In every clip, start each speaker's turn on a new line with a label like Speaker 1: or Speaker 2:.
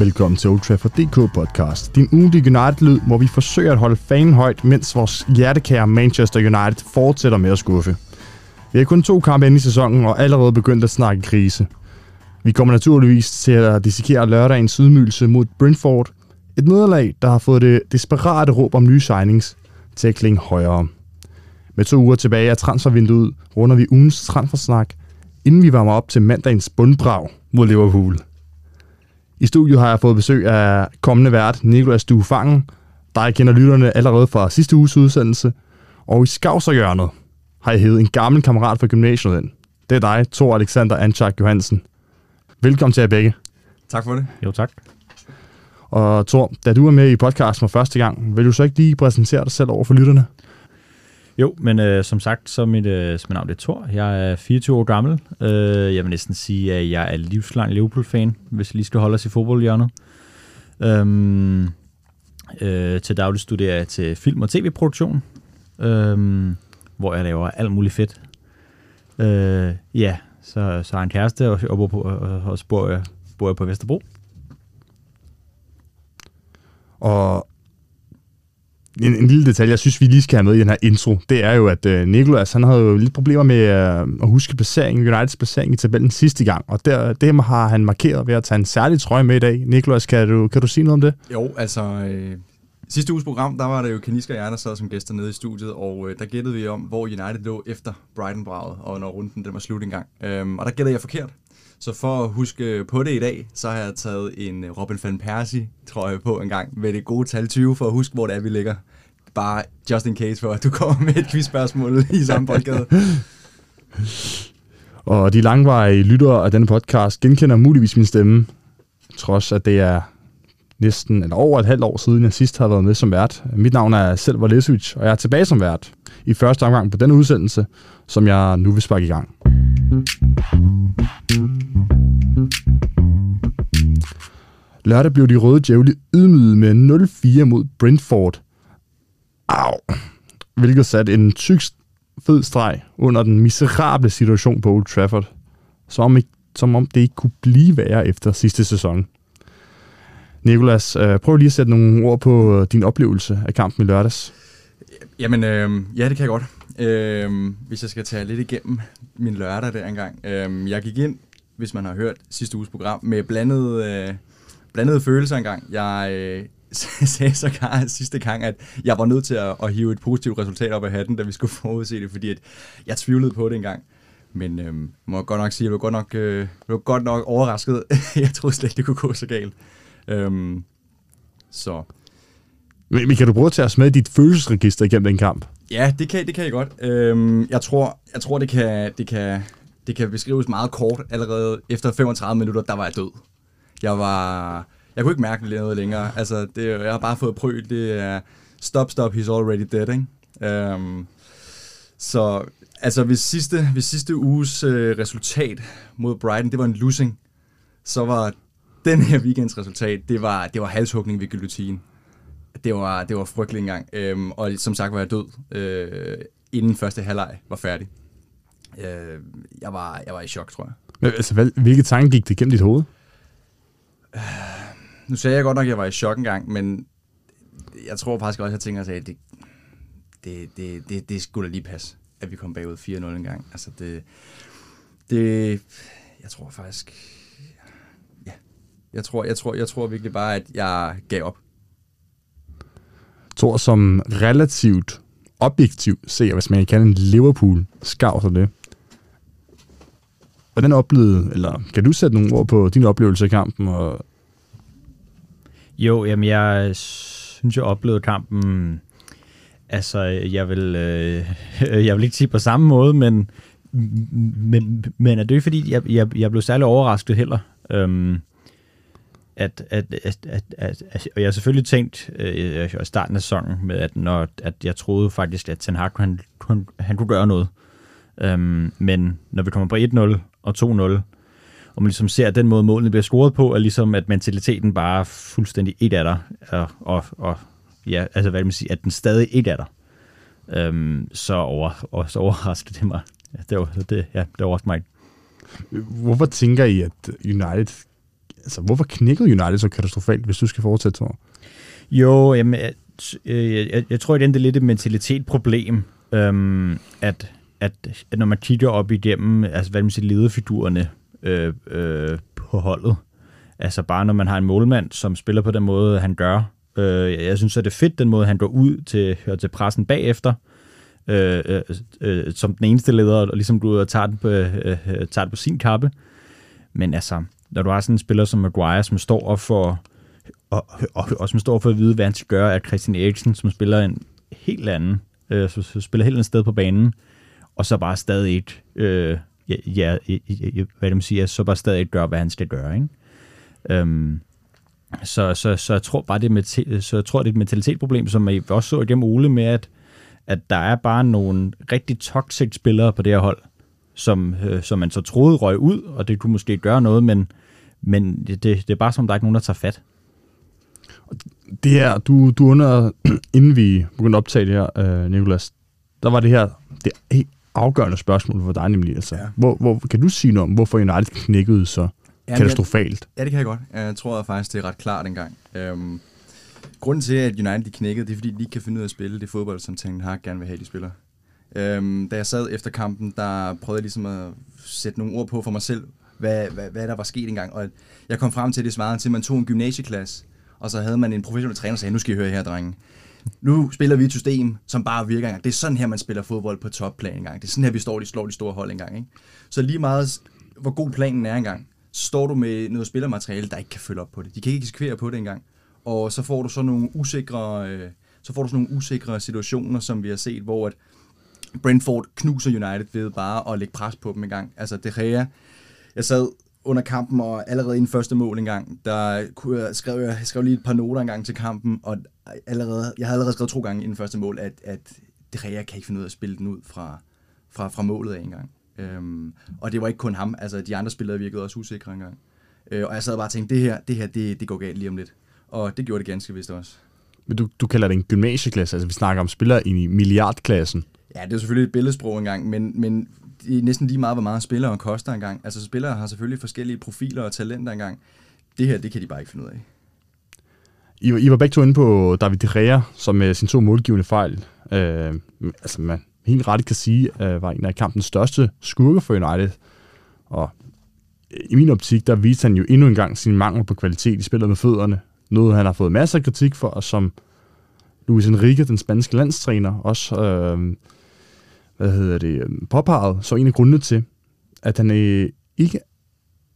Speaker 1: Velkommen til Old Trafford DK podcast. Din ugentlige United-lyd, hvor vi forsøger at holde fanen højt, mens vores hjertekære Manchester United fortsætter med at skuffe. Vi har kun to kampe inde i sæsonen og allerede begyndt at snakke krise. Vi kommer naturligvis til at dissekere lørdagens sydmylse mod Brentford. Et nederlag, der har fået det desperate råb om nye signings til at klinge højere. Med to uger tilbage af transfervinduet runder vi ugens transfersnak, inden vi varmer op til mandagens bundbrag mod Liverpool. I studiet har jeg fået besøg af kommende vært Nikolas Duefangen, der kender lytterne allerede fra sidste uges udsendelse. Og i skavserhjørnet har jeg hævet en gammel kammerat fra gymnasiet ind. Det er dig, Thor Alexander Anchak Johansen. Velkommen til jer begge.
Speaker 2: Tak for det.
Speaker 3: Jo, tak.
Speaker 1: Og Thor, da du er med i podcasten for første gang, vil du så ikke lige præsentere dig selv over for lytterne?
Speaker 3: Jo, men øh, som sagt, så mit, øh, mit navn det er Thor. Jeg er 24 år gammel. Øh, jeg vil næsten sige, at jeg er livslang Liverpool-fan, hvis vi lige skal holde os i fodboldhjørnet. Øhm, øh, til daglig studerer jeg til film- og tv-produktion, øh, hvor jeg laver alt muligt fedt. Øh, ja, så, så har jeg en kæreste, og, og, bor på, og, og bor, jeg, bor jeg på Vesterbro.
Speaker 1: Og en, en lille detalje, jeg synes, vi lige skal have med i den her intro, det er jo, at øh, Nicolas, han havde jo lidt problemer med øh, at huske placeringen, Uniteds placering i tabellen sidste gang, og der, det har han markeret ved at tage en særlig trøje med i dag. Nicolas, kan du, kan du sige noget om det?
Speaker 2: Jo, altså... Øh, sidste uges program, der var det jo Kaniska og jeg, der sad som gæster nede i studiet, og øh, der gættede vi om, hvor United lå efter Brighton-braget, og når runden den var slut engang. Øhm, og der gættede jeg forkert. Så for at huske på det i dag, så har jeg taget en øh, Robin van Persie trøje på en gang med det gode tal 20 for at huske, hvor det er, vi ligger. Bare just in case for, at du kommer med et quizspørgsmål i samme boldgade.
Speaker 1: og de langvarige lyttere af denne podcast genkender muligvis min stemme, trods at det er næsten eller over et halvt år siden, jeg sidst har været med som vært. Mit navn er Selvar Lesovic, og jeg er tilbage som vært i første omgang på denne udsendelse, som jeg nu vil sparke i gang. Lørdag blev de røde djævle ydmyget med 0-4 mod Brentford. Au. Hvilket satte en tyk fed streg under den miserable situation på Old Trafford. Som om, som om det ikke kunne blive værre efter sidste sæson. Nikolas, øh, prøv lige at sætte nogle ord på øh, din oplevelse af kampen i lørdags.
Speaker 2: Jamen, øh, ja, det kan jeg godt. Øh, hvis jeg skal tage lidt igennem min lørdag der engang. Øh, jeg gik ind, hvis man har hørt sidste uges program, med blandet, øh, blandede følelser engang. Jeg øh, sagde så gar sidste gang, at jeg var nødt til at, at hive et positivt resultat op af hatten, da vi skulle forudse det, fordi at jeg tvivlede på det engang. Men øh, må godt nok sige, at jeg blev godt nok, øh, blev godt nok overrasket. jeg troede slet ikke, det kunne gå så galt. Øh, så
Speaker 1: men, men kan du prøve at tage os med i dit følelsesregister igennem den kamp?
Speaker 2: Ja, det kan, det kan jeg godt. Øhm, jeg tror, jeg tror det, kan, det, kan, det kan beskrives meget kort. Allerede efter 35 minutter, der var jeg død. Jeg var... Jeg kunne ikke mærke noget længere. Altså, det, jeg har bare fået prøvet. Det er stop, stop, he's already dead, ikke? Um, så altså, hvis sidste, hvis sidste uges øh, resultat mod Brighton, det var en losing, så var den her weekends resultat, det var, det var halshugning ved guillotine det var, det var frygteligt engang. Øhm, og som sagt var jeg død, øh, inden første halvleg var færdig. Øh, jeg, var, jeg var i chok, tror jeg.
Speaker 1: Men, altså, hvad, hvilke tanker gik det gennem dit hoved?
Speaker 2: Nu sagde jeg godt nok, at jeg var i chok engang, men jeg tror faktisk også, at jeg tænker, at det, det, det, det, det skulle da lige passe, at vi kom bagud 4-0 en gang. Altså det, det, jeg tror faktisk, ja, jeg tror, jeg tror, jeg tror virkelig bare, at jeg gav op.
Speaker 1: Thor, som relativt objektivt ser, hvis man kan kalde en Liverpool skav det. Hvordan oplevede, eller kan du sætte nogle ord på din oplevelse af kampen? Og...
Speaker 3: Jo, jamen jeg øh, synes, jeg oplevede kampen, altså jeg vil, øh, jeg vil ikke sige på samme måde, men, men, men er det fordi, jeg, jeg, jeg blev særlig overrasket heller. Øhm, at, at, at, at, at, at og jeg har selvfølgelig tænkt øh, i starten af sæsonen med, at, når, at jeg troede faktisk, at Ten Hag, han, han, han kunne gøre noget. Øhm, men når vi kommer på 1-0 og 2-0, og man ligesom ser den måde, målene bliver scoret på, er ligesom, at mentaliteten bare er fuldstændig et af dig, og, og, og ja, altså hvad vil man sige, at den stadig et af dig. Øhm, så, over, og så overraskede det mig. Ja, det, var, det, ja, det overraskede mig ikke.
Speaker 1: Hvorfor tænker I, at United altså, hvorfor knækkede United så katastrofalt, hvis du skal fortsætte, Thor?
Speaker 3: Jo, jamen, jeg, jeg, jeg tror, det er lidt et mentalitetsproblem, øhm, at, at, at når man kigger op igennem, altså hvad man siger, lederfigurerne øh, øh, på holdet, altså bare når man har en målmand, som spiller på den måde, han gør, øh, jeg synes, at det er fedt, den måde, han går ud til, øh, til pressen bagefter, øh, øh, øh, som den eneste leder, og ligesom går ud og tager den på, øh, øh, tager den på sin kappe. Men altså, når du har sådan en spiller som Maguire, som står op for og, og, og som står for at vide, hvad han skal gøre, at Christian Eriksen, som spiller en helt anden, øh, så spiller helt andet sted på banen, og så bare stadig ikke, øh, ja, ja, ja, hvad man siger, så bare stadig ikke gør, hvad han skal gøre, ikke? Øhm, så, så, så jeg tror bare, det er, med, så jeg tror, det er et mentalitetsproblem, som vi også så igennem Ole med, at, at der er bare nogle rigtig toxic spillere på det her hold, som, øh, som man så troede røg ud, og det kunne måske gøre noget, men, men det, det er bare som, der er ikke nogen, der tager fat.
Speaker 1: Det her, du, du under, inden vi begyndte at optage det her, øh, Nicolas, der var det her, det helt afgørende spørgsmål for dig nemlig. Altså, ja. hvor, hvor, kan du sige noget om, hvorfor United knækkede så ja, katastrofalt?
Speaker 2: Ja, det kan jeg godt. Jeg tror faktisk, det er ret klart engang. Øhm, grunden til, at United de knækkede, det er, fordi de ikke kan finde ud af at spille det fodbold, som Ten Hag gerne vil have, de spiller. Øhm, da jeg sad efter kampen, der prøvede jeg ligesom at sætte nogle ord på for mig selv, hvad, hvad, hvad der var sket engang. Og jeg kom frem til, at det svarede til, at man tog en gymnasieklasse, og så havde man en professionel træner, der sagde, nu skal I høre her, drenge. Nu spiller vi et system, som bare virker engang. Det er sådan her, man spiller fodbold på topplan engang. Det er sådan her, vi står, de slår de store hold engang. Ikke? Så lige meget, hvor god planen er engang, så står du med noget spillermateriale, der ikke kan følge op på det. De kan ikke eksekvere på det engang. Og så får du så nogle usikre, øh, så får du sådan nogle usikre situationer, som vi har set, hvor at Brentford knuser United ved bare at lægge pres på dem engang. Altså, det Gea, jeg sad under kampen, og allerede i den første mål engang, der kunne skrev jeg skrev lige et par noter engang til kampen, og allerede, jeg havde allerede skrevet to gange i den første mål, at, at De Gea kan ikke finde ud af at spille den ud fra, fra, fra målet af engang. Øhm, og det var ikke kun ham, altså de andre spillere virkede også usikre engang. Øh, og jeg sad bare og tænkte, det her, det her, det, det går galt lige om lidt. Og det gjorde det ganske vist også.
Speaker 1: Men du, du kalder det en gymnasieklasse, altså vi snakker om spillere i milliardklassen.
Speaker 2: Ja, det er selvfølgelig et billedsprog engang, men, men det er næsten lige meget, hvor meget spillere koster engang. Altså spillere har selvfølgelig forskellige profiler og talenter engang. Det her, det kan de bare ikke finde ud af.
Speaker 1: I, I var begge to inde på David De som med sin to målgivende fejl, øh, altså man helt ret kan sige, øh, var en af kampens største skurke for United. Og øh, i min optik, der viste han jo endnu en gang sin mangel på kvalitet i spillet med fødderne. Noget, han har fået masser af kritik for, og som Luis Enrique, den spanske landstræner, også øh, hvad hedder det, øhm, påpeget, så en af grundene til, at han øh, ikke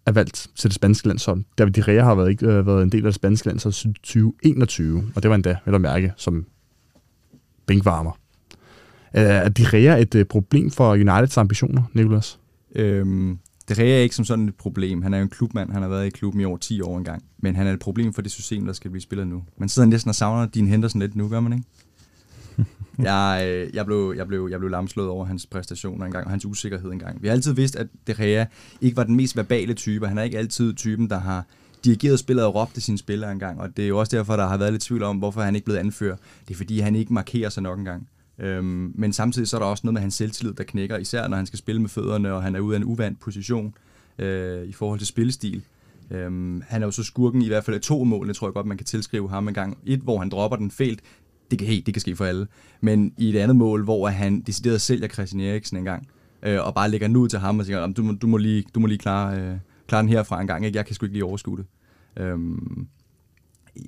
Speaker 1: er valgt til det spanske landshold. David De Rea har været, ikke, øh, været en del af det spanske landshold siden 2021, og det var endda, vil at mærke, som bænkvarmer. Er De Rea et øh, problem for Uniteds ambitioner, Nicolas?
Speaker 2: Øhm, De Rea er ikke som sådan et problem. Han er jo en klubmand, han har været i klubben i over 10 år engang. Men han er et problem for det system, der skal blive spillet nu. Man sidder næsten og savner din Henderson lidt nu, gør man ikke? jeg, øh, jeg, blev, jeg, blev, jeg blev lamslået over hans præstationer engang, og hans usikkerhed engang. Vi har altid vidst, at De Gea ikke var den mest verbale type. Han er ikke altid typen, der har dirigeret spillet og råbt til sine spillere engang. Og det er jo også derfor, der har været lidt tvivl om, hvorfor han ikke blev anført. Det er fordi, han ikke markerer sig nok engang. Øhm, men samtidig så er der også noget med hans selvtillid, der knækker, især når han skal spille med fødderne, og han er ude af en uvandt position øh, i forhold til spillestil. Øhm, han er jo så skurken i hvert fald af to mål, det tror jeg godt, man kan tilskrive ham en gang. Et, hvor han dropper den felt, det kan, hey, det kan ske for alle. Men i et andet mål, hvor han decideret sælger Christian Eriksen en gang, øh, og bare lægger nu til ham og siger, du, må, du, må lige, du må lige klare, øh, klare den herfra en gang, ikke? jeg kan sgu ikke lige overskue det. Øhm,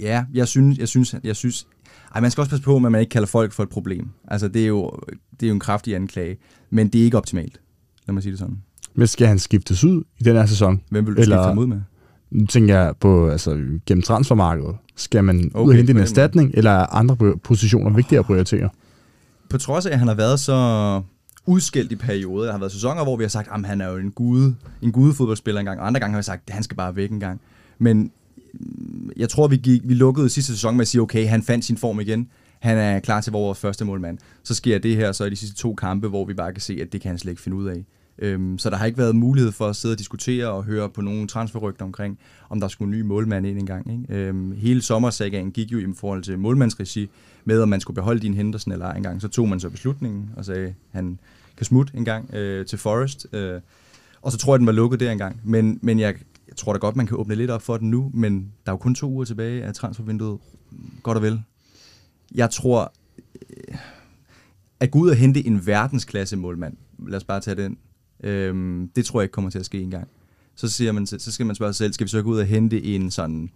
Speaker 2: ja, jeg synes, jeg synes, jeg synes, ej, man skal også passe på, at man ikke kalder folk for et problem. Altså, det er jo, det er jo en kraftig anklage, men det er ikke optimalt. Lad mig sige det sådan.
Speaker 1: Men skal han skiftes ud i den her sæson?
Speaker 2: Hvem vil du Eller... skifte ham ud med?
Speaker 1: Nu tænker jeg på, altså gennem transfermarkedet. Skal man okay, ud og hente en erstatning, eller er andre positioner vigtigere at prioritere?
Speaker 2: På trods af, at han har været så udskilt i perioder. Der har været sæsoner, hvor vi har sagt, at han er jo en gude, en gude fodboldspiller engang, og andre gange har vi sagt, at han skal bare væk en gang. Men mm, jeg tror, vi, gik, vi lukkede sidste sæson med at sige, okay, han fandt sin form igen. Han er klar til vores første målmand. Så sker det her så i de sidste to kampe, hvor vi bare kan se, at det kan han slet ikke finde ud af. Øhm, så der har ikke været mulighed for at sidde og diskutere og høre på nogle transferrygter omkring, om der skulle en ny målmand ind engang. Ikke? Øhm, hele sommersagaen gik jo i forhold til målmandsregi med, om man skulle beholde din Henderson eller ej engang. Så tog man så beslutningen og sagde, at han kan smutte engang øh, til Forest. Øh, og så tror jeg, den var lukket der engang. Men, men jeg jeg tror da godt, man kan åbne lidt op for den nu, men der er jo kun to uger tilbage af transfervinduet. Godt og vel. Jeg tror, øh, at gå ud og hente en verdensklasse målmand, lad os bare tage den, øhm, det tror jeg ikke kommer til at ske engang. Så, siger man, så skal man spørge sig selv, skal vi så gå ud og hente en sådan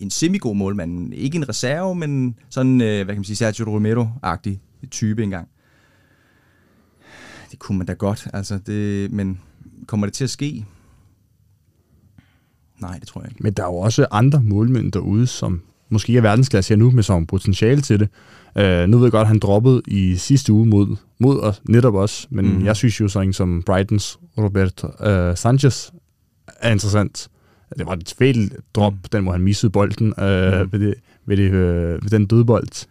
Speaker 2: en semigod målmand, ikke en reserve, men sådan, øh, hvad kan man sige, Sergio Romero-agtig type engang. Det kunne man da godt, altså det, men kommer det til at ske? Nej, det tror jeg ikke.
Speaker 1: Men der er jo også andre målmænd derude, som måske ikke er verdensklasse her nu, men som har potentiale til det. Uh, nu ved jeg godt, at han droppede i sidste uge mod, mod os, netop os, men mm. jeg synes jo sådan som Brightons Roberto uh, Sanchez er interessant. Det var et fælt drop, mm. den hvor han missede bolden uh, mm. ved, det, ved, det, uh, ved den dødbold.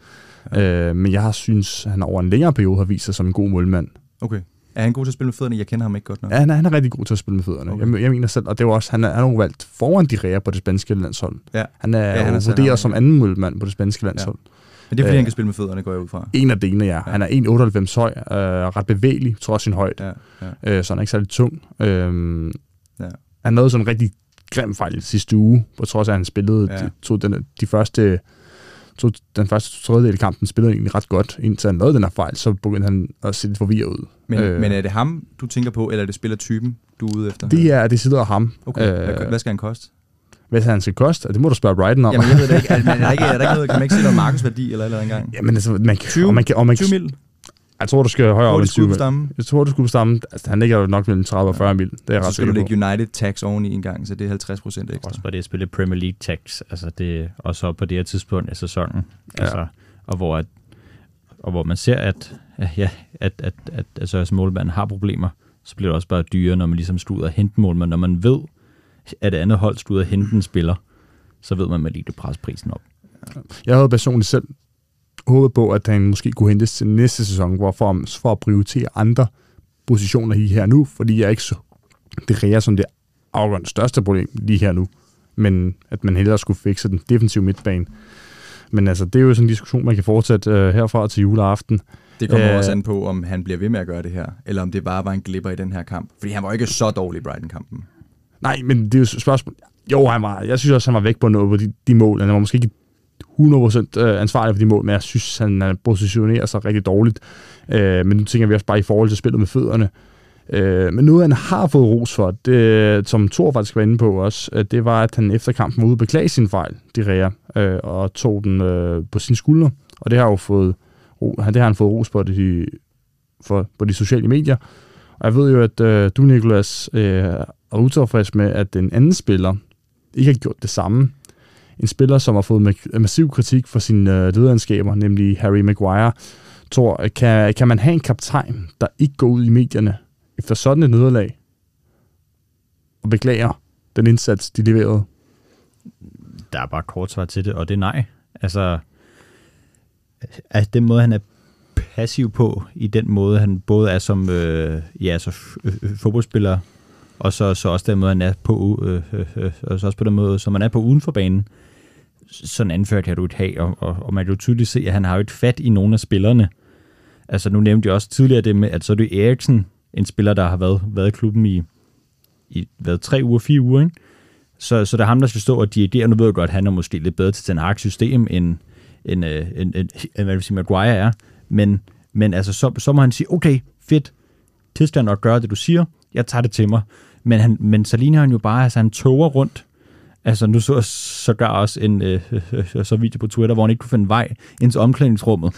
Speaker 1: Ja. Uh, men jeg har synes, at han over en længere periode har vist sig som en god målmand.
Speaker 2: Okay. Er han god til at spille med fødderne? Jeg kender ham ikke godt nok.
Speaker 1: Ja, han er, han er rigtig god til at spille med fødderne. Okay. Jeg, jeg mener selv, og det var også, han er, han er valgt foran de ræer på det spanske landshold.
Speaker 2: Ja.
Speaker 1: Han er,
Speaker 2: Ja, han er
Speaker 1: ja, vurderet som anden målmand på det spanske landshold.
Speaker 2: Men det er fordi,
Speaker 1: Øh,
Speaker 2: han kan spille med fødderne, går jeg ud fra.
Speaker 1: En af delene, ja. Han er 1,98 høj, øh, ret bevægelig, trods sin højde.
Speaker 2: Ja, ja.
Speaker 1: Øh, så han er ikke særlig tung. Øh,
Speaker 2: Ja.
Speaker 1: Han nåede sådan en rigtig grim fejl sidste uge, på trods af, at han spillede
Speaker 2: Ja.
Speaker 1: de, to, den, de første to, den første tredjedel af kampen spillede han egentlig ret godt, indtil han lavede den her fejl, så begyndte han at se lidt forvirret ud.
Speaker 2: Men,
Speaker 1: Øh.
Speaker 2: men er det ham, du tænker på, eller er det spillertypen, du er ude efter?
Speaker 1: Det er, det sidder ham.
Speaker 2: Okay,
Speaker 1: Øh,
Speaker 2: hvad, hvad skal han koste?
Speaker 1: Hvad han skal koste, det må du spørge Brighton om.
Speaker 2: Jamen, jeg ved det ikke. Er, men er der ikke, er der ikke noget, kan man ikke sige noget markedsværdi eller eller engang?
Speaker 1: Jamen, altså, man kan,
Speaker 2: 20?
Speaker 1: og man kan, og man
Speaker 2: 20
Speaker 1: kan,
Speaker 2: mil?
Speaker 1: jeg tror, du skal højere op end
Speaker 2: det
Speaker 1: 20
Speaker 2: skud på
Speaker 1: mil. Jeg tror, du skulle på stammen. Altså, han ligger jo nok mellem 30 og 40 mil. Det er jeg
Speaker 2: Så
Speaker 1: ret
Speaker 2: skal du
Speaker 1: på.
Speaker 2: lægge United tax oveni en gang, så det er 50 procent ekstra.
Speaker 3: Også bare det at spille Premier League tax, altså det også op på det her tidspunkt af sæsonen.
Speaker 1: Ja.
Speaker 3: Altså, og hvor at, og hvor man ser, at, at, ja, at, at, at altså, målmanden har problemer, så bliver det også bare dyrere, når man ligesom skal ud og hente målmanden. Når man ved, at det andet hold skal ud og hente en spiller, så ved man, at man lige kan presse prisen op.
Speaker 1: Jeg havde personligt selv håbet på, at han måske kunne hentes til næste sæson, hvor for, at prioritere andre positioner lige her nu, fordi jeg ikke så det reger som det afgørende største problem lige her nu, men at man hellere skulle fikse den defensive midtbane. Men altså, det er jo sådan en diskussion, man kan fortsætte øh, herfra til juleaften.
Speaker 2: Det kommer
Speaker 1: Øh.
Speaker 2: også an på, om han bliver ved med at gøre det her, eller om det bare var en glipper i den her kamp. Fordi han var ikke så dårlig i Brighton-kampen.
Speaker 1: Nej, men det er jo et spørgsmål. Jo, han var, jeg synes også, han var væk på noget på de, de mål. Han var måske ikke 100% øh, ansvarlig for de mål, men jeg synes, han positionerer sig rigtig dårligt. Øh, men nu tænker vi også bare i forhold til spillet med fødderne. Øh, men noget, han har fået ros for, det, som Thor faktisk var inde på også, øh, det var, at han efter kampen var ude og beklage sin fejl, de ræger, øh, og tog den øh, på sin skulder. Og det har jo fået, det har han fået ros på de, for, på de sociale medier. Og jeg ved jo, at øh, du, Nicolas, øh, og utilfreds med, at den anden spiller ikke har gjort det samme. En spiller, som har fået massiv kritik for sine øh, lederskaber, nemlig Harry Maguire. Tror, kan, kan man have en kaptajn, der ikke går ud i medierne efter sådan et nederlag og beklager den indsats, de leverede?
Speaker 3: Der er bare kort svar til det, og det er nej. Altså, at den måde, han er passiv på, i den måde, han både er som øh, ja, så f- øh, øh fodboldspiller, og så, så også den måde, han er på, øh, øh, øh, øh, og så også på den måde, som man er på uden for banen. Sådan anført kan du et have, og, og, og man kan jo tydeligt se, at han har jo et fat i nogle af spillerne. Altså nu nævnte jeg også tidligere det med, at så er det Eriksen, en spiller, der har været, været i klubben i, i været tre uger, fire uger, ikke? Så, så det er ham, der skal stå og dirigere. Nu ved jeg godt, at han er måske lidt bedre til den Hag system, end, end, øh, end, end, end hvad vil sige, Maguire er. Men, men altså, så, så må han sige, okay, fedt, tilstand at gøre det, du siger. Jeg tager det til mig. Men, han, men så ligner han jo bare, altså han tåger rundt. Altså nu så jeg sågar også en øh, øh, så video på Twitter, hvor han ikke kunne finde vej ind til omklædningsrummet.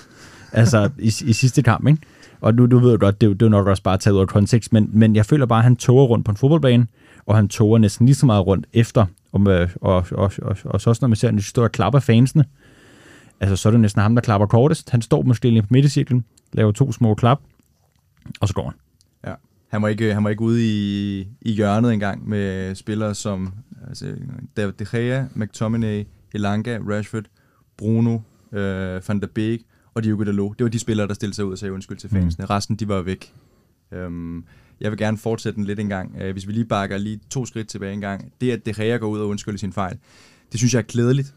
Speaker 3: Altså i, i sidste kamp, ikke? Og nu du ved jeg godt, det, det er nok også bare taget ud af kontekst, men, men jeg føler bare, at han tåger rundt på en fodboldbane, og han tåger næsten lige så meget rundt efter, om, og, og, og, og, og så også når man ser, at han står og klapper fansene, altså så er det næsten ham, der klapper kortest. Han står måske lige på midtcirklen, laver to små klap, og så går han.
Speaker 2: Han var ikke, han var ikke ude i, i hjørnet engang med spillere som altså, David De Gea, McTominay, Elanga, Rashford, Bruno, øh, Van der Beek og Diogo Dalot. Det var de spillere, der stillede sig ud og sagde undskyld til fansene. Mm. Resten, de var væk. Øhm, jeg vil gerne fortsætte den lidt en gang. Øh, hvis vi lige bakker lige to skridt tilbage en gang. Det, at De Gea går ud og undskylder sin fejl, det synes jeg er klædeligt.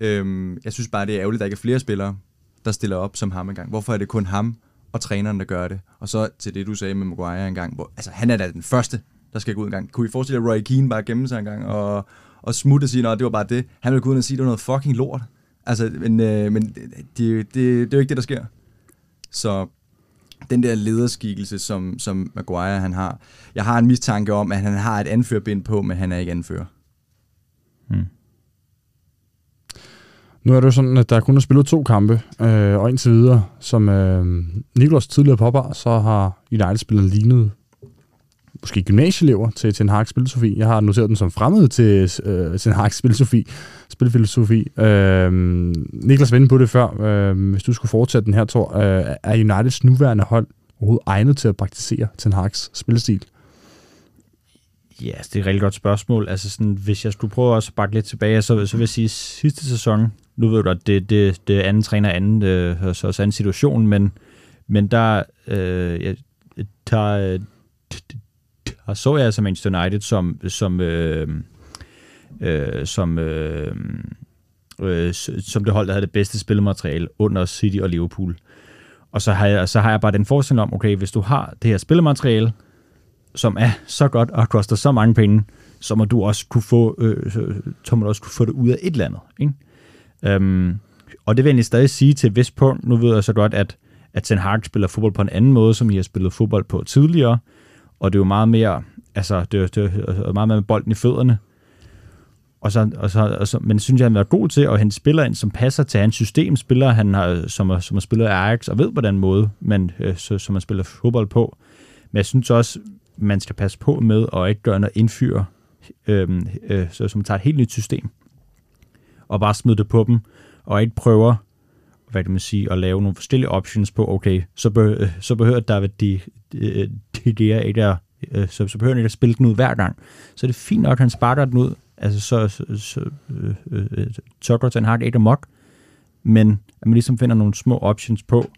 Speaker 2: Øhm, jeg synes bare, det er ærgerligt, at der ikke er flere spillere, der stiller op som ham engang. Hvorfor er det kun ham og træneren, der gør det? Og så til det, du sagde med Maguire engang, hvor altså, han er da den første, der skal gå ud engang. Kunne I forestille jer, at Roy Keane bare gemme sig engang og, og smutte og sige, at det var bare det. Han ville gå ud og sige, at det var noget fucking lort. Altså, men, øh, men det, det, det, det er jo ikke det, der sker. Så den der lederskikkelse, som, som Maguire han har, jeg har en mistanke om, at han har et anførbind på, men han er ikke anfører. Hmm.
Speaker 1: Nu er det jo sådan, at der kun er spillet to kampe, øh, og indtil videre, som øh, Niklas tidligere påbar, så har United spillet lignet måske gymnasieelever til Ten Hag's spilsofi. Jeg har noteret den som fremmed til øh, Ten Hag's spilsofi, spilfilosofi. Øh, Niklas vendte på det før. Øh, hvis du skulle fortsætte den her, tror øh, er Uniteds nuværende hold overhovedet egnet til at praktisere Ten Hag's spilstil?
Speaker 3: Ja, yes, det er et rigtig godt spørgsmål. Altså sådan, hvis jeg skulle prøve også at bakke lidt tilbage, så, så vil jeg sige, sidste sæson, nu ved du at det, det, det anden træner anden, øh, så også anden situation, men, men der, øh, jeg, der, der så jeg altså Manchester United som, som, øh, øh, som, øh, øh, som det hold, der havde det bedste spillemateriale under City og Liverpool. Og så har jeg, så har jeg bare den forestilling om, okay, hvis du har det her spillemateriale, som er så godt og koster så mange penge, så må du også kunne få, øh, så må du også kunne få det ud af et eller andet. Ikke? Øhm, og det vil jeg stadig sige til et vist punkt. Nu ved jeg så godt, at, at Ten Hag spiller fodbold på en anden måde, som I har spillet fodbold på tidligere. Og det er jo meget mere, altså det, det er meget mere med bolden i fødderne. Og så, og så, og så, men synes jeg, han er god til at hente spiller ind, som passer til hans system. Spiller han har, som, er, som har spillet Ajax, og ved på den måde, men, øh, så, som man spiller fodbold på. Men jeg synes også, man skal passe på med at ikke gøre noget indfyre, øh, øh, så, som tager et helt nyt system og bare smide det på dem, og ikke prøver hvad kan man sige, at lave nogle forskellige options på, okay, så, be, øh, så behøver David de, øh, de, de, de ikke at, øh, så, så behøver han ikke at spille den ud hver gang. Så det er fint nok, at han sparker den ud, altså så, så, så øh, øh, Tucker Ten Hag ikke amok, men at man ligesom finder nogle små options på,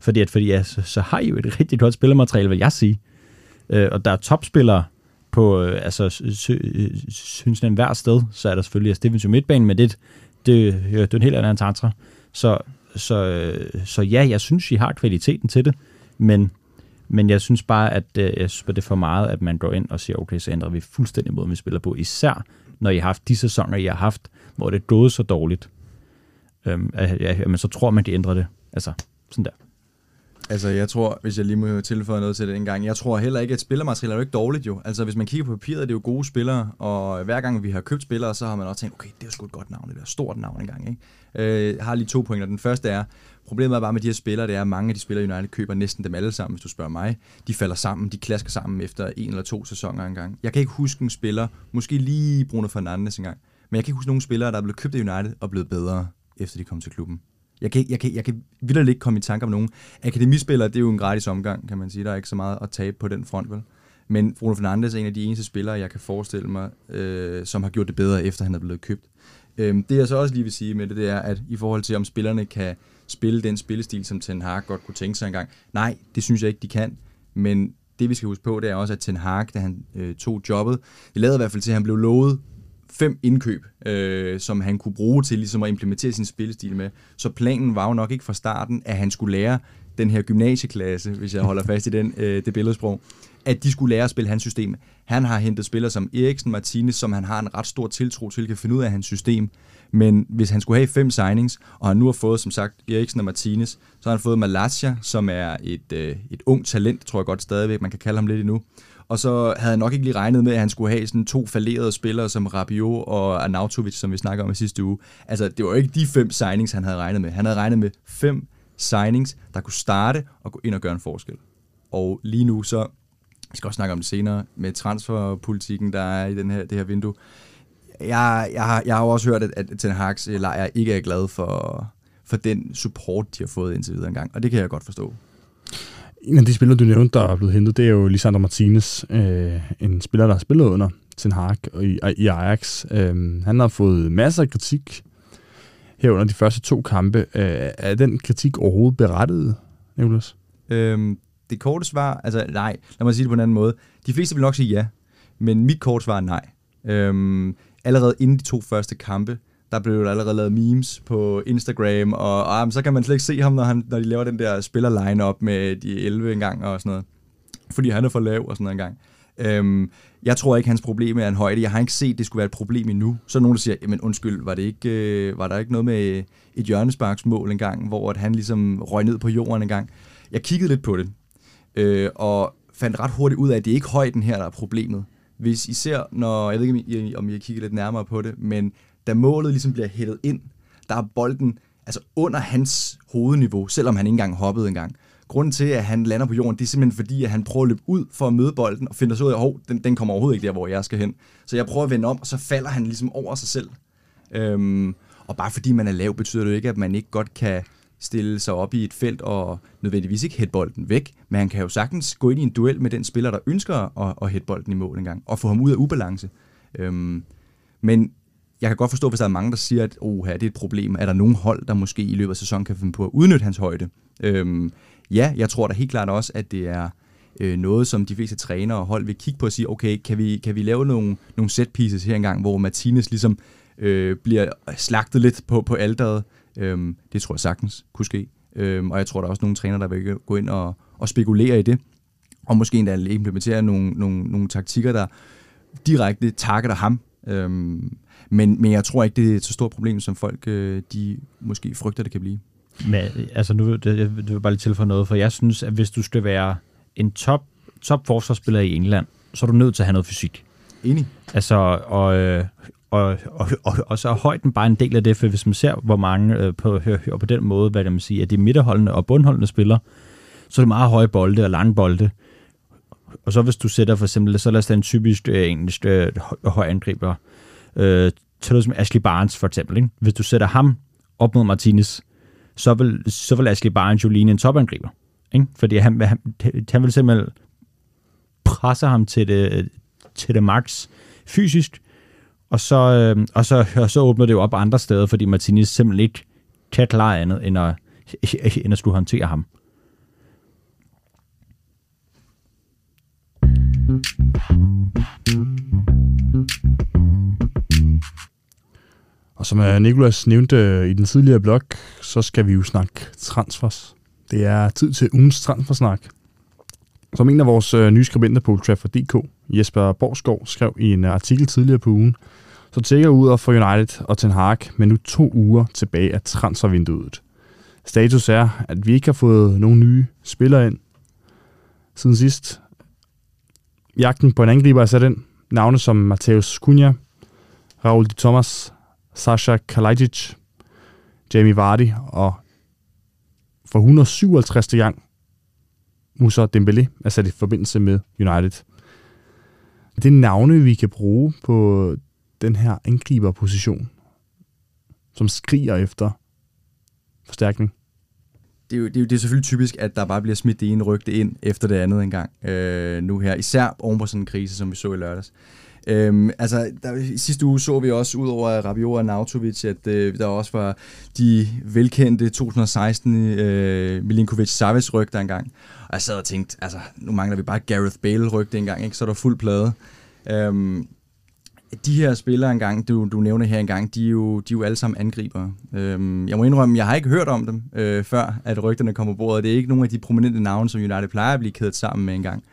Speaker 3: fordi, at, fordi ja, så, så har I jo et rigtig godt spillermateriale, vil jeg sige. Øh, og der er topspillere, på, øh, altså, synes den hver sted, så er der selvfølgelig altså, defensiv midtbanen, men det, det, det er en helt anden tantra. Så, så, øh, så ja, jeg synes, I har kvaliteten til det, men, men jeg synes bare, at, øh, jeg synes, at det er for meget, at man går ind og siger, okay, så ændrer vi fuldstændig måden, vi spiller på, især når I har haft de sæsoner, I har haft, hvor det er gået så dårligt. Øhm, at, at, men så tror man, de ændrer det. Altså, sådan der.
Speaker 2: Altså, jeg tror, hvis jeg lige må tilføje noget til det en gang, jeg tror heller ikke, at spillermateriale er jo ikke dårligt jo. Altså, hvis man kigger på papiret, er det jo gode spillere, og hver gang vi har købt spillere, så har man også tænkt, okay, det er sgu et godt navn, det er et stort navn engang, ikke? Øh, jeg har lige to pointer. Den første er, problemet er bare med de her spillere, det er, at mange af de spillere, United køber næsten dem alle sammen, hvis du spørger mig. De falder sammen, de klasker sammen efter en eller to sæsoner engang. Jeg kan ikke huske en spiller, måske lige Bruno Fernandes engang, men jeg kan ikke huske nogen spillere, der er blevet købt af United og blevet bedre, efter de kom til klubben. Jeg kan, jeg kan, jeg kan vildt ikke komme i tanke om nogen. Akademispillere, det er jo en gratis omgang, kan man sige. Der er ikke så meget at tabe på den front, vel? Men Bruno Fernandes er en af de eneste spillere, jeg kan forestille mig, øh, som har gjort det bedre, efter han er blevet købt. Øh, det jeg så også lige vil sige med det, det er, at i forhold til, om spillerne kan spille den spillestil, som Ten Hag godt kunne tænke sig engang. Nej, det synes jeg ikke, de kan. Men det vi skal huske på, det er også, at Ten Hag, da han øh, tog jobbet, det lader i hvert fald til, at han blev lovet fem indkøb, øh, som han kunne bruge til ligesom at implementere sin spillestil med. Så planen var jo nok ikke fra starten, at han skulle lære den her gymnasieklasse, hvis jeg holder fast i den, øh, det billedsprog, at de skulle lære at spille hans system. Han har hentet spillere som Eriksen Martinez, som han har en ret stor tiltro til, kan finde ud af hans system. Men hvis han skulle have fem signings, og han nu har fået, som sagt, Eriksen og Martinez, så har han fået Malasia, som er et, øh, et ung talent, tror jeg godt stadigvæk, man kan kalde ham lidt endnu. Og så havde jeg nok ikke lige regnet med, at han skulle have sådan to falderede spillere som Rabiot og Arnautovic, som vi snakker om i sidste uge. Altså, det var ikke de fem signings, han havde regnet med. Han havde regnet med fem signings, der kunne starte og gå ind og gøre en forskel. Og lige nu så, vi skal også snakke om det senere, med transferpolitikken, der er i den her, det her vindue. Jeg, jeg, har, jeg har jo også hørt, at, at Ten Hag's eh, lejr ikke er glad for, for den support, de har fået indtil videre engang, og det kan jeg godt forstå.
Speaker 1: En af de spillere, du nævnte, der er blevet hentet, det er jo Lisandro Martinez, øh, en spiller, der har spillet under Ten Hag i, i Ajax. Øh, han har fået masser af kritik herunder de første to kampe. Øh, er den kritik overhovedet berettiget, Nicolas?
Speaker 2: Øhm, det korte svar, altså nej, lad mig sige det på en anden måde. De fleste vil nok sige ja, men mit korte svar er nej. Øhm, allerede inden de to første kampe, der blev der allerede lavet memes på Instagram, og, og ah, så kan man slet ikke se ham, når, han, når de laver den der spiller line op med de 11 engang og sådan noget. Fordi han er for lav og sådan noget engang. Øhm, jeg tror ikke, hans problem er en højde. Jeg har ikke set, det skulle være et problem endnu. Så er nogen, der siger, jamen undskyld, var, det ikke, øh, var der ikke noget med et hjørnesparksmål engang, hvor at han ligesom røg ned på jorden en gang? Jeg kiggede lidt på det, øh, og fandt ret hurtigt ud af, at det er ikke højden her, der er problemet. Hvis I ser, når, jeg ved ikke, om I, har kigget lidt nærmere på det, men da målet ligesom bliver hættet ind, der er bolden altså under hans hovedniveau, selvom han ikke engang hoppede engang. Grunden til, at han lander på jorden, det er simpelthen fordi, at han prøver at løbe ud for at møde bolden, og finder så ud af, at den, den kommer overhovedet ikke der, hvor jeg skal hen. Så jeg prøver at vende om, og så falder han ligesom over sig selv. Øhm, og bare fordi man er lav, betyder det jo ikke, at man ikke godt kan stille sig op i et felt og nødvendigvis ikke hætte bolden væk, men han kan jo sagtens gå ind i en duel med den spiller, der ønsker at, at hætte bolden i mål engang, og få ham ud af ubalance. Øhm, men jeg kan godt forstå, hvis der er mange, der siger, at oh, det er et problem. Er der nogen hold, der måske i løbet af sæsonen kan finde på at udnytte hans højde? Øhm, ja, jeg tror da helt klart også, at det er øh, noget, som de fleste trænere og hold vil kigge på og sige, okay, kan vi, kan vi lave nogle, nogle set pieces her engang, hvor Martinez ligesom øh, bliver slagtet lidt på, på alderet? Øhm, det tror jeg sagtens kunne ske. Øhm, og jeg tror, der er også nogle trænere, der vil gå ind og, og spekulere i det, og måske endda implementere nogle, nogle, nogle taktikker, der direkte targeter ham. Øhm, men, men jeg tror ikke, det er et så stort problem, som folk øh, de måske frygter, det kan blive.
Speaker 3: Men, altså nu det, jeg vil bare lige tilføje noget, for jeg synes, at hvis du skal være en top, top forsvarsspiller i England, så er du nødt til at have noget fysik.
Speaker 2: Enig.
Speaker 3: Altså, og, øh, og, og, og, og så er højden bare en del af det, for hvis man ser, hvor mange øh, på, og på den måde, hvad kan man sige, at det er midterholdende og bundholdende spiller, så er det meget høje bolde og lange bolde. Og så hvis du sætter for eksempel, så lad os en typisk øh, engelsk øh, høj angriber, øh, til noget som Ashley Barnes for eksempel. Ikke? Hvis du sætter ham op mod Martinez, så vil, så vil Ashley Barnes jo ligne en topangriber. Ikke? Fordi han, han, han vil simpelthen presse ham til det, til det max fysisk, og så, øh, og, så, og så åbner det jo op andre steder, fordi Martinez simpelthen ikke kan klare andet, end at, end at skulle håndtere ham.
Speaker 1: Og som øh, Nikolas nævnte øh, i den tidligere blog, så skal vi jo snakke transfers. Det er tid til ugens transfersnak. Som en af vores øh, nye skribenter på Trafford.dk, Jesper Borgskov, skrev i en artikel tidligere på ugen, så tækker ud af for United og Ten Hag med nu to uger tilbage af transfervinduet. Status er, at vi ikke har fået nogen nye spillere ind siden sidst. Jagten på en angriber er sat ind. Navne som Mateus Cunha, Raul de Thomas, Sasha Kalajic, Jamie Vardy og for 157. gang Musa Dembélé er sat i forbindelse med United. Det er navne, vi kan bruge på den her angriberposition, som skriger efter forstærkning.
Speaker 2: Det er, jo, det, er jo, det er selvfølgelig typisk, at der bare bliver smidt det ene rygte ind efter det andet engang øh, nu her. Især oven på sådan en krise, som vi så i lørdags. Øhm, altså, der, i sidste uge så vi også, ud over Rabiot og Nautovic, at øh, der også var de velkendte 2016 øh, Milinkovic-Savic-ryg engang. Og jeg sad og tænkte, altså, nu mangler vi bare Gareth Bale rygte dengang, ikke? så er der fuld plade. Øhm, de her spillere engang, du, du nævner her engang, de er jo, de er jo alle sammen angriber. Øhm, jeg må indrømme, jeg har ikke hørt om dem, øh, før at rygterne kommer på bordet. Det er ikke nogen af de prominente navne, som United plejer at blive kædet sammen med engang.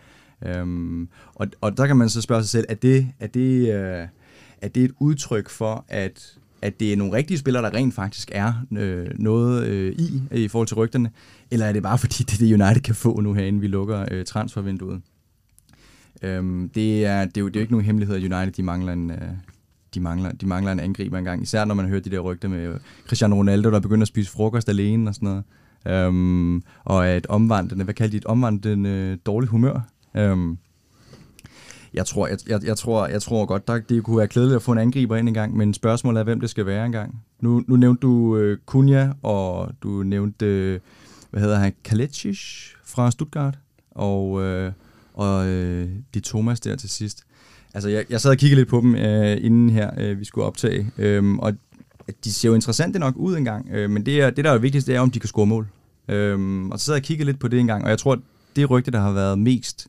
Speaker 2: Øhm, og, og der kan man så spørge sig selv, er det, er det, øh, er det et udtryk for, at, at det er nogle rigtige spillere, der rent faktisk er øh, noget øh, i, i forhold til rygterne, eller er det bare fordi, det er det United kan få nu herinde, vi lukker øh, transfervinduet? Øhm, det, er, det, er jo, det er jo ikke nogen hemmelighed, at United de mangler en, øh, de mangler, de mangler en angriber engang. Især når man hører de der rygter med Cristiano Ronaldo, der begynder at spise frokost alene og sådan noget. Øhm, og et omvandrende, hvad kalder de et omvandrende øh, dårligt humør? Øhm, jeg tror, jeg, jeg, jeg, tror, jeg tror godt, der, det kunne være klædeligt at få en angriber ind en gang, men spørgsmålet er, hvem det skal være engang. Nu, nu nævnte du øh, Kunja, og du nævnte, øh, hvad hedder han, Kalecic fra Stuttgart, og, øh, og øh, de Thomas der til sidst. Altså, jeg, jeg sad og kiggede lidt på dem, øh, inden her øh, vi skulle optage, øh, og de ser jo interessante nok ud engang, øh, men det, er, det der er vigtigst, det er, om de kan score mål. Øh, og så sad jeg og kiggede lidt på det engang, og jeg tror, det rygte, der har været mest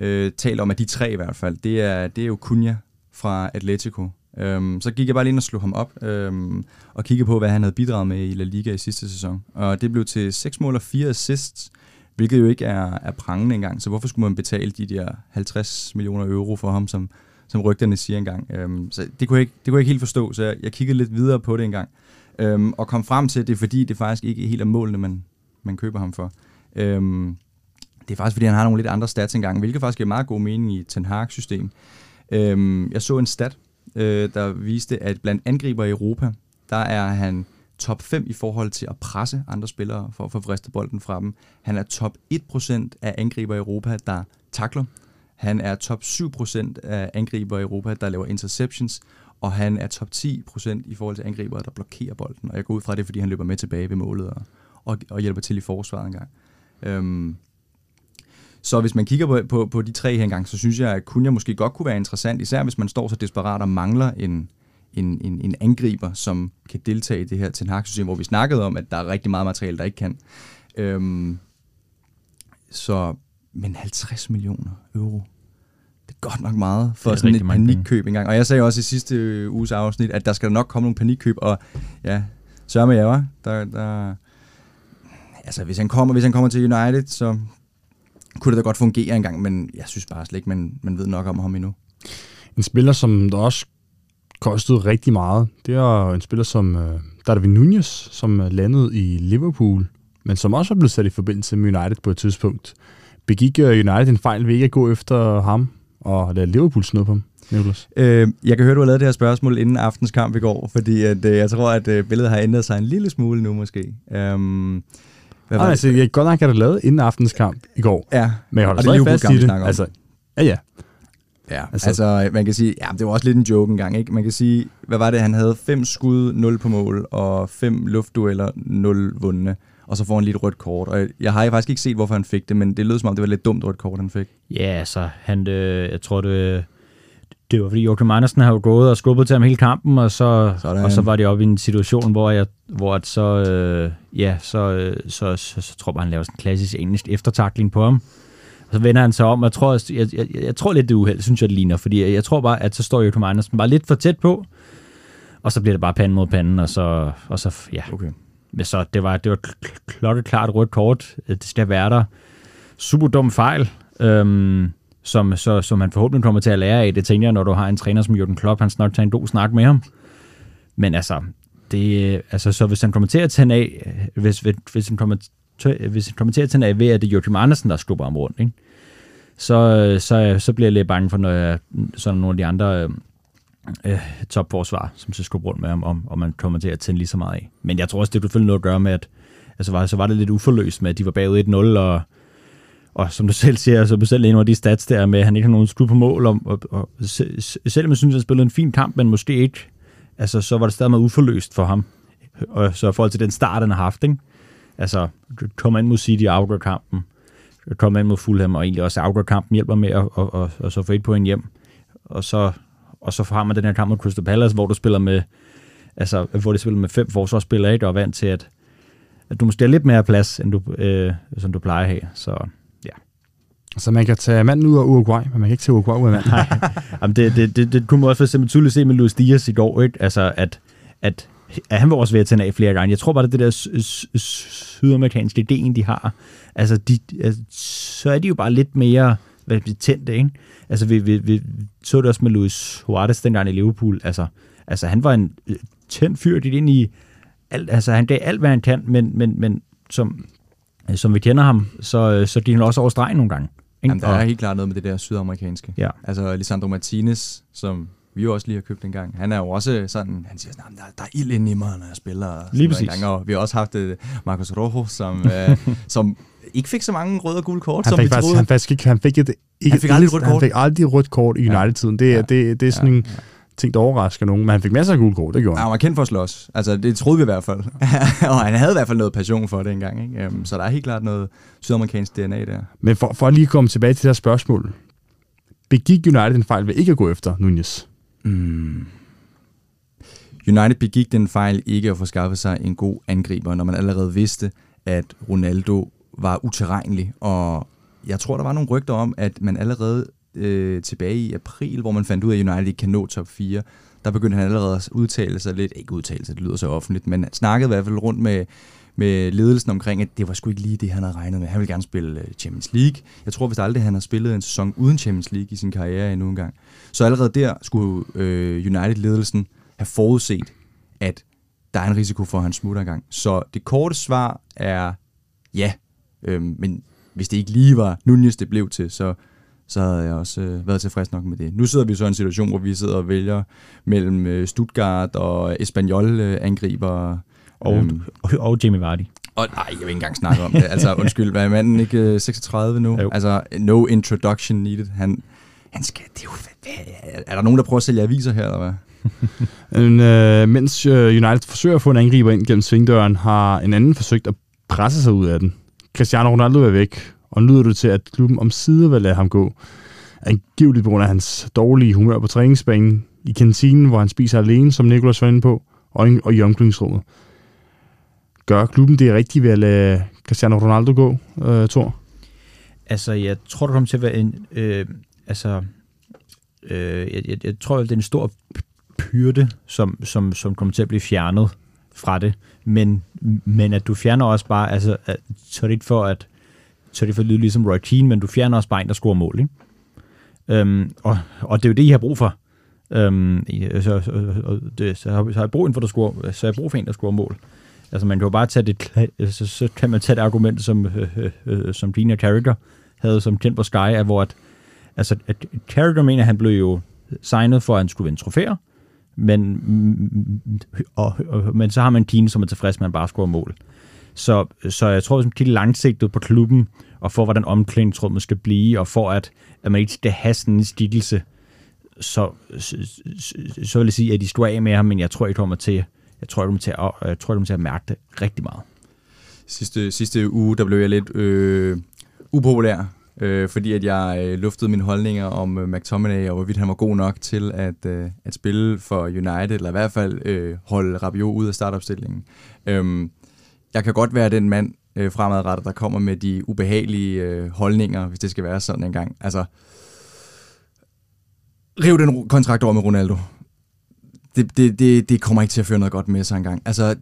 Speaker 2: øh, talt om, at de tre i hvert fald, det er, det er jo Cunha fra Atletico. Øhm, så gik jeg bare lige ind og slog ham op øhm, og kiggede på, hvad han havde bidraget med i La Liga i sidste sæson. Og det blev til 6 mål og 4 assists. hvilket jo ikke er, er prangende engang. Så hvorfor skulle man betale de der 50 millioner euro for ham, som, som rygterne siger engang? Øhm, så det kunne, jeg ikke, det kunne jeg ikke helt forstå, så jeg, jeg kiggede lidt videre på det engang. Øhm, og kom frem til, at det er fordi, det faktisk ikke er helt af målene, man, man køber ham for. Øhm, det er faktisk, fordi han har nogle lidt andre stats engang, hvilket faktisk giver meget god mening i Ten Hag-system. Øhm, jeg så en stat, øh, der viste, at blandt angriber i Europa, der er han top 5 i forhold til at presse andre spillere for at få fristet bolden fra dem. Han er top 1% af angriber i Europa, der takler. Han er top 7% af angriber i Europa, der laver interceptions. Og han er top 10% i forhold til angriber, der blokerer bolden. Og jeg går ud fra det, fordi han løber med tilbage ved målet og, og, og hjælper til i forsvaret engang. Øhm, så hvis man kigger på, på, på de tre her engang, så synes jeg, at Kunja måske godt kunne være interessant, især hvis man står så desperat og mangler en, en, en, en angriber, som kan deltage i det her Ten Hag-system, hvor vi snakkede om, at der er rigtig meget materiale, der ikke kan. Øhm, så, men 50 millioner euro, det er godt nok meget for sådan et panikkøb engang. Og jeg sagde også i sidste uges afsnit, at der skal nok komme nogle panikkøb, og ja, sørger med jer, der, der, altså hvis han kommer, hvis han kommer til United, så kunne det da godt fungere engang, men jeg synes bare slet ikke, man, man ved nok om ham endnu.
Speaker 1: En spiller, som der også kostede rigtig meget, det er en spiller som uh, Darwin Nunez, som landede i Liverpool, men som også er blevet sat i forbindelse med United på et tidspunkt. Begik uh, United en fejl ved ikke at gå efter ham og lade Liverpool snuppe ham? Nicholas?
Speaker 2: Øh, jeg kan høre, du har lavet det her spørgsmål inden aftens kamp i går, fordi at, øh, jeg tror, at øh, billedet har ændret sig en lille smule nu måske. Um,
Speaker 1: hvad var Ej, altså, jeg godt nok have det lavet inden aftens kamp i går.
Speaker 2: Ja,
Speaker 1: men jeg holder stadig fast i det. Altså, ja, ja.
Speaker 2: Ja, altså, altså man kan sige, ja, det var også lidt en joke engang, ikke? Man kan sige, hvad var det, han havde fem skud, 0 på mål, og fem luftdueller, 0 vundne, og så får han lige et rødt kort. Og jeg har faktisk ikke set, hvorfor han fik det, men det lød som om, det var lidt dumt rødt kort, han fik.
Speaker 3: Ja, altså, han, øh, jeg tror, det, det var fordi Joachim Andersen har jo gået og skubbet til ham hele kampen, og så, og så var det oppe i en situation, hvor jeg hvor at så, øh, ja, så, øh, så, så, så, tror jeg, han laver sådan en klassisk engelsk eftertakling på ham. Og så vender han sig om, og jeg tror, jeg, jeg, jeg, jeg tror lidt, det er uheld, synes jeg, det ligner, fordi jeg, jeg tror bare, at så står Joachim Andersen bare lidt for tæt på, og så bliver det bare panden mod panden, og så, og så ja. Okay. Men så det var, det var klokkeklart rødt kort. Det skal være der. Super dum fejl. Øhm, som, så, som han forhåbentlig kommer til at lære af. Det tænker jeg, når du har en træner som Jürgen Klopp, han snart tager en god snak med ham. Men altså, det, øh, altså så hvis han kommer til at tænde af, øh, hvis, hvis, hvis, han kommer til, øh, hvis han kommer til at tænde af ved, at det er Joachim Andersen, der skubber ham rundt, ikke? Så, så, så bliver jeg lidt bange for, når jeg, sådan nogle af de andre øh, topforsvar, som så skubber rundt med ham, om, om man kommer til at tænde lige så meget af. Men jeg tror også, det er selvfølgelig noget at gøre med, at altså var, så var det lidt uforløst med, at de var bagud 1-0, og og som du selv siger, så selv en af de stats der med, at han ikke har nogen skud på mål, om, og, og, selvom jeg synes, han spillede en fin kamp, men måske ikke, altså så var det stadig meget uforløst for ham. Og så i forhold til den start, han har haft, ikke? Altså, kommer ind mod City og afgør kampen, kommer ind mod Fulham, og egentlig også afgør kampen, hjælper med at og, og, og så få et point hjem. Og så, og så har man den her kamp mod Crystal Palace, hvor du spiller med, altså, hvor de spiller med fem forsvarsspillere, ikke? Og er vant til, at, at du måske har lidt mere plads, end du, øh, som du plejer at have. Så
Speaker 1: så man kan tage manden ud af Uruguay, men man kan ikke tage Uruguay ud af manden.
Speaker 3: Nej, Jamen, det, det, det, det kunne man også for eksempel tydeligt se med Luis Diaz i går, ikke? Altså, at, at, at han var også ved at tænde af flere gange. Jeg tror bare, det er det der sydamerikanske ideen, de har. Altså, de, altså, så er de jo bare lidt mere hvad det tændte, ikke? Altså, vi, vi, vi så det også med Luis Suarez dengang i Liverpool. Altså, altså han var en øh, tændt fyr, det ind i alt, altså han gav alt, hvad han kan, men, men, men som, som vi kender ham, så, så de han også over stregen nogle gange.
Speaker 2: Ikke? Jamen, der er helt klart noget med det der sydamerikanske. Ja. Altså Lisandro Martinez, som vi jo også lige har købt en gang. Han er jo også sådan, han siger sådan, der, der er ild inde i mig, når jeg spiller.
Speaker 3: Lige præcis.
Speaker 2: Gang, og vi har også haft uh, Marcos Rojo, som, uh, som ikke fik så mange røde og gule kort, han som
Speaker 1: vi faktisk, Han, faktisk ikke, han fik, et, ikke
Speaker 2: han fik aldrig rødt kort.
Speaker 1: Han fik aldrig rødt kort i United-tiden. Det, ja. det, det, det er sådan ja. en ting, der overrasker nogen, men han fik masser af gule kort, det gjorde
Speaker 2: han. Han var kendt for at slås. Altså, det troede vi i hvert fald. og han havde i hvert fald noget passion for det engang. Ikke? Um, så der er helt klart noget sydamerikansk DNA der.
Speaker 1: Men for, for at lige komme tilbage til det her spørgsmål. Begik United en fejl ved ikke at gå efter Nunez? Mm.
Speaker 2: United begik den fejl ikke at få skaffet sig en god angriber, når man allerede vidste, at Ronaldo var uterrenelig. Og jeg tror, der var nogle rygter om, at man allerede øh, tilbage i april, hvor man fandt ud af, at United ikke kan nå top 4, der begyndte han allerede at udtale sig lidt, ikke udtale sig, det lyder så offentligt, men snakkede i hvert fald rundt med, med ledelsen omkring, at det var sgu ikke lige det, han havde regnet med. Han ville gerne spille øh, Champions League. Jeg tror vist aldrig, han har spillet en sæson uden Champions League i sin karriere endnu engang. Så allerede der skulle øh, United-ledelsen have forudset, at der er en risiko for, at han smutter engang. Så det korte svar er ja. Øhm, men hvis det ikke lige var Nunez, det blev til, så, så havde jeg også øh, været tilfreds nok med det. Nu sidder vi så i en situation, hvor vi sidder og vælger mellem øh, Stuttgart og Espanyol-angriber. Øh,
Speaker 3: og, øhm, og, Jamie Vardy.
Speaker 2: Og nej, jeg vil ikke engang snakke om det. Altså, undskyld, hvad er manden ikke øh, 36 nu? Jo. Altså, no introduction needed. Han, han skal, det er, jo, er der nogen, der prøver at sælge aviser her, eller hvad?
Speaker 1: en, øh, mens øh, United forsøger at få en angriber ind gennem svingdøren, har en anden forsøgt at presse sig ud af den. Cristiano Ronaldo er væk, og nu lyder det til, at klubben om sider vil lade ham gå. Angiveligt på grund af hans dårlige humør på træningsbanen, i kantinen, hvor han spiser alene, som Nikolas var inde på, og, og i omklædningsrummet. Gør klubben det rigtigt ved at lade Cristiano Ronaldo gå, øh, Thor?
Speaker 3: Altså, jeg tror, det kommer til at være en... Øh, altså, øh, jeg, jeg, jeg tror, det er en stor pyrte, som, som, som kommer til at blive fjernet fra det. Men, men at du fjerner også bare, altså, så er det ikke for at, så det får lyde ligesom Roy Keane, men du fjerner også bare en, der scorer mål, ikke? Øhm, og, og det er jo det, I har brug for. Øhm, så, så, det, så, har, så har jeg brug for, der scorer, så har jeg brug for en, der scorer mål. Altså man kan jo bare tage det, så, så kan man tage det argument, som, øh, øh, øh som Gina Carragher havde som kendt på Sky, at hvor at, altså, at Carragher mener, at han blev jo signet for, at han skulle vinde trofæer, men, og, og, men så har man Keane, som er tilfreds med, at han bare scorer mål. Så, så jeg tror, at kigger langsigtet på klubben, og for hvordan omklædningsrummet skal blive, og for at, at man ikke skal have sådan en stikkelse, så, så, så vil jeg sige, at de står af med ham, men jeg tror ikke, kommer til, jeg tror, jeg kommer til, at, jeg tror, jeg kommer til at mærke det rigtig meget.
Speaker 2: Sidste, sidste uge, der blev jeg lidt øh, upopulær øh, fordi at jeg øh, luftede mine holdninger om øh, McTominay, og hvorvidt han var god nok til at, øh, at spille for United, eller i hvert fald øh, holde Rabiot ud af startopstillingen. Øh, jeg kan godt være den mand øh, fremadrettet, der kommer med de ubehagelige øh, holdninger, hvis det skal være sådan en gang. Altså, riv den kontrakt over med Ronaldo. Det, det, det, det kommer ikke til at føre noget godt med sig engang. Altså,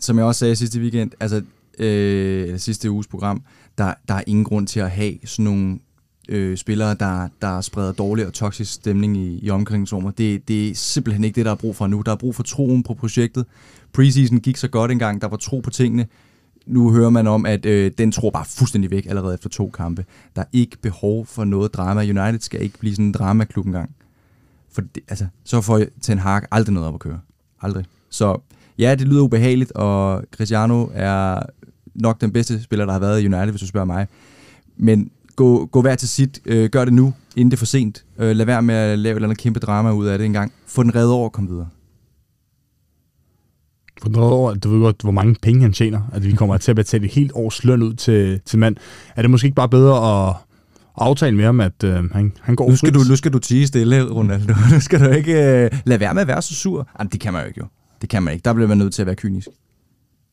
Speaker 2: som jeg også sagde sidste weekend, altså øh, sidste uges program, der, der er ingen grund til at have sådan nogle øh, spillere, der, der spreder dårlig og toksisk stemning i, i omklædningsrummet. Det, det er simpelthen ikke det, der er brug for nu. Der er brug for troen på projektet. Preseason gik så godt engang, der var tro på tingene. Nu hører man om, at øh, den tror bare fuldstændig væk allerede efter to kampe. Der er ikke behov for noget drama. United skal ikke blive sådan en dramaklub engang. For det, altså, så får Ten Hag aldrig noget op at køre. Aldrig. Så ja, det lyder ubehageligt, og Cristiano er nok den bedste spiller, der har været i United, hvis du spørger mig. Men gå, gå hver til sit. Øh, gør det nu, inden det er for sent. Øh, lad være med at lave et eller andet kæmpe drama ud af det engang. Få den reddet over og kom videre.
Speaker 1: Den reddet over, du ved godt, hvor mange penge han tjener. At vi kommer til at betale et helt års løn ud til, til mand. Er det måske ikke bare bedre at aftale med ham, at øh, han, han går
Speaker 2: nu skal, du, nu skal du tige stille, Ronaldo. nu skal du ikke øh, lade være med at være så sur. Jamen, det kan man jo ikke, jo. Det kan man ikke. Der bliver man nødt til at være kynisk.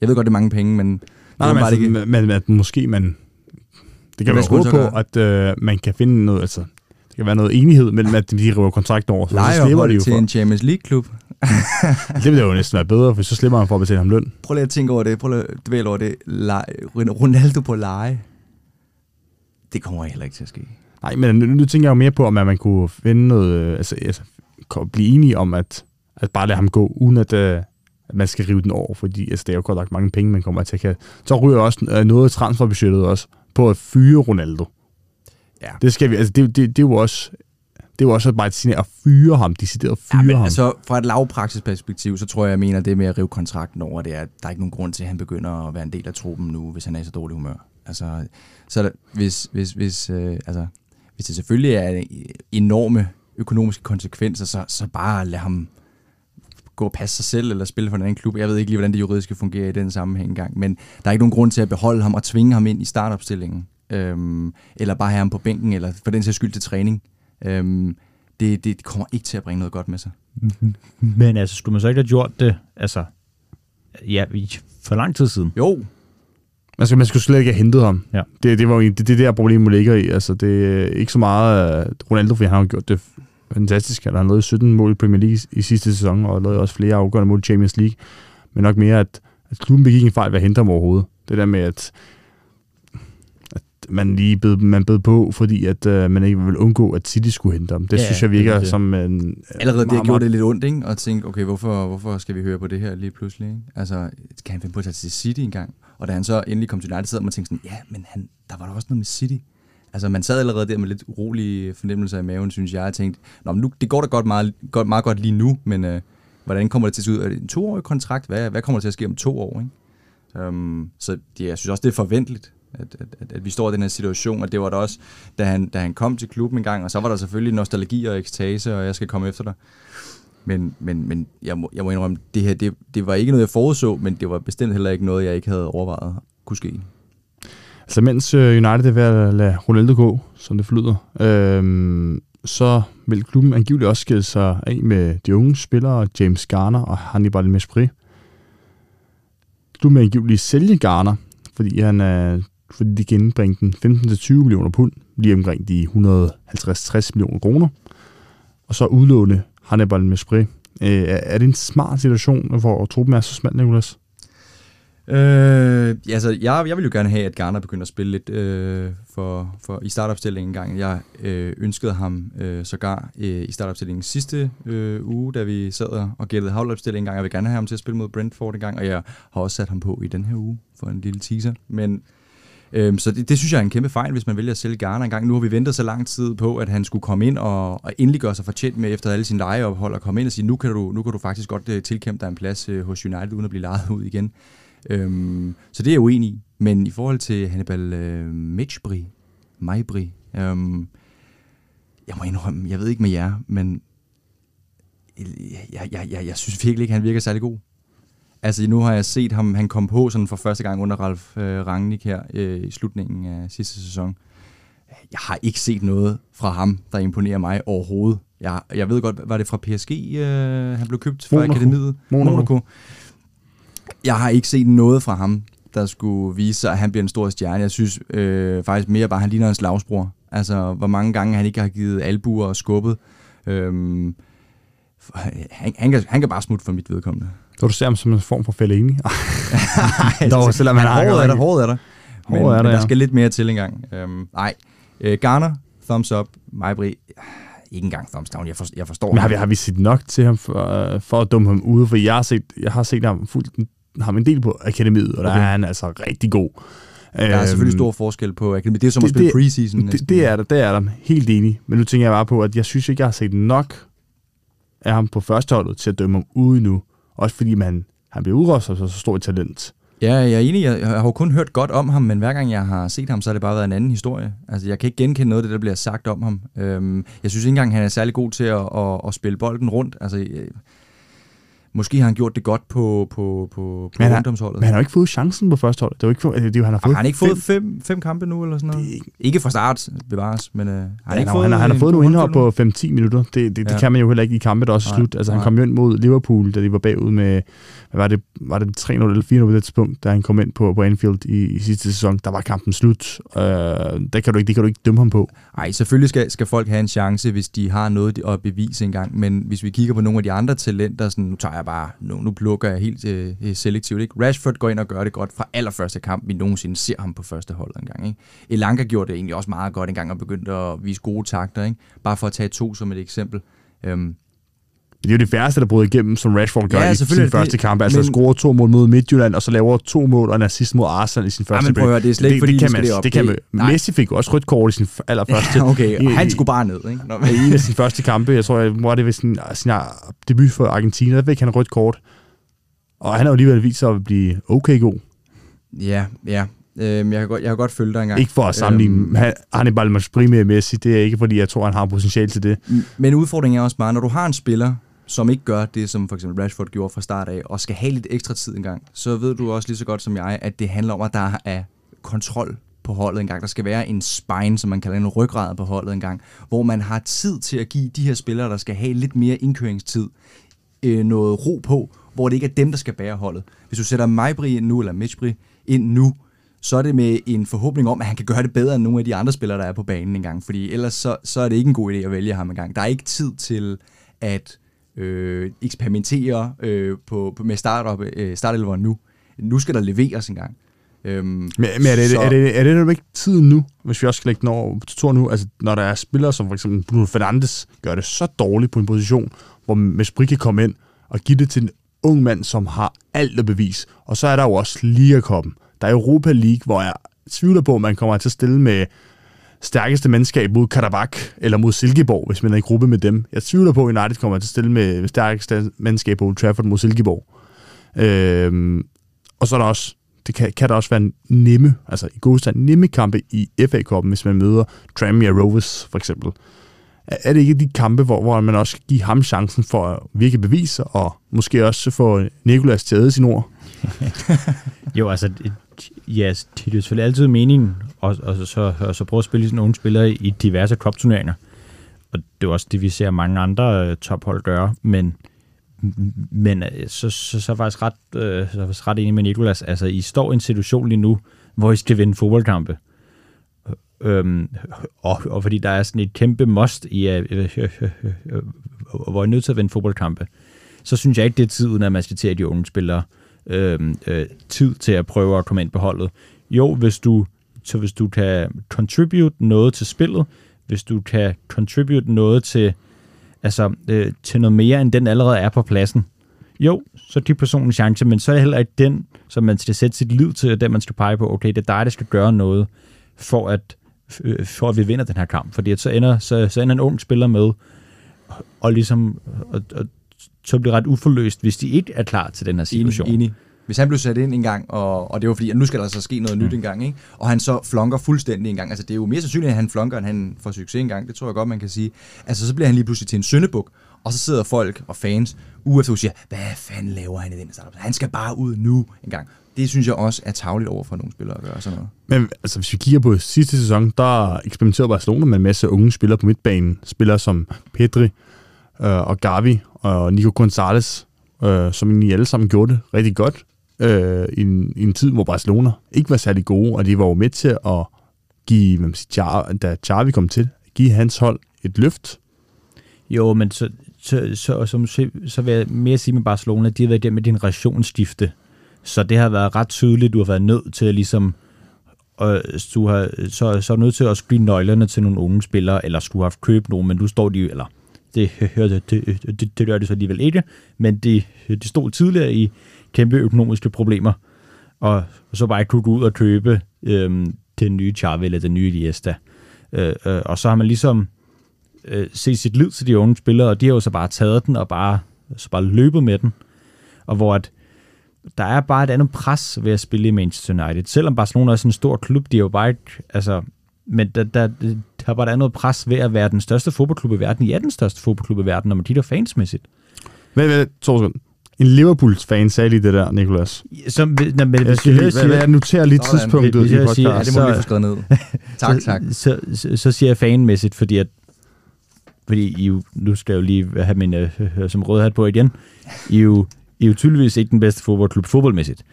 Speaker 2: Jeg ved godt, det er mange penge, men
Speaker 1: Nej, men, altså, ikke... men at måske man... Det kan være håbe på, at øh, man kan finde noget, altså, kan være noget enighed mellem, at de river kontrakten over.
Speaker 2: Så, så slipper de jo til for. en Champions League-klub.
Speaker 1: det ville jo næsten være bedre, for så slipper man for at betale ham løn.
Speaker 2: Prøv lige at tænke over det. Prøv lige at dvæle over det. Ronaldo på leje. Det kommer heller ikke til at ske.
Speaker 1: Nej, men nu, nu tænker jeg jo mere på, om at man kunne finde noget, øh, altså, altså blive enige om, at, at bare lade ham gå, uden at, uh, at man skal rive den over, fordi altså, det er jo godt nok mange penge, man kommer til at Så ryger også øh, noget af transferbudgettet også på at fyre Ronaldo. Ja. Det skal vi, altså det, det, det er jo også det er jo også bare et signal at fyre ham, decideret at fyre ja, men ham.
Speaker 2: Altså, fra et lavpraktisk perspektiv, så tror jeg, jeg mener, det med at rive kontrakten over, det er, at der er ikke nogen grund til, at han begynder at være en del af truppen nu, hvis han er i så dårlig humør. Altså, så der, hvis, hvis, hvis, øh, altså, hvis det selvfølgelig er enorme økonomiske konsekvenser, så, så bare lad ham gå og passe sig selv eller spille for en anden klub. Jeg ved ikke lige, hvordan det juridiske fungerer i den sammenhæng engang, men der er ikke nogen grund til at beholde ham og tvinge ham ind i startopstillingen. Øhm, eller bare have ham på bænken, eller for den sags skyld til træning. Øhm, det, det kommer ikke til at bringe noget godt med sig.
Speaker 3: Men altså, skulle man så ikke have gjort det, altså, ja, for lang tid siden?
Speaker 2: Jo.
Speaker 1: Altså, man skulle slet ikke have hentet ham. Ja. Det, det var jo det, det der problem, ligger i. Altså, det er ikke så meget uh, Ronaldo, for han har gjort det fantastisk. Han har lavet 17 mål i Premier League i sidste sæson, og lavet også flere afgørende mål i Champions League. Men nok mere, at, at klubben begik en fejl ved at hente ham overhovedet. Det der med, at man lige bed, man bed på, fordi at uh, man ikke ville undgå, at City skulle hente ham. Det
Speaker 3: Ja,
Speaker 1: ja, synes jeg
Speaker 3: er
Speaker 1: virker
Speaker 3: det.
Speaker 1: som en...
Speaker 2: Allerede det har gjort det lidt ondt, ikke? Og tænke, okay, hvorfor, hvorfor skal vi høre på det her lige pludselig, ikke? Altså, kan han finde på at tage til City engang? Og da han så endelig kom til United, så man tænkte sådan, ja, men han, der var der også noget med City. Altså, man sad allerede der med lidt urolige fornemmelser i maven, synes jeg. Jeg tænkte, Nå, men nu, det går da godt meget, godt, meget godt lige nu, men øh, hvordan kommer det til at se ud? Er det en toårig kontrakt? Hvad, hvad kommer der til at ske om to år, ikke? Um, så det, jeg synes også, det er forventeligt, at, at, at, at vi står i den her situation, og det var der også, da han, da han kom til klubben en gang, og så var der selvfølgelig nostalgi og ekstase, og jeg skal komme efter dig. Men, men, men jeg, må, jeg må indrømme, det her, det, det var ikke noget, jeg forudså, men det var bestemt heller ikke noget, jeg ikke havde overvejet kunne ske.
Speaker 1: Altså mens øh, United er ved at lade Ronaldo gå, som det flyder, øhm, så vil klubben angiveligt også skille sig af med de unge spillere, James Garner og Hannibal Mespri. Klubben vil angiveligt sælge Garner, fordi, han er, fordi de kan indbringe den 15-20 millioner pund, lige omkring de 150-60 millioner kroner, og så udlåne Hannibal Mespré. Øh, er, det en smart situation, hvor truppen er så smal, Nicolas?
Speaker 2: Øh, ja, altså, jeg, jeg vil jo gerne have, at Garner begynder at spille lidt øh, for, for, i startopstillingen en gang. Jeg øh, ønskede ham øh, sågar øh, i startopstillingen sidste øh, uge, da vi sad og- gættede havlopstillingen en gang. Jeg vil gerne have ham til at spille mod Brentford en gang, og jeg har også sat ham på i den her uge for en lille teaser. Men Øhm, så det, det synes jeg er en kæmpe fejl, hvis man vælger at sælge Garner engang. Nu har vi ventet så lang tid på, at han skulle komme ind og, og endelig gøre sig fortjent med efter alle sine lejeophold og komme ind og sige, nu kan du, nu kan du faktisk godt uh, tilkæmpe dig en plads øh, hos United, uden at blive lejet ud igen. Øhm, så det er jeg uenig i. Men i forhold til Hannibal øh, Mitchbri, Majbri, øhm, jeg må indrømme, jeg ved ikke med jer, men jeg, jeg, jeg, jeg synes virkelig ikke, han virker særlig god. Altså nu har jeg set ham, han kom på sådan for første gang under Ralf øh, Rangnick her øh, i slutningen af sidste sæson. Jeg har ikke set noget fra ham, der imponerer mig overhovedet. Jeg, jeg ved godt, var det fra PSG, øh, han blev købt fra
Speaker 1: Monaco.
Speaker 2: akademiet?
Speaker 1: Monaco.
Speaker 2: Monaco. Jeg har ikke set noget fra ham, der skulle vise sig, at han bliver en stor stjerne. Jeg synes øh, faktisk mere bare, at han ligner en slagsbror. Altså, hvor mange gange han ikke har givet albuer og skubbet. Øhm, han, han, kan, han kan bare smutte for mit vedkommende.
Speaker 1: Så du ser ham som en form for Fellaini.
Speaker 2: Ej,
Speaker 1: Dog, selvom han har
Speaker 2: håret er der, håret er der. Men,
Speaker 1: Håret er der,
Speaker 2: men der
Speaker 1: ja.
Speaker 2: skal lidt mere til engang. Øhm, nej, øh, Garner, thumbs up. Majbri, ikke engang thumbs down. Jeg, for, jeg forstår
Speaker 1: Men har vi, har vi set nok til ham for, øh, for at dumme ham ude? For jeg har set, jeg har set ham fuldt ham en del på akademiet, og der
Speaker 2: Okay.
Speaker 1: er han altså rigtig god.
Speaker 2: Der er selvfølgelig stor forskel på akademi. Det er som at
Speaker 1: det-
Speaker 2: spille
Speaker 1: det-
Speaker 2: preseason.
Speaker 1: Det,
Speaker 2: næsten.
Speaker 1: det er der, det er der. Helt enig. Men nu tænker jeg bare på, at jeg synes ikke, jeg har set nok af ham på førsteholdet til at dømme ham ude nu. Også fordi man, han bliver udrustet som så stor et talent.
Speaker 2: Ja, jeg er enig. Jeg, jeg har jo kun hørt godt om ham, men hver gang jeg har set ham, så har det bare været en anden historie. Altså, jeg kan ikke genkende noget af det, der bliver sagt om ham. Øhm, jeg synes ikke engang, han er særlig god til at, at, at spille bolden rundt. Altså, øh, måske har han gjort det godt på, på, på, på
Speaker 1: Men han har-
Speaker 2: ungdomsholdet.
Speaker 1: Men han har jo ikke fået chancen på førsteholdet. Det er jo ikke, det er jo, han har
Speaker 2: Har
Speaker 1: fået
Speaker 2: han ikke fået
Speaker 1: fem-
Speaker 2: fem, fem kampe nu, eller sådan noget?
Speaker 1: Det ikke-
Speaker 2: Ikke fra start, bevares, men øh, har han, ikke
Speaker 1: har,
Speaker 2: fået
Speaker 1: han, har, han har fået nogle
Speaker 2: nu?
Speaker 1: på 5-10 minutter. Det, det, det
Speaker 2: Ja.
Speaker 1: kan man jo heller ikke i kampe, der også er
Speaker 2: Nej,
Speaker 1: slut. Altså, han
Speaker 2: nej.
Speaker 1: kom jo ind mod Liverpool, da de var bagud med, hvad var det, var det 3-0 eller 4-0 på det tidspunkt, da han kom ind på, på Anfield i, i sidste sæson. Der var kampen slut. Øh, der kan du ikke, det kan du ikke dømme ham på.
Speaker 2: Ej, selvfølgelig skal, skal folk have en chance, hvis de har noget at bevise engang, men hvis vi kigger på nogle af de andre talenter, sådan, nu tager er bare, nu, nu plukker jeg helt øh, øh, selektivt, ikke? Rashford går ind og gør det godt fra allerførste kamp, vi nogensinde ser ham på første hold engang, ikke? Elanga gjorde det egentlig også meget godt engang og begyndte at vise gode takter, ikke? Bare for at tage to som et eksempel. Øhm,
Speaker 1: det er jo det færreste, der bryder igennem, som Rashford gør
Speaker 2: Ja,
Speaker 1: i sin
Speaker 2: det
Speaker 1: første
Speaker 2: det,
Speaker 1: kamp. Altså
Speaker 2: men-
Speaker 1: scorer to mål mod Midtjylland, og så laver to mål og en assist mod Arsenal i sin første
Speaker 2: men prøv at det er slet ikke, fordi
Speaker 1: det, kan man,
Speaker 2: det op.
Speaker 1: det kan man.
Speaker 2: Det- nej.
Speaker 1: Messi fik også rødt kort i sin allerførste.
Speaker 2: ja, okay, og han skulle bare ned, ikke? Nå, men-
Speaker 1: i en af sine første kampe, jeg tror, jeg, er det ved sin, sin debut for Argentina, der fik han rødt kort. Og han har jo alligevel vist sig at blive okay god.
Speaker 2: ja, ja. Øhm, jeg, kan godt, jeg kan godt følge dig engang.
Speaker 1: Ikke for at sammenligne
Speaker 2: Øhm,
Speaker 1: øhm, Hannibal Matspri med Messi, det er ikke fordi, jeg tror, han har potentiale til det.
Speaker 2: Men udfordringen er også bare, når du har en spiller, som ikke gør det, som for eksempel Rashford gjorde fra start af, og skal have lidt ekstra tid engang, så ved du også lige så godt som jeg, at det handler om, at der er kontrol på holdet engang. Der skal være en spine, som man kalder en ryggrad på holdet engang, hvor man har tid til at give de her spillere, der skal have lidt mere indkøringstid, øh, noget ro på, hvor det ikke er dem, der skal bære holdet. Hvis du sætter Majbri ind nu, eller Mitchbri ind nu, så er det med en forhåbning om, at han kan gøre det bedre end nogle af de andre spillere, der er på banen engang. Fordi ellers så, så er det ikke en god idé at vælge ham engang. Der er ikke tid til at øh, eksperimentere øh, på, på, med start øh, startelveren nu. nu skal der leveres en gang. Øhm,
Speaker 1: Men, men er, det,
Speaker 2: så-
Speaker 1: er, det, er det netop ikke tiden nu, hvis vi også skal lægge den over til Thor nu, altså når der er spillere som for eksempel Bruno Fernandes, gør det så dårligt på en position, hvor Mesprit kan komme ind og give det til en ung mand, som har alt at bevise. Og så er der jo også Liga-koppen. Der er Europa League, hvor jeg tvivler på, at man kommer til at stille med stærkeste mandskab mod Karabakh eller mod Silkeborg, hvis man er i gruppe med dem. Jeg tvivler på, at United kommer til at stille med stærkeste mandskab på Old Trafford mod Silkeborg. Øhm, og så er der også, det kan, kan der også være nemme, altså i god stand, nemme kampe i FA-koppen, hvis man møder Tranmere Rovers for eksempel. Er, det ikke de kampe, hvor, hvor man også skal give ham chancen for at virke beviser, og måske også få Nikolas til at æde sin ord?
Speaker 3: Jo, altså, ja, det er jo selvfølgelig altid meningen, og, og så, så, og så prøve at spille sådan nogle spillere i diverse cup-turneringer. Og det er også det, vi ser mange andre øh, tophold gøre, men, men så, så, så er jeg faktisk ret, øh, så er faktisk ret enig med Nikolas. Altså, I står i en situation lige nu, hvor I skal vinde fodboldkampe. Øhm, og, og fordi der er sådan et kæmpe must i, øh, øh, øh, øh, hvor I er nødt til at vinde fodboldkampe, så synes jeg ikke, det er tiden, at man skal til de unge spillere øh, Øhm, øh, tid til at prøve at komme ind på holdet. Jo, hvis du, så hvis du kan contribute noget til spillet, hvis du kan contribute noget til, altså, øh, til noget mere, end den allerede er på pladsen, jo, så er de personens chance, men så er det heller ikke den, som man skal sætte sit liv til, og den man skal pege på, okay, det er dig, der skal gøre noget, for at, øh, for at vi vinder den her kamp. Fordi at så ender, så, så ender en ung spiller med, og ligesom, og, og, så bliver ret uforløst, hvis de ikke er klar til den her situation.
Speaker 2: Enig, enig. Hvis han blev sat ind en gang, og, og det var fordi, at nu skal der så ske noget mm. nyt en gang, ikke? og han så flonker fuldstændig en gang, altså det er jo mere sandsynligt, at han flonker, end han får succes en gang, det tror jeg godt, man kan sige. Altså så bliver han lige pludselig til en syndebuk, og så sidder folk og fans uge efter uge og siger, hvad fanden laver han i den startup? Han skal bare ud nu en gang. Det synes jeg også er tageligt over for nogle spillere at gøre sådan noget.
Speaker 1: Men altså, hvis vi kigger på sidste sæson, der eksperimenterede Barcelona med en masse unge spillere på midtbanen. Spillere som Pedri øh, og Gavi og Nico Gonzalez, øh, som egentlig alle sammen gjorde det rigtig godt øh, i, en, i en tid, hvor Barcelona ikke var særlig gode, og de var jo med til at give, hvad man siger, Char, da Xavi kom til, give hans hold et løft.
Speaker 3: Jo, men så, så, så, så, så, så vil jeg mere sige med Barcelona, de har været der med din relationsskifte. Så det har været ret tydeligt, du har været nødt til at ligesom, og du har, så, så er du nødt til at skrive nøglerne til nogle unge spillere, eller skulle have købt nogen, men du står de, eller det, det, det, det, det gør det så alligevel ikke, men de, de stod tidligere i kæmpe økonomiske problemer, og så bare ikke kunne gå ud og købe øhm, den nye Charvel eller den nye Iniesta. Øh, øh, og så har man ligesom øh, set sit liv til de unge spillere, og de har jo så bare taget den og bare, så bare løbet med den. Og hvor at, der er bare et andet pres ved at spille i Manchester United. Selvom Barcelona er sådan en stor klub, de er jo bare ikke, altså, men der, der, der er bare et andet pres ved at være den største fodboldklub i verden. I er den største fodboldklub i verden, når man kigger fansmæssigt.
Speaker 1: Hvad, hvad, to sekunder. En Liverpool-fan sagde lige det der, Nikolas.
Speaker 3: Så, når, men,
Speaker 1: Jeg
Speaker 3: hvis
Speaker 1: skal lige, hvad, hvad, jeg noterer lige
Speaker 2: Sådan.
Speaker 1: tidspunktet
Speaker 3: Hvis
Speaker 1: i
Speaker 3: jeg siger,
Speaker 2: Ja,
Speaker 1: podcast.
Speaker 2: det må
Speaker 3: Så-
Speaker 2: vi få skrevet ned. tak, tak.
Speaker 3: Så, så, så, så siger jeg fanmæssigt, fordi at fordi I jo, nu skal jeg jo lige have min øh, øh, som rødhat på igen. I er jo, I er jo tydeligvis ikke den bedste fodboldklub fodboldmæssigt.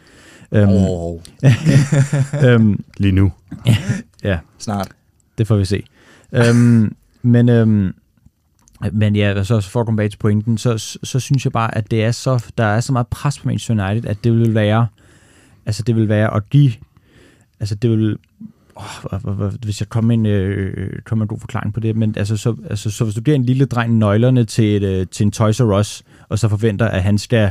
Speaker 3: Um,
Speaker 2: Oh,
Speaker 3: um,
Speaker 1: Lige nu.
Speaker 3: ja,
Speaker 2: snart.
Speaker 3: det får vi se. Um, men, um, men ja, så for at komme tilbage til pointen, så, så, så synes jeg bare, at det er så, der er så meget pres på Manchester United, at det vil være, altså det vil være at give, altså det vil, oh, hvis jeg kommer en, øh, kommer en god forklaring på det, men altså så, altså, så hvis du giver en lille dreng nøglerne til, et, øh, til en Toys R Us, og så forventer, at han skal,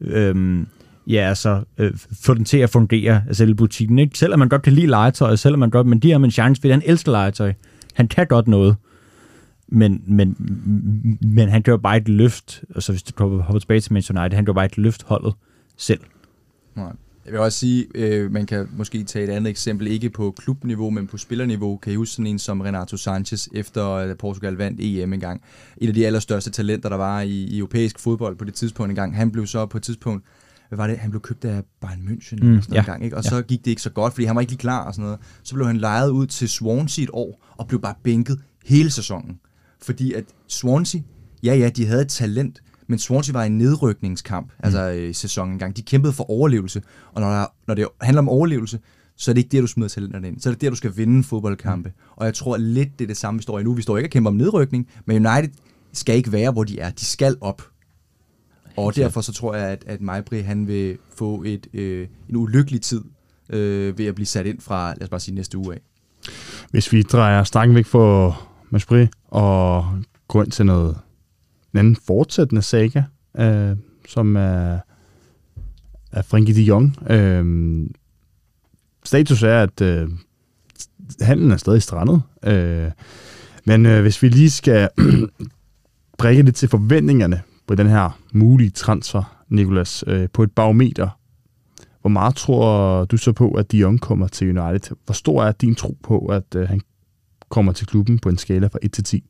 Speaker 3: øhm, ja, altså, øh, få den til at fungere, altså i butikken, ikke? Selvom man godt kan lide legetøj, selvom man godt, men de har en chance, fordi han elsker legetøj. Han kan godt noget. Men, men, men han gør bare et løft, altså hvis du hopper tilbage til Manchester United, han gør bare et løft holdet selv.
Speaker 2: Nej. Jeg vil også sige, øh, man kan måske tage et andet eksempel, ikke på klubniveau, men på spillerniveau. Kan I huske sådan en som Renato Sanchez, efter at Portugal vandt EM engang? Et af de allerstørste talenter, der var i, i europæisk fodbold på det tidspunkt engang. Han blev så på et tidspunkt, hvad var det? Han blev købt af Bayern München
Speaker 3: Mm,
Speaker 2: sådan
Speaker 3: ja.
Speaker 2: gang, ikke? og så gik det ikke så godt, fordi han var ikke lige klar og sådan noget. Så blev han lejet ud til Swansea et år, og blev bare bænket hele sæsonen. Fordi at Swansea, ja ja, de havde et talent, men Swansea var i en nedrykningskamp, mm. altså i sæsonen engang. De kæmpede for overlevelse, og når, der, når det handler om overlevelse, så er det ikke der, du smider talenterne ind. Så er det der, du skal vinde fodboldkampe. Mm. Og jeg tror lidt, det er det samme, vi står i nu. Vi står ikke og kæmper om nedrykning, men United skal ikke være, hvor de er. De skal op. Og derfor så tror jeg, at, at Majbri han vil få et, øh, en ulykkelig tid øh, ved at blive sat ind fra, lad os bare sige, næste uge af.
Speaker 1: Hvis vi drejer stakken væk fra Maspri og går ind til noget en anden fortsættende saga, øh, som er, er Frenkie de Jong. Øh, status er, at øh, handlen er stadig strandet. Øh, men øh, hvis vi lige skal brække lidt til forventningerne på den her mulige transfer, Nikolas, øh, på et barometer, hvor meget tror du så på, at de Jong kommer til United? Hvor stor er din tro på, at øh, han kommer til klubben på en skala fra 1 til 10?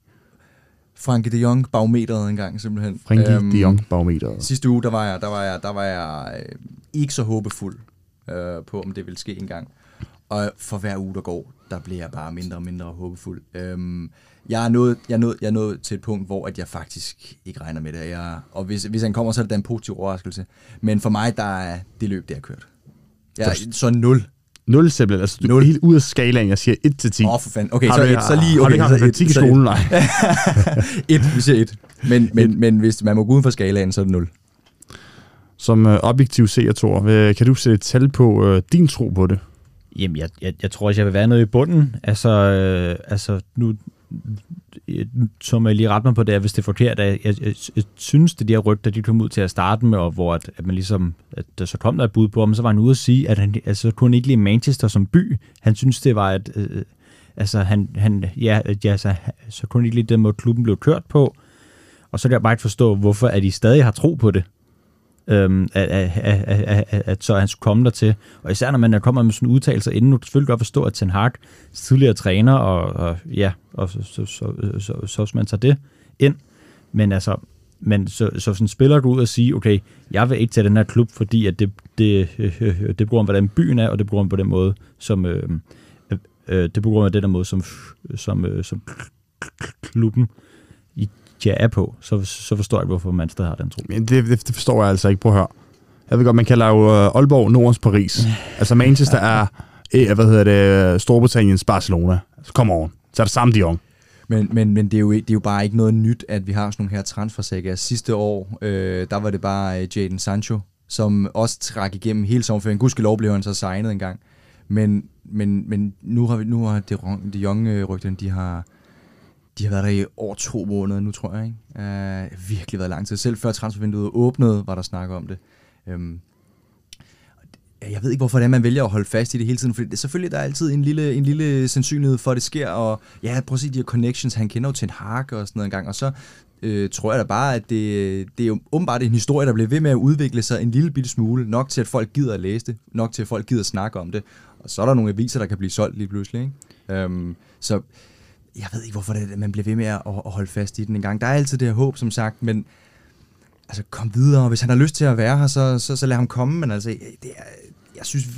Speaker 2: Frankie de Jong barometeret engang simpelthen.
Speaker 1: Frankie øhm, de Jong barometeret.
Speaker 2: Sidste uge, der var jeg, der var jeg, der var jeg øh, ikke så håbefuld øh, på, om det ville ske engang. Og for hver uge, der går, der bliver jeg bare mindre og mindre håbefuld. Øhm, jeg, er nået, jeg, er nået, jeg er nået til et punkt, hvor at jeg faktisk ikke regner med det. Jeg, og hvis, hvis han kommer, så er det da en positiv overraskelse. Men for mig, der er det løb, det har kørt. Jeg, så 0.
Speaker 1: 0 simpelthen. Altså, du 0. er helt ude af skalaen. Jeg siger 1 til 10.
Speaker 2: Åh, oh, for fanden. Okay, har så, et, så lige... Okay,
Speaker 1: har du ikke haft matematik i skolen? Nej.
Speaker 2: 1, vi siger 1. Men, men, men hvis man må gå uden for skalaen, så er det 0.
Speaker 1: Som uh, objektiv seer, Thor, kan du sætte et tal på uh, din tro på det?
Speaker 3: Jamen, jeg, jeg, jeg tror også, jeg vil være noget i bunden. Altså, øh, altså nu, så må jeg lige rette mig på det, hvis det er forkert. Jeg, jeg, jeg, jeg synes, det de her rygter, de kom ud til at starte med, og hvor at, at man ligesom, at der så kom der et bud på ham, så var han ude at sige, at han altså, kunne ikke lide Manchester som by. Han synes, det var et, øh, øh, altså han, han ja, ja så, så kunne han ikke lide den måde, klubben blev kørt på. Og så kan jeg bare ikke forstå, hvorfor at I stadig har tro på det øhm, at, at, at, at, at, at så han skulle komme der til. Og især når man kommer med sådan en udtalelse inden, nu kan selvfølgelig godt forstå, at Ten Hag tidligere træner, og, og ja, og så, så, så, så, så, så man tager det ind. Men altså, men så, så sådan spiller du ud og sige, okay, jeg vil ikke til den her klub, fordi at det, det, det, det bruger hvordan byen er, og det bruger på den måde, som øhm, øh, øh, det bruger på den der måde, som, som, øh, som klubben jeg er på, så, så forstår jeg ikke, hvorfor man stadig har den tro.
Speaker 1: Men det, det, det forstår jeg altså ikke. Prøv at høre. Jeg ved godt, man kalder jo uh, Aalborg Nordens Paris. altså Manchester er, eh, hvad hedder det, Storbritanniens Barcelona. Så kom on. Så er det samme Dion.
Speaker 2: Men, men, men det, er jo, det er jo bare ikke noget nyt, at vi har sådan nogle her transfersager. Sidste år, øh, der var det bare Jadon Sancho, som også trak igennem hele sommerferien. Gudskelov blev han så signet en gang. Men, men, men nu har vi nu har de, de unge rygterne, de har, de har været der i over to måneder nu, tror jeg. Ikke? Uh, virkelig været lang tid. Selv før transfervinduet åbnede, var der snak om det. Um, jeg ved ikke, hvorfor det er, man vælger at holde fast i det hele tiden, for selvfølgelig der er altid en lille, en lille sandsynlighed for, at det sker, og ja, prøv at se de her connections, han kender jo til en hak og sådan noget engang, og så øh, tror jeg da bare, at det, det er jo åbenbart en historie, der bliver ved med at udvikle sig en lille bitte smule, nok til, at folk gider at læse det, nok til, at folk gider at snakke om det, og så er der nogle aviser, der kan blive solgt lige pludselig. Ikke? Øhm, så jeg ved ikke, hvorfor det, man bliver ved med at, at holde fast i den en gang. Der er altid det her håb, som sagt, men altså, kom videre. Hvis han har lyst til at være her, så, så, så lad ham komme. Men altså, det er, jeg synes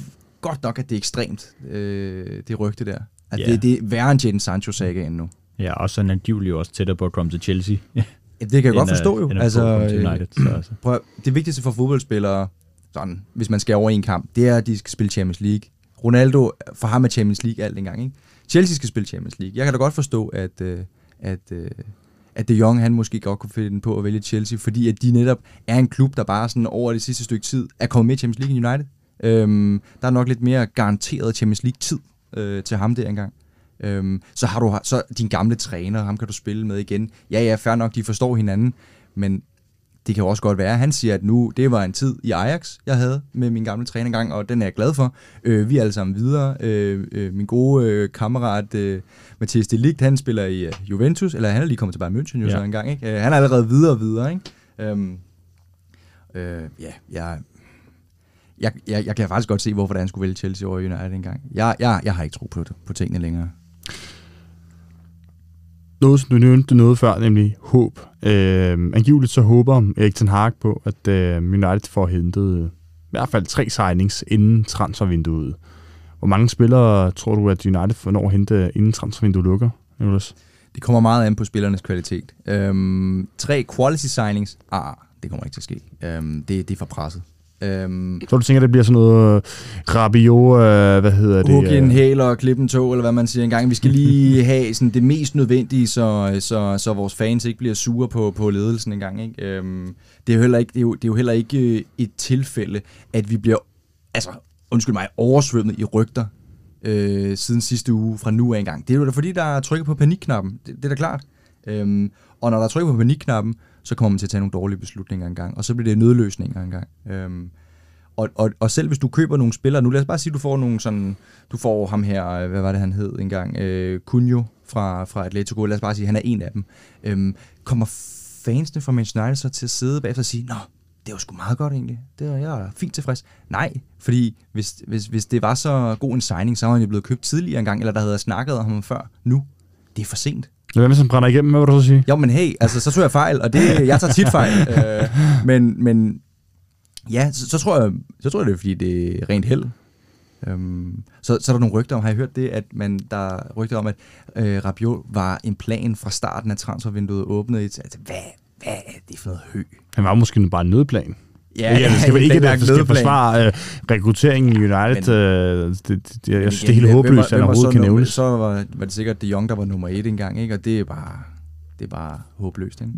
Speaker 2: godt nok, at det er ekstremt, øh, det rygte der. At yeah. det, det er værre end Jadon sancho saga endnu.
Speaker 3: Ja, og så er angiveligt også tættere på at komme til Chelsea.
Speaker 2: ja, det kan jeg godt forstå jo.
Speaker 3: Altså, United, så altså.
Speaker 2: prøv, det vigtigste for fodboldspillere, sådan, hvis man skal over i en kamp, det er, at de skal spille Champions League. Ronaldo, for ham er Champions League alt en gang, ikke? Chelsea skal spille Champions League. Jeg kan da godt forstå, at, øh, at, øh, at De Jong, han måske godt kunne finde på at vælge Chelsea, fordi at de netop er en klub, der bare sådan over det sidste stykke tid er kommet med i Champions League i United. Øhm, der er nok lidt mere garanteret Champions League-tid øh, til ham der engang. Øhm, så har du så din gamle træner, ham kan du spille med igen. Ja, ja, fair nok, de forstår hinanden, men det kan jo også godt være, han siger, at nu, det var en tid i Ajax, jeg havde med min gamle træner gang, og den er jeg glad for. Øh, vi er alle sammen videre. Øh, øh, min gode øh, kammerat øh, Mathias Delict, han spiller i uh, Juventus, eller han er lige kommet til Bayern München jo ja. så en gang, ikke? Øh, han er allerede videre og videre, ikke? Øhm, øh, ja, jeg, jeg, jeg, jeg kan faktisk godt se, hvorfor han skulle vælge Chelsea over United engang. Jeg, jeg, jeg har ikke tro på, på tingene længere
Speaker 1: noget, som du nævnte noget før, nemlig håb. Øh, angiveligt så håber Erik Ten Hag på, at øh, United får hentet øh, i hvert fald tre signings inden transfervinduet. Hvor mange spillere tror du, at United får når at hente, øh, inden transfervinduet lukker, Nicholas?
Speaker 2: Det kommer meget an på spillernes kvalitet. Øhm, tre quality signings, ah, det kommer ikke til at ske. Øhm, det, det er for presset. Øhm,
Speaker 1: Så du tænker, det bliver sådan noget øh, Rabiot, øh, hvad hedder det?
Speaker 2: Hug en
Speaker 1: øh,
Speaker 2: hæl og klippe en tog, eller hvad man siger engang. Vi skal lige have sådan det mest nødvendige, så, så, så vores fans ikke bliver sure på, på ledelsen engang. Ikke? Øhm, det, er jo heller ikke, det, er jo, det er jo heller ikke øh, et tilfælde, at vi bliver, altså undskyld mig, oversvømmet i rygter øh, siden sidste uge fra nu af engang. Det er jo da fordi, der er trykket på panikknappen. Det, det er da klart. Øhm, og når der er trykket på panikknappen, så kommer man til at tage nogle dårlige beslutninger engang, og så bliver det nødløsninger engang. Øhm, og, og, og selv hvis du køber nogle spillere, nu lad os bare sige, du får nogle sådan, du får ham her, øh, hvad var det han hed engang, øh, Cunho fra, fra Atletico, lad os bare sige, han er en af dem. Øhm, kommer fansene fra Manchester United så til at sidde bagefter og sige, nå, det var sgu meget godt egentlig, det var jeg fint tilfreds. Nej, fordi hvis, hvis, hvis det var så god en signing, så var han jo blevet købt tidligere engang, eller der havde snakket om ham før. Nu, det er for sent.
Speaker 1: Hvem er som brænder igennem, hvad vil du så sige?
Speaker 2: Jo, men hey, altså, så tog jeg fejl, og det, jeg tager tit fejl. Øh, men, men ja, så, så, tror jeg, så tror jeg, det er, fordi det er rent held. Øhm, så, så er der nogle rygter om, har I hørt det, at man, der er rygter om, at øh, Rabiot var en plan fra starten af transfervinduet åbnet i, altså, hvad, hvad er det for noget hø?
Speaker 1: Han var måske bare en nødplan.
Speaker 2: Ja,
Speaker 1: ikke, at det skal, ikke, at det skal forsvare øh, rekrutteringen i United.
Speaker 2: Men-
Speaker 1: øh, det, det, jeg synes, det er
Speaker 2: Men
Speaker 1: helt håbløst, at han overhovedet
Speaker 2: så
Speaker 1: kan nævnes.
Speaker 2: Så var, var det sikkert De Jong, der var nummer et engang, ikke? og det er bare, det er bare håbløst. Ikke?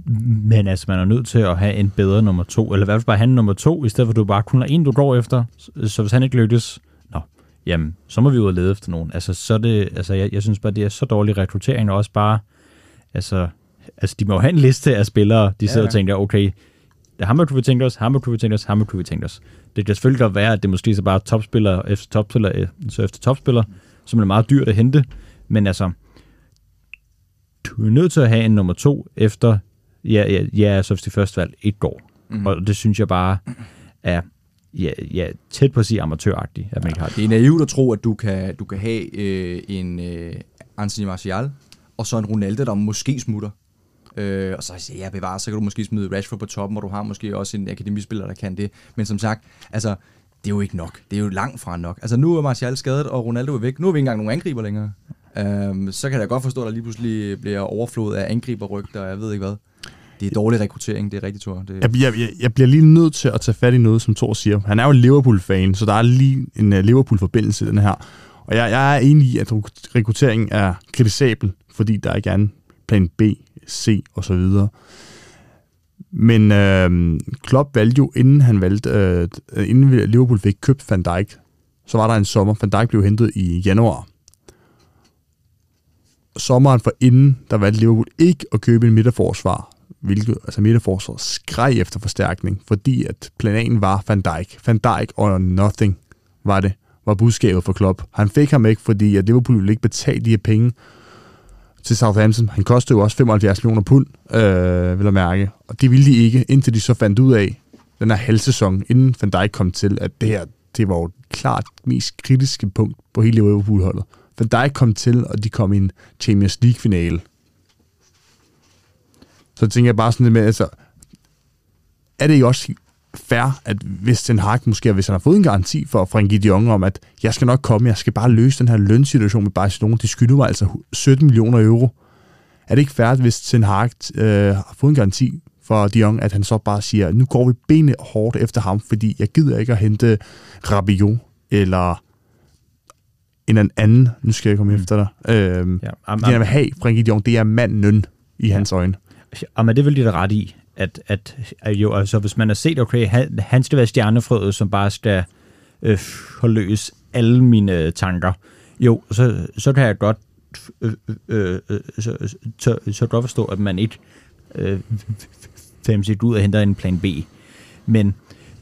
Speaker 3: Men altså, man er nødt til at have en bedre nummer to, eller i hvert fald bare have en nummer to, i stedet for at du bare kun har en, du går efter. Så- hvis han ikke lykkes, nå, jamen, så må vi ud og lede efter nogen. Altså, så det, altså jeg, jeg synes bare, det er så dårlig rekruttering, og også bare, altså, altså de må have en liste af spillere, de sidder
Speaker 2: Ja,
Speaker 3: ja,
Speaker 2: ja.
Speaker 3: og tænker, okay, det er ham, kunne vi tænke os, ham kunne vi tænke os, ham kunne vi tænke os. Det kan selvfølgelig godt være, at det måske så bare er topspiller efter topspiller, øh, så efter topspiller, som er meget dyrt at hente, men altså, du er nødt til at have en nummer to efter, ja, ja, ja så hvis det første valg ikke går. Mm. Og det synes jeg bare er ja, ja, tæt på at sige amatøragtigt, at man ikke har det.
Speaker 2: Det er naivt at tro, at du kan, du kan have øh, en øh, Anthony Martial, og så en Ronaldo, der måske smutter. Øh, og så siger jeg, bevarer, så kan du måske smide Rashford på toppen, og du har måske også en akademispiller, der kan det. Men som sagt, altså, det er jo ikke nok. Det er jo langt fra nok. Altså, nu er Martial skadet, og Ronaldo er væk. Nu har vi ikke engang nogen angriber længere. Øhm, så kan jeg godt forstå, at der lige pludselig bliver overflod af angriberrygter, og jeg ved ikke hvad. Det er dårlig rekruttering, det er rigtigt, Thor. Det,
Speaker 1: Jeg, jeg, jeg, jeg bliver lige nødt til at tage fat i noget, som Thor siger. Han er jo Liverpool-fan, så der er lige en uh, Liverpool-forbindelse i den her. Og jeg, jeg er enig i, at rekrutteringen er kritisabel, fordi der ikke er en plan B, C og så videre. Men øh, Klopp valgte jo, inden han valgte, øh, inden Liverpool fik købt Van Dijk, så var der en sommer. Van Dijk blev hentet i januar. Sommeren for inden, der valgte Liverpool ikke at købe en midterforsvar, hvilket, altså midterforsvar skreg efter forstærkning, fordi at planen var Van Dijk. Van Dijk or nothing var det, var budskabet for Klopp. Han fik ham ikke, fordi at Liverpool ville ikke betale de her penge til Southampton. Han kostede jo også 75 millioner pund, øh, vil jeg mærke. Og det ville de ikke, indtil de så fandt ud af, den her halv sæson, inden Van Dijk kom til, at det her, det var jo klart mest kritiske punkt på hele Liverpool-holdet. Van Dijk kom til, og de kom i en Champions League-finale. Så tænker jeg bare sådan lidt med, altså, er det ikke også fair, at hvis Ten Hag måske, hvis han har fået en garanti for Frankie de Jong om, at jeg skal nok komme, jeg skal bare løse den her lønsituation med Barcelona, de skylder mig altså 17 millioner euro. Er det ikke fair, hvis Ten Hag øh, har fået en garanti for de Jong, at han så bare siger, nu går vi benet hårdt efter ham, fordi jeg gider ikke at hente Rabiot, eller en anden, nu skal jeg komme mm. efter dig. Øh,
Speaker 3: Ja,
Speaker 1: ja,
Speaker 3: am,
Speaker 1: fordi han
Speaker 3: am,
Speaker 1: vil have Frankie de Jong, det er manden i hans øjne.
Speaker 3: am, det vil de da ret i, at, at, at jo, altså, hvis man har set, okay, han, han skal være stjernefrøet, som bare skal øh, forløse alle mine tanker, jo, så, så kan jeg godt øh, øh, øh så, så, så, godt forstå, at man ikke øh, fem sit ud og henter en plan B. Men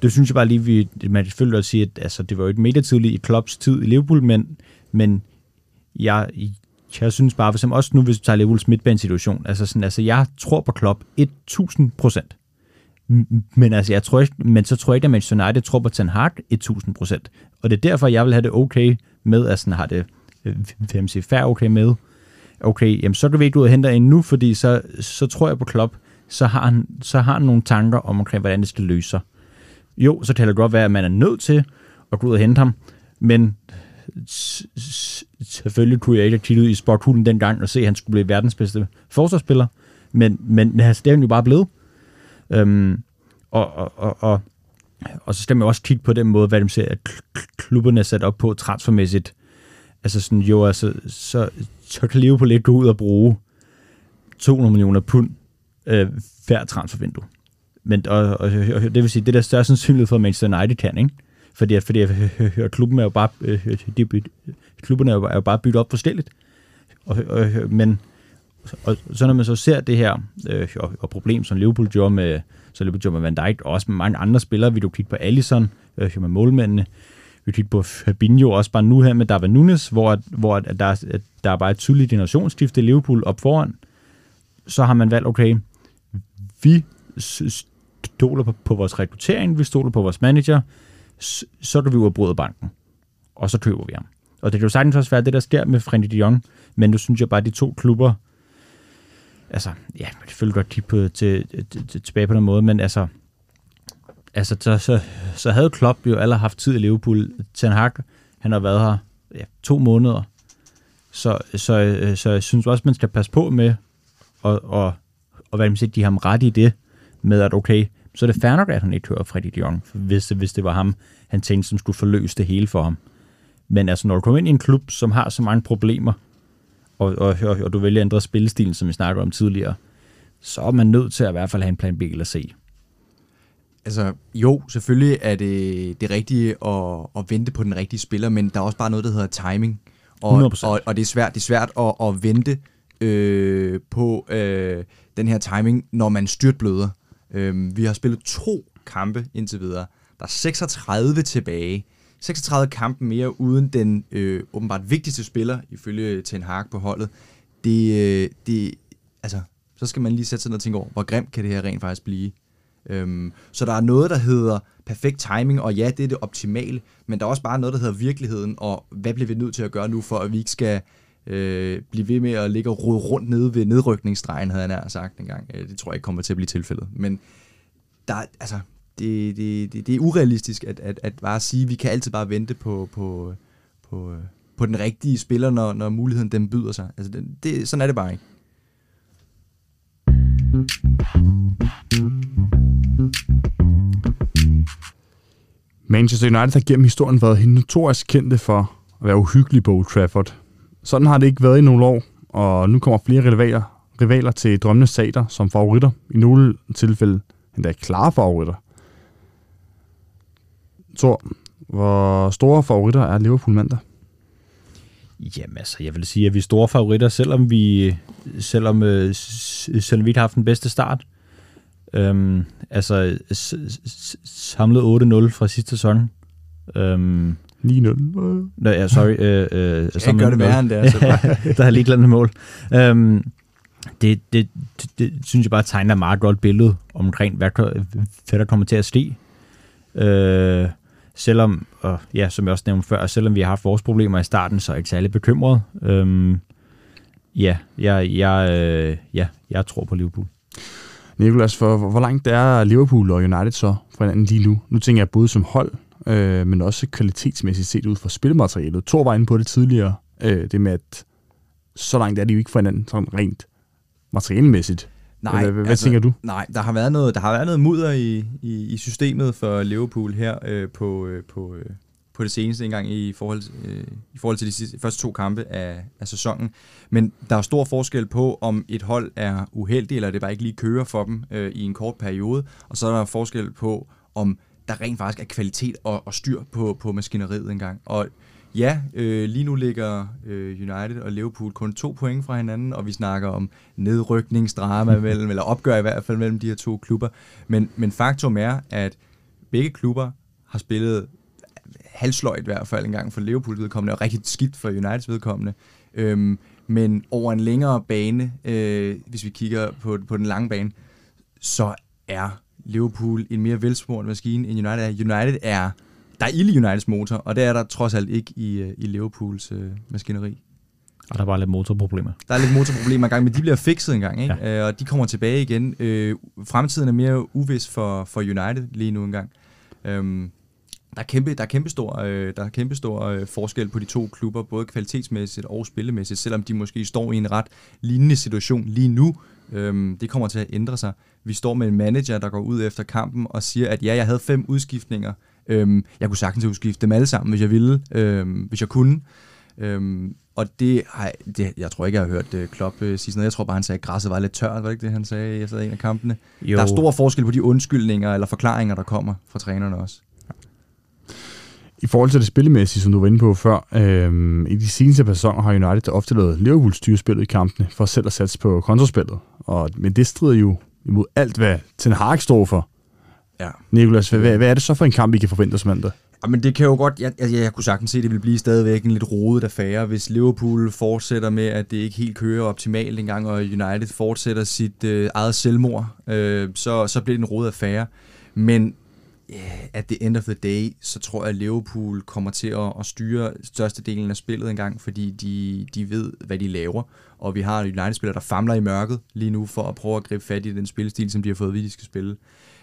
Speaker 3: det synes jeg bare lige, vi, man selvfølgelig også sige, at altså, det var jo ikke mega tidligt i Klopps tid i Liverpool, men, men jeg, jeg synes bare, for også nu, hvis vi tager Liverpools midtbanesituation, altså, sådan, altså jeg tror på Klopp 1000 procent. Men, altså, jeg tror ikke, men så tror jeg ikke, at Manchester United tror på Ten Hag 1000 procent. Og det er derfor, jeg vil have det okay med, at sådan har det øh, hvem siger, fair okay med. Okay, jamen så kan vi ikke ud og hente en nu, fordi så, så tror jeg på Klopp, så har, han, så har han nogle tanker om, omkring, hvordan det skal løse sig. Jo, så kan det godt være, at man er nødt til at gå ud og hente ham, men selvfølgelig kunne jeg ikke have kigget i sporthulen dengang og se, at han skulle blive verdens bedste forsvarsspiller, men, men altså, det er han jo bare blevet. Øhm, og, og, og, og og så skal man også kigge på den måde, hvad de ser, at klubberne er sat op på transfermæssigt. Altså sådan, jo, altså, så, så kan Liverpool ikke gå ud og bruge 200 millioner pund øh, hver transfervindue. Men, og, og, og, det vil sige, det er der større sandsynlighed for, at Manchester United kan, ikke? Fordi, fordi at, klubben er jo bare, øh, de, klubberne er jo, er jo bare bygget op forskelligt. Og, og, men og så når man så ser det her øh, og, og problem, som Liverpool gjorde med, så Liverpool gjorde med Van Dijk, og også med mange andre spillere, vi du kigge på Allison, øh, med målmændene, vi kigge på Fabinho, også bare nu her med Darwin Nunes, hvor, hvor der, der er bare et tydeligt generationsskifte i Liverpool op foran, så har man valgt, okay, vi stoler på, på vores rekruttering, vi stoler på vores manager, så kan vi ud og banken, og så køber vi ham. Og det kan jo sagtens også være det, der sker med Frenkie de Jong, men nu synes jeg bare, at de to klubber, altså, ja, det følger godt kigge på, til, til, til, tilbage på den måde, men altså, altså så, så, så havde Klopp jo alle haft tid i Liverpool. Ten Hag, han har været her ja, to måneder, så, så, øh, så jeg synes også, man skal passe på med, og, og, og hvad man siger, de har ret i det, med at okay, så er det fair nok, at han ikke hører Freddy de Jong, hvis, hvis det var ham, han tænkte, som skulle forløse det hele for ham. Men altså, når du kommer ind i en klub, som har så mange problemer, og, og, og, og du vælger at ændre spillestilen, som vi snakker om tidligere, så er man nødt til at i hvert fald have en plan B eller C.
Speaker 2: Altså, jo, selvfølgelig er det det rigtige at, at vente på den rigtige spiller, men der er også bare noget, der hedder timing. Og, 100%. og, og det er svært, det er svært at, at vente øh, på øh, den her timing, når man styrtbløder. Øh, vi har spillet to kampe indtil videre. Der er 36 tilbage. 36 kampe mere uden den øh, åbenbart vigtigste spiller, ifølge Ten Hag på holdet. Det, øh, det, altså, så skal man lige sætte sig ned og tænke over, hvor grimt kan det her rent faktisk blive. Øhm, så der er noget, der hedder perfekt timing, og ja, det er det optimale, men der er også bare noget, der hedder virkeligheden, og hvad bliver vi nødt til at gøre nu, for at vi ikke skal øh, blive ved med at ligge og rode rundt nede ved nedrykningsstregen, havde han sagt engang. Øh, det tror jeg ikke kommer til at blive tilfældet. Men der, altså, det, det, det, det er urealistisk at, at, at bare sige, at vi kan altid bare vente på, på, på, øh, på den rigtige spiller, når, når muligheden den byder sig. Altså, det, det, sådan er det bare ikke.
Speaker 1: Manchester United har gennem historien været notorisk kendte for at være uhyggelig på Old Trafford. Sådan har det ikke været i nogle år, og nu kommer flere rivaler, rivaler til drømmende sater som favoritter. I nogle tilfælde endda klare favoritter. Thor, hvor store favoritter er Liverpool mandag?
Speaker 3: Jamen altså, jeg vil sige, at vi er store favoritter, selvom vi, selvom, øh, selvom vi ikke har haft den bedste start. Øhm, altså, samlet 8-0 fra sidste sæson. Øhm,
Speaker 1: 9-0.
Speaker 3: Nå, ja, sorry. Øh, øh,
Speaker 2: jeg gøre det værre end det. Altså.
Speaker 3: der har lige glemt mål. Øhm, det, det, det, det, synes jeg bare tegner et meget godt billede omkring, hvad, hvad der kommer til at ske. Øh, selvom, og ja, som jeg også nævnte før, selvom vi har haft vores problemer i starten, så er jeg ikke særlig bekymret. Øhm, ja, jeg, jeg, øh, ja, jeg tror på Liverpool.
Speaker 1: Nikolas, for hvor langt er Liverpool og United så fra hinanden lige nu? Nu tænker jeg både som hold, øh, men også kvalitetsmæssigt set ud fra spilmaterialet. Tor var inde på det tidligere, øh, det med, at så langt er de jo ikke fra hinanden, sådan rent materialmæssigt.
Speaker 2: Nej,
Speaker 1: hvad, hvad altså, tænker du?
Speaker 2: Nej, der har været noget, der har været noget mudder i, i, i systemet for Liverpool her øh, på, øh, på, øh, på det seneste engang i forhold, øh, i forhold til de sidste, første to kampe af, af sæsonen. Men der er stor forskel på, om et hold er uheldigt, eller det bare ikke lige kører for dem øh, i en kort periode. Og så er der forskel på, om der rent faktisk er kvalitet og, og styr på, på maskineriet engang. Og Ja, øh, lige nu ligger øh, United og Liverpool kun to point fra hinanden, og vi snakker om nedrykningsdrama mellem, eller opgør i hvert fald mellem de her to klubber. Men, men faktum er, at begge klubber har spillet halvsløjt i hvert fald engang for Liverpools vedkommende, og rigtig skidt for Uniteds vedkommende. Øhm, men over en længere bane, øh, hvis vi kigger på, på den lange bane, så er Liverpool en mere velsmurt maskine end United er. United er der er ild i Uniteds motor, og det er der trods alt ikke i, øh, i Liverpools øh, maskineri.
Speaker 3: Og der er bare lidt motorproblemer.
Speaker 2: Der er lidt motorproblemer engang, men de bliver fikset engang, ikke? Ja. Øh, og de kommer tilbage igen. Øh, fremtiden er mere uvis for, for United lige nu engang. Øhm, der er kæmpe, der er kæmpe stor, øh, der er kæmpe stor øh, forskel på de to klubber, både kvalitetsmæssigt og spillemæssigt, selvom de måske står i en ret lignende situation lige nu. Øhm, det kommer til at ændre sig. Vi står med en manager, der går ud efter kampen og siger, at ja, jeg havde fem udskiftninger. Øhm, jeg kunne sagtens udskifte dem alle sammen, hvis jeg ville, øhm, hvis jeg kunne. Øhm, og det, ej, det, jeg tror ikke, jeg har hørt uh, Klopp uh, sige sådan noget. Jeg tror bare, han sagde, at græsset var lidt tørt. Var det ikke det, han sagde efter en af kampene? Jo. Der er stor forskel på de undskyldninger eller forklaringer, der kommer fra trænerne også.
Speaker 1: I forhold til det spillemæssige, som du var inde på før, øhm, i de seneste sæsoner har United ofte lavet Liverpool styre spillet i kampene, for selv at satse på kontraspillet. Og, men det strider jo imod alt, hvad Ten Hag står for. Ja. Nikolas, hvad, hvad er det så for en kamp, vi kan forvente os mandag?
Speaker 2: Ja, men det kan jo godt, jeg, jeg, jeg kunne sagtens se, at det vil blive stadigvæk en lidt rodet affære, hvis Liverpool fortsætter med, at det ikke helt kører optimalt engang, og United fortsætter sit øh, eget selvmord, øh, så, så bliver det en rodet affære. Men yeah, at the end of the day, så tror jeg, at Liverpool kommer til at, at styre størstedelen af spillet engang, fordi de, de ved, hvad de laver. Og vi har United-spillere, der famler i mørket lige nu for at prøve at gribe fat i den spillestil, som de har fået at vide, de skal spille.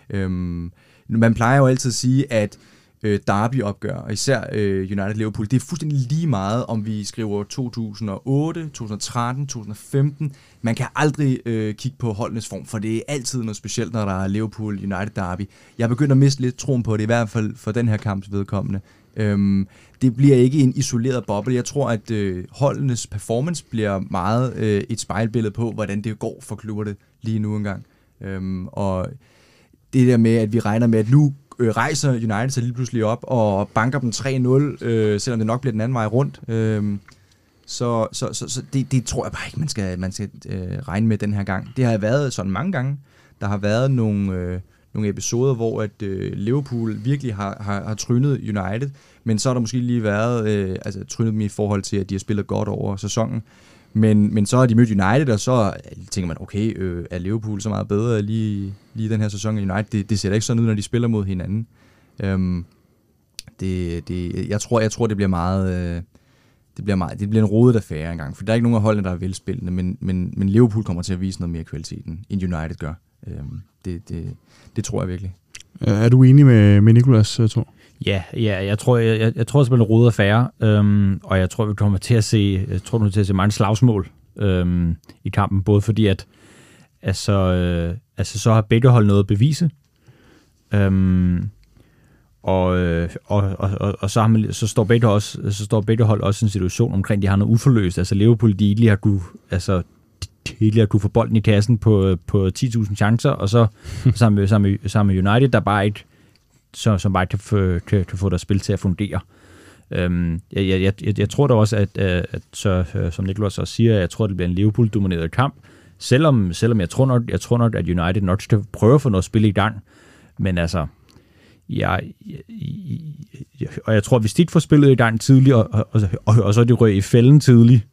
Speaker 2: Øhm, man plejer jo altid at sige, at øh, derby-opgør, og især øh, United-Liverpool, det er fuldstændig lige meget, om vi skriver 2008, 2013, 2015. Man kan aldrig øh, kigge på holdenes form, for det er altid noget specielt, når der er Liverpool-United-derby. Jeg begynder at miste lidt troen på det, i hvert fald for den her kamps vedkommende. Øhm, det bliver ikke en isoleret boble. Jeg tror, at øh, holdenes performance bliver meget øh, et spejlbillede på, hvordan det går for klubberne lige nu engang. Øhm, og det der med, at vi regner med, at nu øh, rejser United sig lige pludselig op og banker dem 3-0, øh, selvom det nok bliver den anden vej rundt. Øh, så så, så, så det, det tror jeg bare ikke, man skal, man skal øh, regne med den her gang. Det har været sådan mange gange. Der har været nogle, øh, nogle episoder, hvor at øh, Liverpool virkelig har, har, har trynet United, men så har der måske lige været øh, altså, trynet dem i forhold til, at de har spillet godt over sæsonen. Men, men så har de mødt United, og så tænker man, okay, øh, er Liverpool så meget bedre lige, lige den her sæson end United? Det, det ser da ikke sådan ud, når de spiller mod hinanden. Øhm, det, det, jeg, tror, jeg tror, det bliver meget... Øh, det bliver, meget, det bliver en rodet affære engang, for der er ikke nogen af holdene, der er velspillende, men, men, men Liverpool kommer til at vise noget mere kvalitet, end United gør. Øhm, det, det, det tror jeg virkelig.
Speaker 1: Er du enig med, med Nicolas, tror Thor?
Speaker 3: Ja, ja jeg tror, jeg, jeg, jeg tror simpelthen, det roder færre, øhm, og jeg tror, vi kommer til at se, jeg tror, vi til at se mange slagsmål øhm, i kampen, både fordi, at altså, øh, altså, så har begge hold noget at bevise, øhm, og, øh, og, og, og, og så, har man, så, står begge også, så står begge hold også i en situation omkring, de har noget uforløst. Altså Liverpool, de lige har kunne, altså, de har kunne få bolden i kassen på, på 10.000 chancer, og så sammen med, sammen, med, sammen med United, der bare ikke så, som bare kan få, kan, kan få deres spil til at fungere. Øhm, jeg, jeg, jeg, jeg tror da også, at, at, at så, øh, som Niklas også siger, jeg tror, det bliver en Liverpool-domineret kamp, selvom, selvom jeg, tror nok, jeg tror nok, at United nok skal prøve at få noget spil i gang. Men altså, jeg, jeg, jeg, og jeg tror, hvis de ikke får spillet i gang tidligt, og, og, og, og, og så er de røg i fælden tidligt,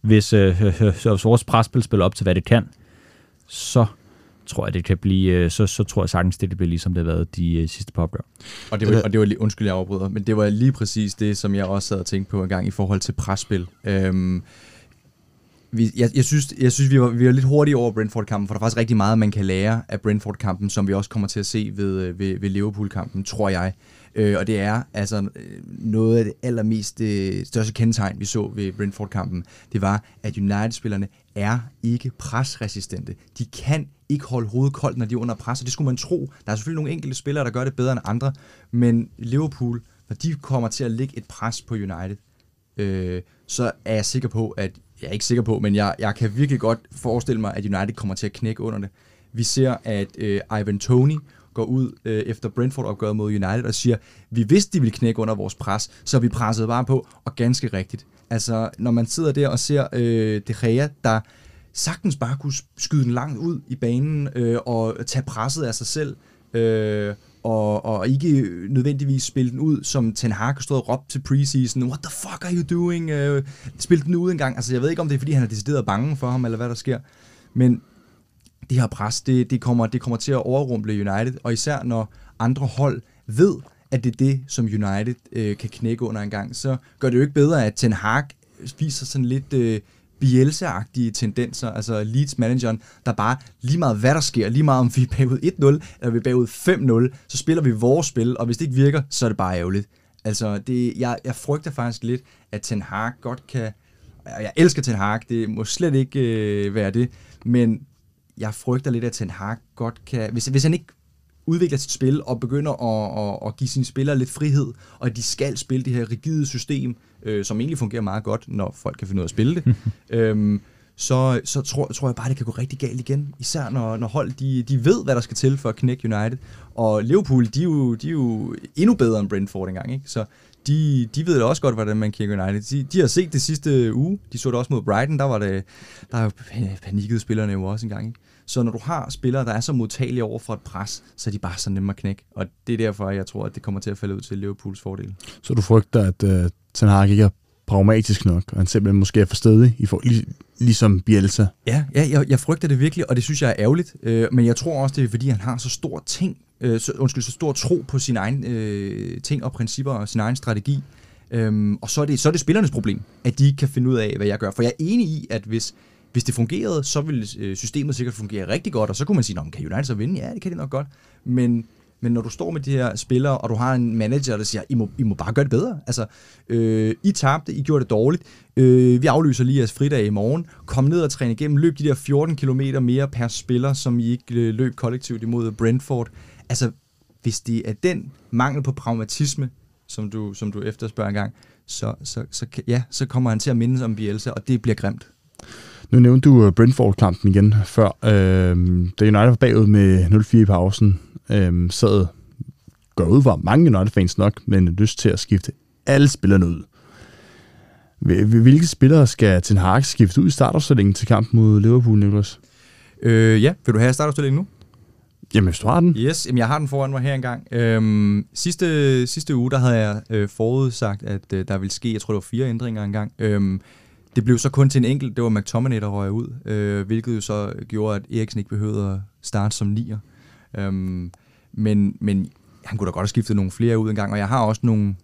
Speaker 3: hvis øh, øh, øh, hvis vores presspil spiller op til, hvad det kan, så tror jeg, det kan blive, øh, så, så tror jeg sagtens, det, det bliver ligesom det har været de øh, sidste par opgør.
Speaker 2: Og det, var, og det var lige, undskyld, jeg afbryder, men det var lige præcis det, som jeg også sad og tænkte på en gang i forhold til presspil. Øhm, vi, jeg, jeg, synes, jeg synes, vi var, vi var lidt hurtige over Brentford-kampen, for der er faktisk rigtig meget, man kan lære af Brentford-kampen, som vi også kommer til at se ved, øh, ved, ved Liverpool-kampen, tror jeg. Øh, og det er altså noget af det allermest øh, største kendetegn, vi så ved Brentford-kampen. Det var, at United-spillerne er ikke presresistente. De kan ikke holde hovedet koldt, når de er under pres, og det skulle man tro. Der er selvfølgelig nogle enkelte spillere, der gør det bedre end andre, men Liverpool, når de kommer til at lægge et pres på United, øh, så er jeg sikker på, at jeg er ikke sikker på, men jeg, jeg kan virkelig godt forestille mig, at United kommer til at knække under det. Vi ser, at øh, Ivan Tony går ud øh, efter Brentford-opgøret mod United og siger, vi vidste, de ville knække under vores pres, så vi pressede bare på, og ganske rigtigt. Altså, når man sidder der og ser øh, De Gea, der sagtens bare kunne skyde den langt ud i banen øh, og tage presset af sig selv, øh, og, og ikke nødvendigvis spille den ud, som Ten Hag stod og råbte til preseason, what the fuck are you doing? Øh, spil den ud en gang. Altså, jeg ved ikke, om det er, fordi han er decideret bange for ham, eller hvad der sker. Men det her pres, det, det, kommer, det kommer til at overrumple United, og især når andre hold ved, at det er det, som United øh, kan knække under en gang, så gør det jo ikke bedre, at Ten Hag viser sådan lidt øh, Bielsa-agtige tendenser, altså Leeds-manageren, der bare lige meget hvad der sker, lige meget om vi er bagud 1-0, eller vi er bagud 5-0, så spiller vi vores spil, og hvis det ikke virker, så er det bare ærgerligt. Altså, det, jeg, jeg frygter faktisk lidt, at Ten Hag godt kan... Jeg elsker Ten Hag, det må slet ikke øh, være det, men jeg frygter lidt, at Ten Hag godt kan... Hvis, hvis han ikke udvikler sit spil og begynder at, at, at give sine spillere lidt frihed, og at de skal spille det her rigide system, øh, som egentlig fungerer meget godt, når folk kan finde ud af at spille det, øhm, så, så tror, tror jeg bare, det kan gå rigtig galt igen. Især når, når hold de, de ved, hvad der skal til for at knække United. Og Liverpool, de er jo, de er jo endnu bedre end Brentford engang. Ikke? Så de, de ved da også godt, hvordan man knækker United. De, de har set det sidste uge. De så det også mod Brighton. Der var det, der panikket spillerne jo også engang. Ikke? Så når du har spillere, der er så modtagelige over for et pres, så er de bare så nemme at knække. Og det er derfor, jeg tror, at det kommer til at falde ud til Liverpools fordel.
Speaker 1: Så du frygter, at uh, Ten Hag ikke er pragmatisk nok, og han simpelthen måske er for stedig, i for, lig, ligesom Bielsa?
Speaker 2: Ja, ja jeg, jeg frygter det virkelig, og det synes jeg er ærgerligt. Øh, men jeg tror også, det er fordi, han har så stor ting, øh, så, undskyld, så stor tro på sine egne øh, ting og principper og sin egen strategi. Øhm, og så er, det, så er det spillernes problem, at de ikke kan finde ud af, hvad jeg gør. For jeg er enig i, at hvis hvis det fungerede, så ville øh, systemet sikkert fungere rigtig godt, og så kunne man sige, kan United så vinde? Ja, det kan det nok godt. Men, men når du står med de her spillere, og du har en manager, der siger, I må, I må bare gøre det bedre. Altså, øh, I tabte, I gjorde det dårligt. Øh, vi aflyser lige jeres fridag i morgen. Kom ned og træne igennem. Løb de der 14 km mere per spiller, som I ikke øh, løb kollektivt imod Brentford. Altså, hvis det er den mangel på pragmatisme, som du, som du efterspørger engang, så, så, så, ja, så kommer han til at mindes om Bielsa, og det bliver grimt.
Speaker 1: Nu nævnte du øh, Brentford-kampen igen før. Øh, da United var bagud med 0-4 i pausen, øh, sad går ud var mange United-fans nok, men lyst til at skifte alle spillerne ud. Hvilke spillere skal Ten Hag skifte ud i startopstillingen til kampen mod Liverpool, Niklas?
Speaker 2: Øh, ja, vil du have startopstillingen nu?
Speaker 1: Jamen, hvis du har den.
Speaker 2: Yes, jamen, jeg har den foran mig her engang. Øhm, sidste, sidste uge, der havde jeg øh, forudsagt, at øh, der ville ske, jeg tror det var fire ændringer engang. Øhm, det blev så kun til en enkelt, det var McTominay, der røg ud, øh, hvilket jo så gjorde, at Eriksen ikke behøvede at starte som nier. Øhm, men, men han kunne da godt have skiftet nogle flere ud engang, og jeg har også nogle,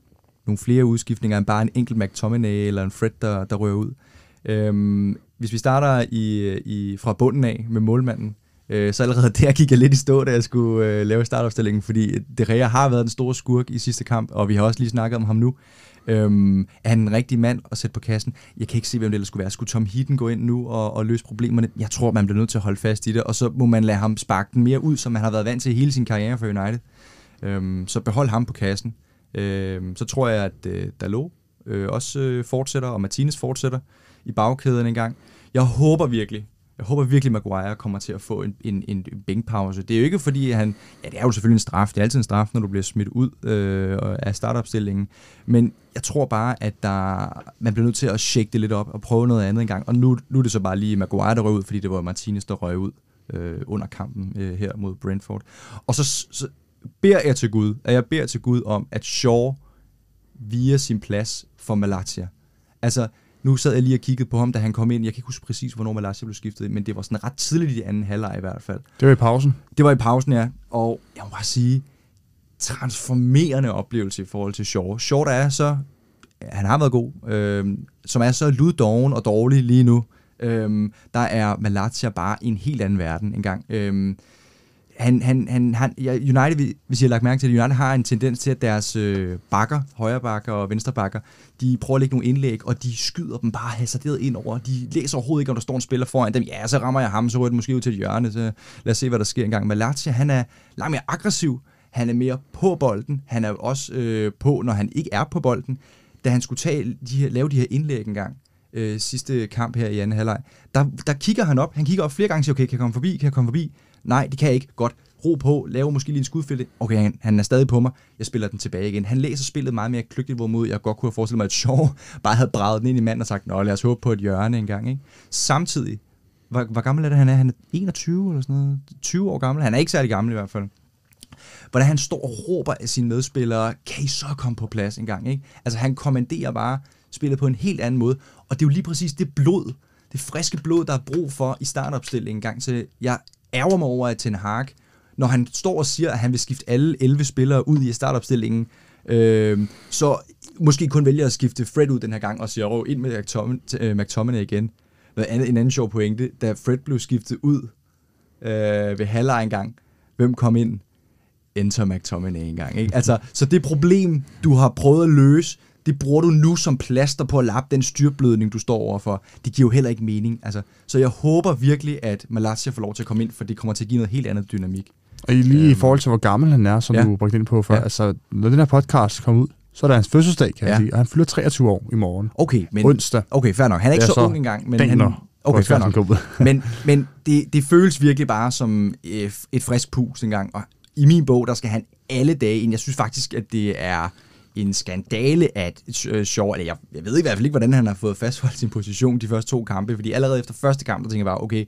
Speaker 2: nogle flere udskiftninger end bare en enkelt McTominay eller en Fred, der, der rører ud. Øhm, hvis vi starter i, i, fra bunden af med målmanden, øh, så allerede der gik jeg lidt i stå, da jeg skulle øh, lave startopstillingen, fordi De Rea har været den store skurk i sidste kamp, og vi har også lige snakket om ham nu. Øhm, er han en rigtig mand at sætte på kassen? Jeg kan ikke se, hvem det ellers skulle være. Skulle Tom Hitten gå ind nu og, og løse problemerne? Jeg tror, man bliver nødt til at holde fast i det, og så må man lade ham sparke den mere ud, som han har været vant til hele sin karriere for United. Øhm, så behold ham på kassen. Øhm, så tror jeg, at øh, Dalot øh, også øh, fortsætter, og Martinez fortsætter i bagkæden en gang. Jeg håber virkelig, jeg håber virkelig, Maguire kommer til at få en, en, en bænkpause. Det er jo ikke fordi, han... Ja, det er jo selvfølgelig en straf. Det er altid en straf, når du bliver smidt ud øh, af startopstillingen. Men jeg tror bare, at der, man bliver nødt til at shake det lidt op og prøve noget andet engang. Og nu, nu er det så bare lige Maguire, der røg ud, fordi det var Martinez, der røg ud øh, under kampen øh, her mod Brentford. Og så, så beder jeg til Gud, at jeg beder til Gud om, at Shaw via sin plads for Malatia. Altså, nu sad jeg lige og kiggede på ham, da han kom ind. Jeg kan ikke huske præcis, hvornår Malasia blev skiftet, men det var sådan ret tidligt i anden halvleg i hvert fald.
Speaker 1: Det var i pausen?
Speaker 2: Det var i pausen, ja. Og jeg må bare sige, transformerende oplevelse i forhold til Shaw. Shaw, der er så... Han har været god, øh, som er så luddoven og dårlig lige nu. Øh, der er Malatia bare i en helt anden verden engang. Øh, han, han, han, han, ja, United, hvis I har lagt mærke til det, United har en tendens til, at deres øh, bakker, højre bakker og venstre bakker, de prøver at lægge nogle indlæg, og de skyder dem bare hasarderet ind over. De læser overhovedet ikke, om der står en spiller foran dem. Ja, så rammer jeg ham, så rører det måske ud til et hjørne. Så lad os se, hvad der sker engang. Malatia, han er langt mere aggressiv. Han er mere på bolden. Han er også øh, på, når han ikke er på bolden. Da han skulle tage de her, lave de her indlæg engang, øh, sidste kamp her i anden halvleg, der, der kigger han op. Han kigger op flere gange og siger, okay, kan jeg komme forbi? Kan jeg komme forbi? Nej, det kan jeg ikke. Godt. Ro på, lave måske lige en skudfælde. Okay, han, han er stadig på mig. Jeg spiller den tilbage igen. Han læser spillet meget mere kløgtigt, hvorimod jeg godt kunne have forestillet mig, at Shaw bare havde braget den ind i manden og sagt, nå lad os håbe på et hjørne engang. Ikke? Samtidig, hvor, hvor gammel er det, han er? Han er 21 eller sådan noget. 20 år gammel. Han er ikke særlig gammel i hvert fald hvordan han står og råber af sine medspillere, kan I så komme på plads en gang, ikke? Altså han kommanderer bare spillet på en helt anden måde, og det er jo lige præcis det blod, det friske blod, der er brug for i startopstillingen en gang til. Jeg ærger mig over, at Ten Hag, når han står og siger, at han vil skifte alle 11 spillere ud i startopstillingen, øh, så måske kun vælger at skifte Fred ud den her gang og siger, ind med øh, McTominay igen. noget andet, en anden sjov pointe. Da Fred blev skiftet ud øh, ved halvleg engang, hvem kom ind? Enter McTominay engang. Ikke? Altså, så det problem, du har prøvet at løse, det bruger du nu som plaster på at lappe den styrblødning, du står overfor. Det giver jo heller ikke mening. Altså, så jeg håber virkelig, at Malasia får lov til at komme ind, for det kommer til at give noget helt andet dynamik.
Speaker 1: Og lige øhm, i forhold til, hvor gammel han er, som ja. du brugte ind på før, ja. altså, når den her podcast kommer ud, så er det hans fødselsdag, kan ja. jeg sige, og han fylder 23 år i morgen.
Speaker 2: Okay, men...
Speaker 1: Onsdag.
Speaker 2: Okay, fair nok. Han er ikke så, så ung engang, men han... Okay, fair nok. men men det, det føles virkelig bare som et frisk pus engang, og i min bog, der skal han alle dage ind. Jeg synes faktisk, at det er en skandale, at uh, Shaw, eller jeg, jeg ved i hvert fald ikke, hvordan han har fået fastholdt sin position de første to kampe, fordi allerede efter første kamp, der tænker jeg bare, okay,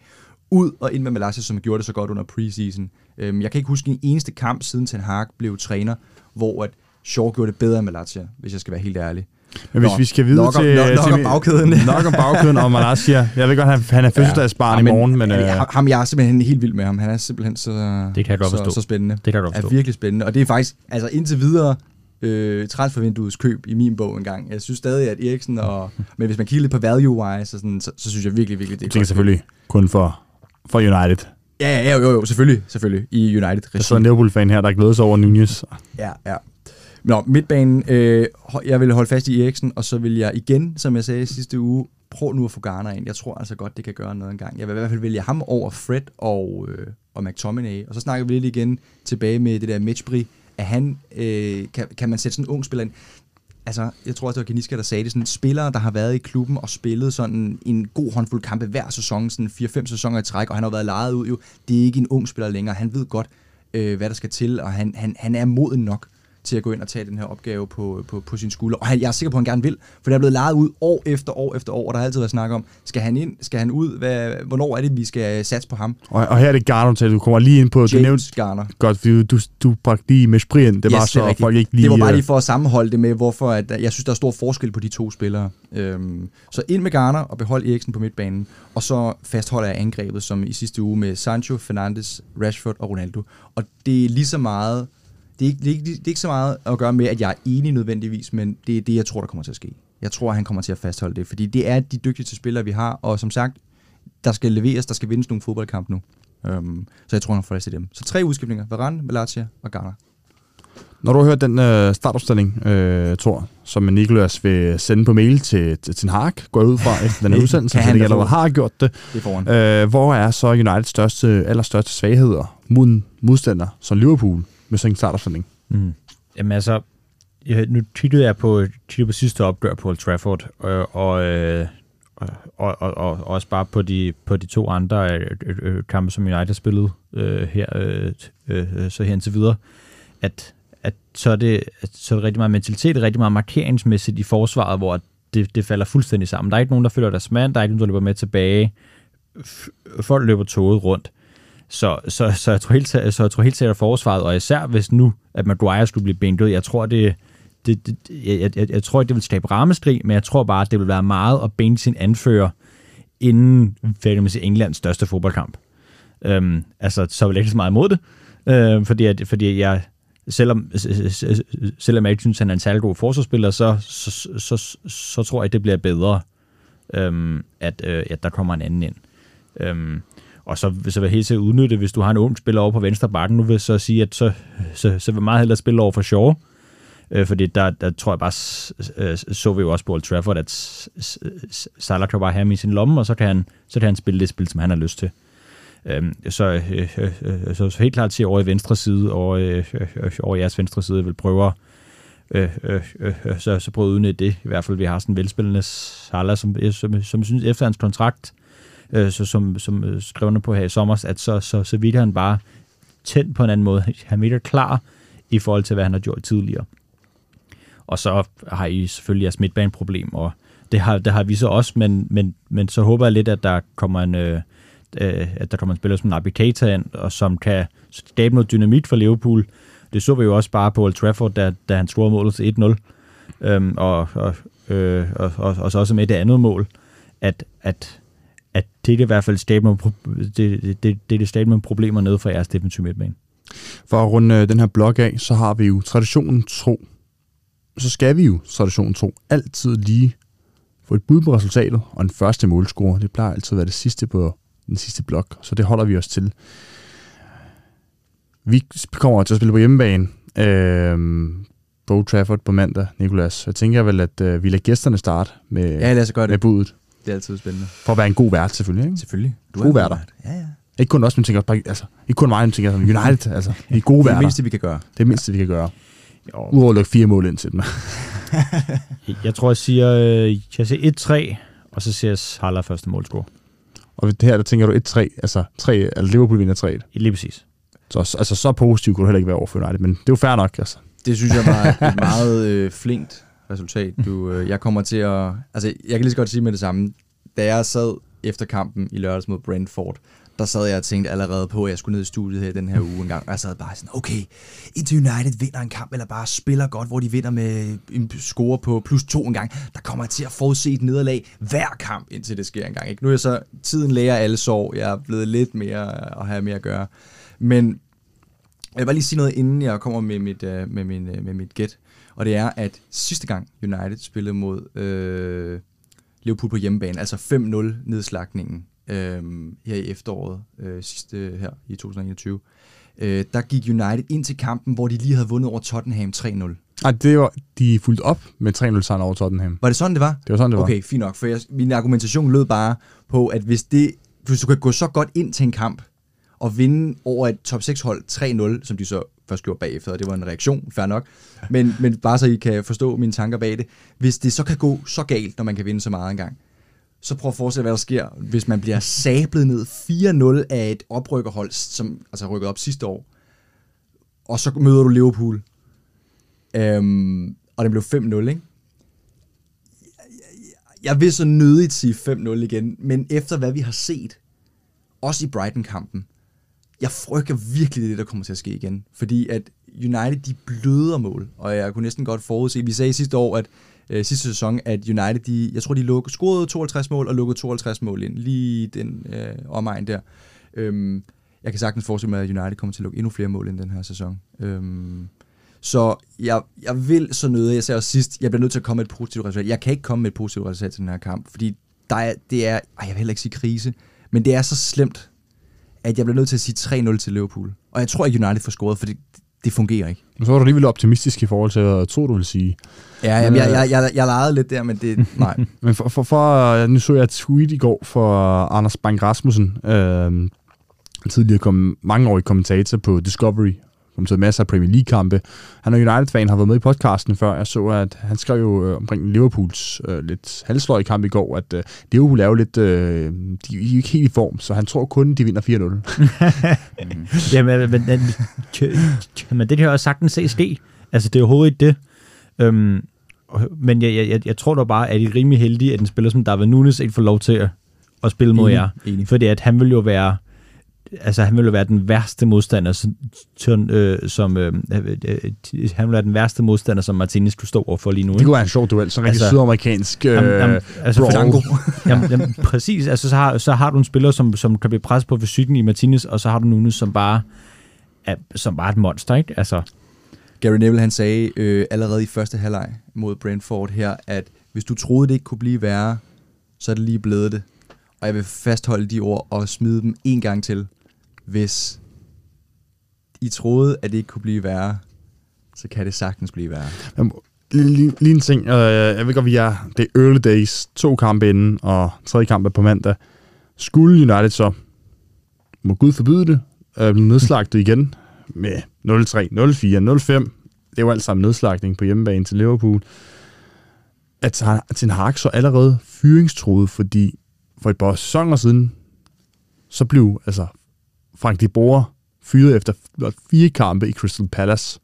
Speaker 2: ud og ind med Malasia, som gjorde det så godt under preseason. Um, jeg kan ikke huske en eneste kamp, siden Ten Hag blev træner, hvor at Shaw gjorde det bedre end Malasia, hvis jeg skal være helt ærlig.
Speaker 1: Men hvis Nå, vi skal videre
Speaker 2: nok
Speaker 1: til...
Speaker 2: Nok, nok til, om bagkæden.
Speaker 1: nok om bagkæden og Malasia. Jeg ved godt, han, han er fødselsdagsbarn ja, i morgen, men...
Speaker 2: Øh... Ham, jeg er simpelthen helt vild med ham. Han er simpelthen så,
Speaker 3: det kan jeg godt
Speaker 2: så, så spændende.
Speaker 3: Det kan jeg godt
Speaker 2: forstå. Er virkelig spændende. Og det er faktisk, altså indtil videre, øh, transfervinduets køb i min bog engang. Jeg synes stadig, at Eriksen og... men hvis man kigger lidt på value-wise, så, sådan, så, så, synes jeg virkelig, virkelig, det er
Speaker 1: Jeg tænker selvfølgelig kun for, for United.
Speaker 2: Ja, ja, jo, jo, selvfølgelig, selvfølgelig, i United.
Speaker 1: Der sidder en Liverpool-fan her, der glæder sig over Nunez.
Speaker 2: Ja, ja. Nå, midtbanen, øh, jeg vil holde fast i Eriksen, og så vil jeg igen, som jeg sagde sidste uge, prøv nu at få Garner ind. Jeg tror altså godt, det kan gøre noget engang. Jeg vil i hvert fald vælge ham over Fred og, øh, og McTominay. Og så snakker vi lidt igen tilbage med det der Mitchbury. At han, øh, kan, kan man sætte sådan en ung spiller ind? altså, jeg tror også, det var Geniska, der sagde det, sådan spillere, der har været i klubben og spillet sådan en god håndfuld kampe hver sæson, sådan 4-5 sæsoner i træk, og han har været lejet ud jo. Det er ikke en ung spiller længere. Han ved godt, øh, hvad der skal til, og han, han, han er moden nok til at gå ind og tage den her opgave på, på, på sin skulder. Og han, jeg er sikker på, at han gerne vil, for det er blevet lejet ud år efter år efter år, og der har altid været snak om, skal han ind, skal han ud, hvad, hvornår er det, vi skal satse på ham?
Speaker 1: Og, og her er det Garner til, du kommer lige ind på,
Speaker 2: James
Speaker 1: du nævnte,
Speaker 2: Garner.
Speaker 1: Godt, for du, du bragte lige med sprien, det var yes, så det folk ikke lige...
Speaker 2: Det var bare lige for at sammenholde det med, hvorfor at, jeg synes, der er stor forskel på de to spillere. Øhm, så ind med Garner og behold Eriksen på midtbanen, og så fastholder jeg angrebet, som i sidste uge med Sancho, Fernandes, Rashford og Ronaldo. Og det er lige så meget det er, ikke, det, er ikke, det er ikke så meget at gøre med, at jeg er enig nødvendigvis, men det er det, jeg tror, der kommer til at ske. Jeg tror, han kommer til at fastholde det, fordi det er de dygtigste spillere, vi har, og som sagt, der skal leveres, der skal vindes nogle fodboldkamp nu. Um, så jeg tror, han får det til dem. Så tre udskiftninger. Varane, Malatia og Garner.
Speaker 1: Når du har hørt den øh, startopstilling, øh, Thor, som Nikolas vil sende på mail til, til Ten Hag, går ud fra efter den her udsendelse, så det allerede har gjort det.
Speaker 2: det
Speaker 1: øh, hvor er så Uniteds største, allerstørste svagheder mod modstander som Liverpool? Med sådan en startopstilling?
Speaker 3: Mm. Jamen altså, jeg, nu tittede jeg på, tittede på sidste opgør på Old Trafford, og, og, øh, og, og, og, og også bare på de, på de to andre øh, øh, øh kampe, som United spillede øh, her, øh, øh, øh, så her indtil videre, at, at så, er det, så er det rigtig meget mentalitet, rigtig meget markeringsmæssigt i forsvaret, hvor det, det falder fuldstændig sammen. Der er ikke nogen, der følger deres mand, der er ikke nogen, der løber med tilbage. Folk løber toget rundt. Så, så, så, jeg tror helt, så jeg tror helt sikkert forsvaret, og især hvis nu, at Maguire skulle blive benet ud, jeg tror, det, det, det jeg, jeg, jeg tror ikke, det vil skabe rammestrig, men jeg tror bare, at det vil være meget at bene sin anfører inden hvad man sige, Englands største fodboldkamp. Øhm, altså, så vil jeg ikke så meget imod det, øhm, fordi, at, fordi jeg, selvom, selvom jeg ikke synes, at han er en særlig god forsvarsspiller, så, så, så, så, så tror jeg, at det bliver bedre, øhm, at, øh, at der kommer en anden ind. Øhm, og så, så vil jeg helt sikkert udnytte, hvis du har en ung spiller over på venstre bakken, nu vil jeg så sige, at så, så, så vil jeg meget hellere spille over for Shaw. Øh, fordi der, der tror jeg bare, så vi jo også på Old Trafford, at Salah kan bare have ham i sin lomme, og så kan han, så kan han spille det spil, som han har lyst til. Øhm, så, øh, øh, øh så, så helt klart til over i venstre side, over, øh, øh, øh over jeres venstre side, vil prøve øh, øh, øh, øh, så, så prøve at udnytte det. I hvert fald, vi har sådan en velspillende Salah, som, som, som synes, efter hans kontrakt, øh, så, som, som øh, på her i sommer, at så, så, så vidt han bare tændt på en anden måde. Han er klar i forhold til, hvad han har gjort tidligere. Og så har I selvfølgelig jeres midtbaneproblem, og det har, det har vi så også, men, men, men så håber jeg lidt, at der kommer en, øh, øh at der kommer en spiller som Navigator ind, og som kan skabe noget dynamit for Liverpool. Det så vi jo også bare på Old Trafford, da, da han scorede målet til 1-0, øhm, og, og, øh, og, og, og så også med det andet mål, at at det er i hvert fald statement, det, det, det, det er det statement problemer nede for jeres defensive midtbane.
Speaker 1: For at runde øh, den her blok af, så har vi jo traditionen tro. Så skal vi jo traditionen tro altid lige få et bud på resultatet, og en første målscore. Det plejer altid at være det sidste på den sidste blok, så det holder vi os til. Vi kommer til at spille på hjemmebane. Øh, på Trafford på mandag, Nikolas. Jeg tænker vel, at øh, vi lader gæsterne starte med,
Speaker 2: Ja, lad os gøre
Speaker 1: med
Speaker 2: det.
Speaker 1: budet.
Speaker 2: Det er altid spændende.
Speaker 1: For at være en god vært, selvfølgelig. Ikke?
Speaker 2: Selvfølgelig. Du god
Speaker 1: værter.
Speaker 2: vært. Ja, ja.
Speaker 1: Ikke kun os, men tænker også bare, altså, ikke kun mig, men tænker sådan, United, altså, vi er gode
Speaker 2: Det er det
Speaker 1: værter.
Speaker 2: mindste, vi kan gøre.
Speaker 1: Det er det mindste, vi kan gøre.
Speaker 3: Jo.
Speaker 1: Udover at lukke fire mål ind til dem.
Speaker 3: Jeg tror, jeg siger, øh, jeg siger 1-3, og så siger jeg Salah første målscore.
Speaker 1: Og det her, der tænker du 1-3, altså 3, altså Liverpool vinder 3
Speaker 3: Lige præcis.
Speaker 1: Så, altså, så positiv kunne du heller ikke være over for United, men det er jo fair nok, altså.
Speaker 2: Det synes jeg var et meget øh, flinkt resultat. Du, øh, jeg kommer til at... Altså, jeg kan lige så godt sige med det samme. Da jeg sad efter kampen i lørdags mod Brentford, der sad jeg og tænkte allerede på, at jeg skulle ned i studiet her den her uge en gang. Og jeg sad bare sådan, okay, indtil United vinder en kamp, eller bare spiller godt, hvor de vinder med en score på plus to en gang, der kommer jeg til at forudse et nederlag hver kamp, indtil det sker en gang. Ikke? Nu er jeg så, tiden læger alle sår, jeg er blevet lidt mere øh, at have mere at gøre. Men jeg vil bare lige sige noget, inden jeg kommer med mit, øh, med min, øh, med mit gæt. Og det er, at sidste gang United spillede mod øh, Liverpool på hjemmebane, altså 5-0 nedslagningen øh, her i efteråret, øh, sidste her i 2021, øh, der gik United ind til kampen, hvor de lige havde vundet over Tottenham 3-0.
Speaker 1: Ej, det var, de fulgte op med 3-0 sejr over Tottenham.
Speaker 2: Var det sådan, det var?
Speaker 1: Det var sådan, det var.
Speaker 2: Okay, fint nok, for jeg, min argumentation lød bare på, at hvis, det, hvis du kan gå så godt ind til en kamp, og vinde over et top 6 hold 3-0, som de så først gjorde bagefter, og det var en reaktion, fair nok, men, men bare så I kan forstå mine tanker bag det. Hvis det så kan gå så galt, når man kan vinde så meget engang, så prøv at forestille hvad der sker, hvis man bliver sablet ned 4-0 af et oprykkerhold, som altså rykket op sidste år, og så møder du Liverpool, øhm, og det blev 5-0, ikke? jeg vil så nødigt sige 5-0 igen, men efter hvad vi har set, også i Brighton-kampen, jeg frygter virkelig det, der kommer til at ske igen. Fordi at United, de bløder mål, og jeg kunne næsten godt forudse, vi sagde sidste år, at øh, sidste sæson, at United, de, jeg tror, de lukkede, scorede 52 mål og lukkede 52 mål ind, lige den øh, omegn der. Øhm, jeg kan sagtens forestille mig, at United kommer til at lukke endnu flere mål end den her sæson. Øhm, så jeg, jeg vil så nødt, jeg sagde også sidst, jeg bliver nødt til at komme med et positivt resultat. Jeg kan ikke komme med et positivt resultat til den her kamp, fordi der er, det er, ej, jeg vil heller ikke sige krise, men det er så slemt, at jeg bliver nødt til at sige 3-0 til Liverpool. Og jeg tror ikke, United får scoret, for det, det fungerer ikke.
Speaker 1: Men så var du alligevel optimistisk i forhold til, hvad jeg tror, du vil sige.
Speaker 2: Ja, jamen, jeg, jeg, jeg, jeg legede lidt der, men det, nej.
Speaker 1: Men for, for, for, nu så jeg et tweet i går for Anders Bang Rasmussen, øh, tidligere kom, mangeårig kommentator på Discovery, kommenteret masser af Premier League-kampe. Han er United-fan, har været med i podcasten før. Jeg så, at han skrev jo øh, omkring Liverpools øh, lidt halvsløj kamp i går, at øh, Liverpool er jo lidt, øh, de er ikke helt i form, så han tror kun, de vinder 4-0.
Speaker 3: Jamen, men, men, men det kan jeg også sagtens se ske. Altså, det er overhovedet ikke det. Øhm, men jeg, jeg, jeg tror da bare, at I er rimelig heldige, at en spiller som David Nunes ikke får lov til at, at spille mod
Speaker 2: Enig,
Speaker 3: jer.
Speaker 2: enig.
Speaker 3: Fordi at han vil jo være altså han vil jo være den værste modstander, som, som, øh, som øh, øh, han vil være den værste modstander, som Martinez skulle stå overfor lige nu.
Speaker 1: Det
Speaker 3: Ikke?
Speaker 1: kunne være en sjov duel, så rigtig
Speaker 3: Altså,
Speaker 1: sydamerikansk øh,
Speaker 3: Jamen, jamen, altså,
Speaker 1: brawl.
Speaker 3: for- jamen, jamen, præcis, altså så har, så har du en spiller, som, som kan blive presset på fysikken i Martinez, og så har du Nunes, som bare er, som bare er et monster, ikke? Altså,
Speaker 2: Gary Neville han sagde øh, allerede i første halvleg mod Brentford her, at hvis du troede, det ikke kunne blive værre, så er det lige blevet det. Og jeg vil fastholde de ord og smide dem en gang til. Hvis I troede, at det ikke kunne blive værre, så kan det sagtens blive værre.
Speaker 1: Jamen, Lige, lige, lige en ting. Øh, jeg ved godt, vi er det er early days. To kampe inden, og tredje kamp er på mandag. Skulle United så, må Gud forbyde det, øh, blive nedslagtet igen med 0-3, 0-4, 0-5. Det var alt sammen nedslagning på hjemmebane til Liverpool. At Ten Hag så allerede fyringstroet, fordi for et par sæsoner siden, så blev altså Frank de Boer fyret efter fire kampe i Crystal Palace.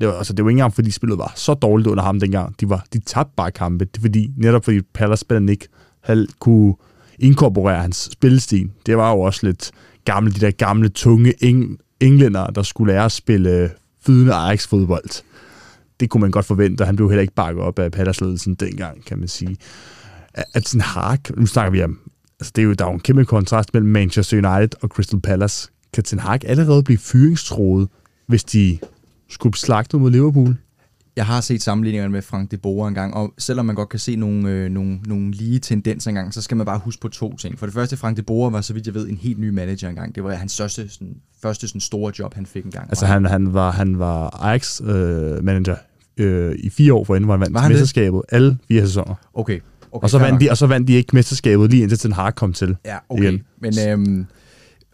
Speaker 1: Det var, altså, det var ikke engang, fordi spillet var så dårligt under ham dengang. De, var, de tabte bare kampe. Det er fordi, netop fordi Palace-spilleren ikke havde kunne inkorporere hans spillestil. Det var jo også lidt gamle, de der gamle, tunge eng, englænder, der skulle lære at spille flydende Ajax-fodbold. Det kunne man godt forvente, og han blev heller ikke bakket op af Palace-ledelsen dengang, kan man sige. At, at sådan Hark, nu snakker vi om, altså det er jo, der er jo en kæmpe kontrast mellem Manchester United og Crystal Palace. Kan Ten Hag allerede blive fyringstroet, hvis de skulle blive slagtet mod Liverpool?
Speaker 2: jeg har set sammenligninger med Frank de Boer engang, og selvom man godt kan se nogle, øh, nogle, nogle lige tendenser engang, så skal man bare huske på to ting. For det første, Frank de Boer var, så vidt jeg ved, en helt ny manager engang. Det var hans største, sådan, første sådan, store job, han fik engang.
Speaker 1: Altså han, han var, han var Ajax-manager øh, i fire år, inden han vandt
Speaker 2: Var han
Speaker 1: mesterskabet alle fire sæsoner.
Speaker 2: Okay. Okay
Speaker 1: og, så vandt de, og så vandt de ikke mesterskabet lige indtil Ten Hag kom til.
Speaker 2: Ja, okay.
Speaker 1: igen.
Speaker 2: Men øhm,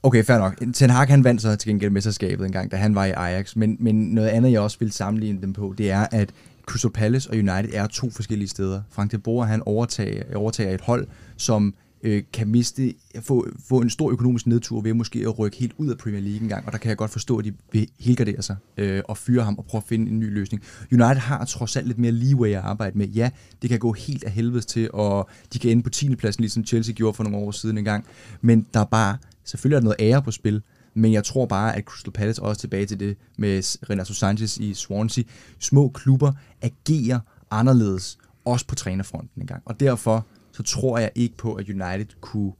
Speaker 2: okay, fair nok. Ten Hag, han vandt så til gengæld mesterskabet en gang, da han var i Ajax. Men, men noget andet, jeg også vil sammenligne dem på, det er, at Crystal Palace og United er to forskellige steder. Frank de Boer, han overtager, overtager et hold, som øh, kan miste, få, få en stor økonomisk nedtur ved måske at rykke helt ud af Premier League engang, og der kan jeg godt forstå, at de vil helgardere sig øh, og fyre ham og prøve at finde en ny løsning. United har trods alt lidt mere leeway at arbejde med. Ja, det kan gå helt af helvedes til, og de kan ende på 10. pladsen, ligesom Chelsea gjorde for nogle år siden engang. Men der er bare, selvfølgelig er der noget ære på spil, men jeg tror bare, at Crystal Palace også tilbage til det med Renato Sanchez i Swansea. Små klubber agerer anderledes, også på trænerfronten engang. Og derfor så tror jeg ikke på, at United kunne...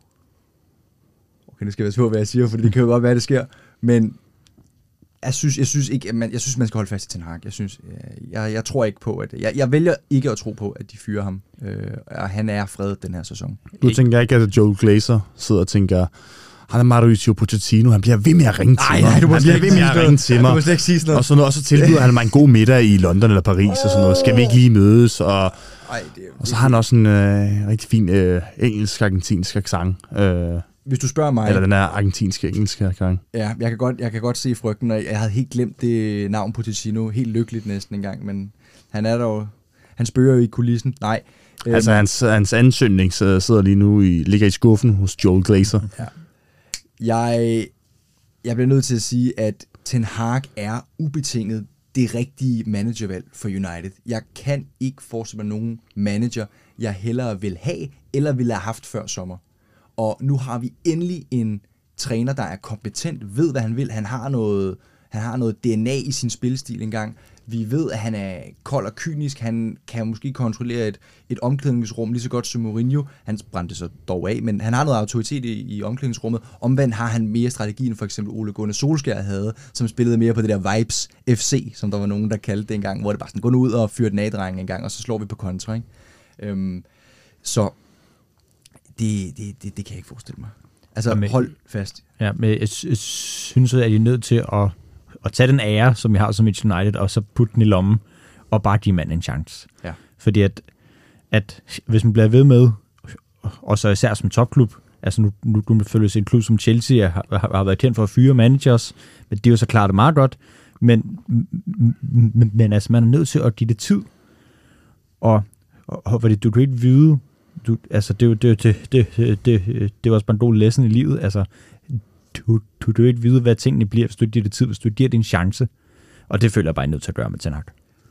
Speaker 2: Okay, det skal være svært, hvad jeg siger, for det kan jo godt være, det sker. Men jeg synes, jeg synes ikke, at man, jeg synes, man skal holde fast i Ten Hag. Jeg, synes, øh, jeg, jeg tror ikke på, at... Jeg, jeg vælger ikke at tro på, at de fyrer ham. Øh, og han er fredet den her sæson.
Speaker 1: Du tænker ikke, at Joel Glazer sidder og tænker, han er Mauricio Pochettino, han bliver ved med at ringe til mig. han bliver ved med at ringe til mig.
Speaker 2: Du må slet ikke sige sådan noget.
Speaker 1: Og, sådan noget, og så tilbyder han mig en god middag i London eller Paris og sådan noget. Skal vi ikke lige mødes? Og,
Speaker 2: Ej, det,
Speaker 1: og så har han også en øh, rigtig fin øh, engelsk-argentinsk accent. Øh,
Speaker 2: Hvis du spørger mig...
Speaker 1: eller den er argentinske engelske accent.
Speaker 2: Ja, jeg kan godt, jeg kan godt se frygten, og jeg havde helt glemt det navn Ticino, helt lykkeligt næsten engang, men han er der jo, han spørger jo i kulissen. Nej. øhm,
Speaker 1: Altså hans, hans ansøgning sidder lige nu i, ligger i skuffen hos Joel Glazer
Speaker 2: jeg, jeg bliver nødt til at sige, at Ten Hag er ubetinget det rigtige managervalg for United. Jeg kan ikke forestille mig nogen manager, jeg hellere vil have, eller ville have haft før sommer. Og nu har vi endelig en træner, der er kompetent, ved hvad han vil. Han har noget, han har noget DNA i sin spilstil engang. Vi ved, at han er kold og kynisk. Han kan måske kontrollere et, et omklædningsrum lige så godt som Mourinho. Han brændte så dog af, men han har noget autoritet i, i omklædningsrummet. Omvendt har han mere strategi end for eksempel Ole Gunnar Solskjaer havde, som spillede mere på det der Vibes FC, som der var nogen, der kaldte det engang, hvor det bare sådan, gå nu ud og fyr den af, en gang, og så slår vi på kontra. Ikke? Øhm, så det, det, det, det kan jeg ikke forestille mig. Altså,
Speaker 3: Jamen,
Speaker 2: hold fast.
Speaker 3: Ja, men jeg, jeg synes, at I er nødt til at, at tage den ære, som vi har som et United, og så putte den i lommen, og bare give manden en chance.
Speaker 2: Ja.
Speaker 3: Fordi at, at hvis man bliver ved med, og så især som topklub, altså nu, nu, nu følges en klub som Chelsea har, har, har været kendt for at fyre managers, men det er jo så klart det meget godt, men, men, men altså man er nødt til at give det tid, og, og, og fordi du kan ikke vide, du, altså det, er jo- det, det, det, det, det, det er også bare en god lesson i livet, altså du, du, du ikke vide, hvad tingene bliver, hvis du ikke giver det tid, hvis du giver din chance. Og det føler jeg bare, jeg er nødt til at gøre med Ten Hag.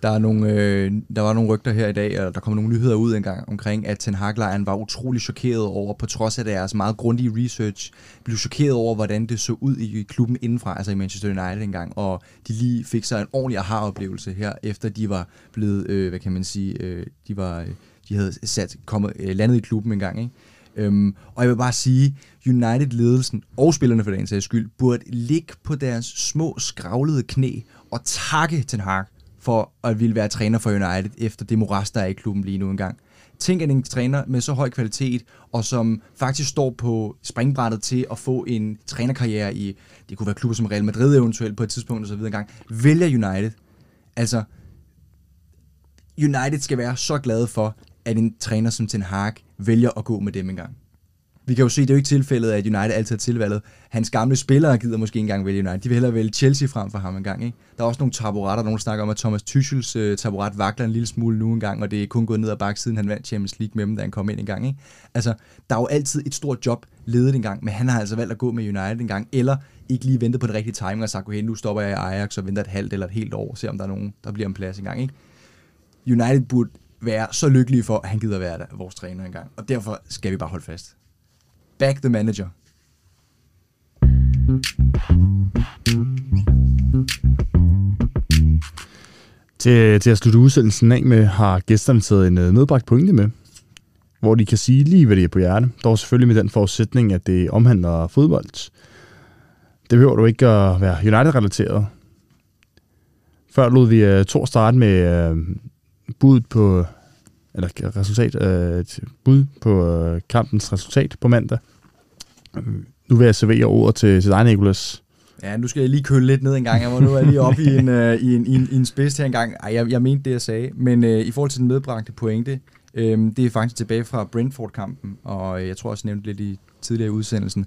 Speaker 2: Der, er nogle, øh, der var nogle rygter her i dag, og der kom nogle nyheder ud engang omkring, at Ten Hag-lejren var utrolig chokeret over, på trods af deres meget grundige research, blev chokeret over, hvordan det så ud i klubben indenfra, altså i Manchester United engang, og de lige fik sig en ordentlig aha-oplevelse her, efter de var blevet, øh, hvad kan man sige, øh, de var, øh, de havde sat, kommet, øh, landet i klubben engang, ikke? Øhm, og jeg vil bare sige, United-ledelsen og spillerne for dagens sags skyld, burde ligge på deres små skravlede knæ og takke Ten Hag for at ville være træner for United efter det moras, der er i klubben lige nu engang. Tænk, at en træner med så høj kvalitet, og som faktisk står på springbrættet til at få en trænerkarriere i, det kunne være klubber som Real Madrid eventuelt på et tidspunkt osv. engang, vælger United. Altså, United skal være så glade for, at en træner som Ten Hag vælger at gå med dem engang. Vi kan jo se, det er jo ikke tilfældet, at United altid har tilvalget. Hans gamle spillere gider måske ikke engang vælge United. De vil hellere vælge Chelsea frem for ham engang. Ikke? Der er også nogle taburetter, nogen snakker om, at Thomas Tuchels uh, taburet vakler en lille smule nu engang, og det er kun gået ned ad bakke, siden han vandt Champions League med dem, da han kom ind engang. Ikke? Altså, der er jo altid et stort job ledet engang, men han har altså valgt at gå med United engang, eller ikke lige ventet på det rigtige timing og sagt, okay, nu stopper jeg i Ajax og venter et halvt eller et helt år, og ser om der er nogen, der bliver en plads engang. Ikke? United burde være så lykkelige for, at han gider være der, vores træner engang. Og derfor skal vi bare holde fast. Back the manager.
Speaker 1: Til, til at slutte udsendelsen af med, har gæsterne taget en øh, medbragt pointe med, hvor de kan sige lige, hvad det er på hjerte. Dog selvfølgelig med den forudsætning, at det omhandler fodbold. Det behøver du ikke at være United-relateret. Før lod vi uh, Thor starte med uh, bud på eller resultat, uh, bud på uh, kampens resultat på mandag. Nu vil jeg servere ordet til, til dig, Nicolas.
Speaker 2: Ja, nu skal jeg lige køle lidt ned en gang. Jeg var nu er lige oppe i en, uh, i en, i en, i en spids her en gang. Ej, jeg, jeg mente det, jeg sagde. Men uh, i forhold til den medbragte pointe, um, det er faktisk tilbage fra Brentford-kampen, og jeg tror også, jeg nævnte lidt i tidligere i udsendelsen,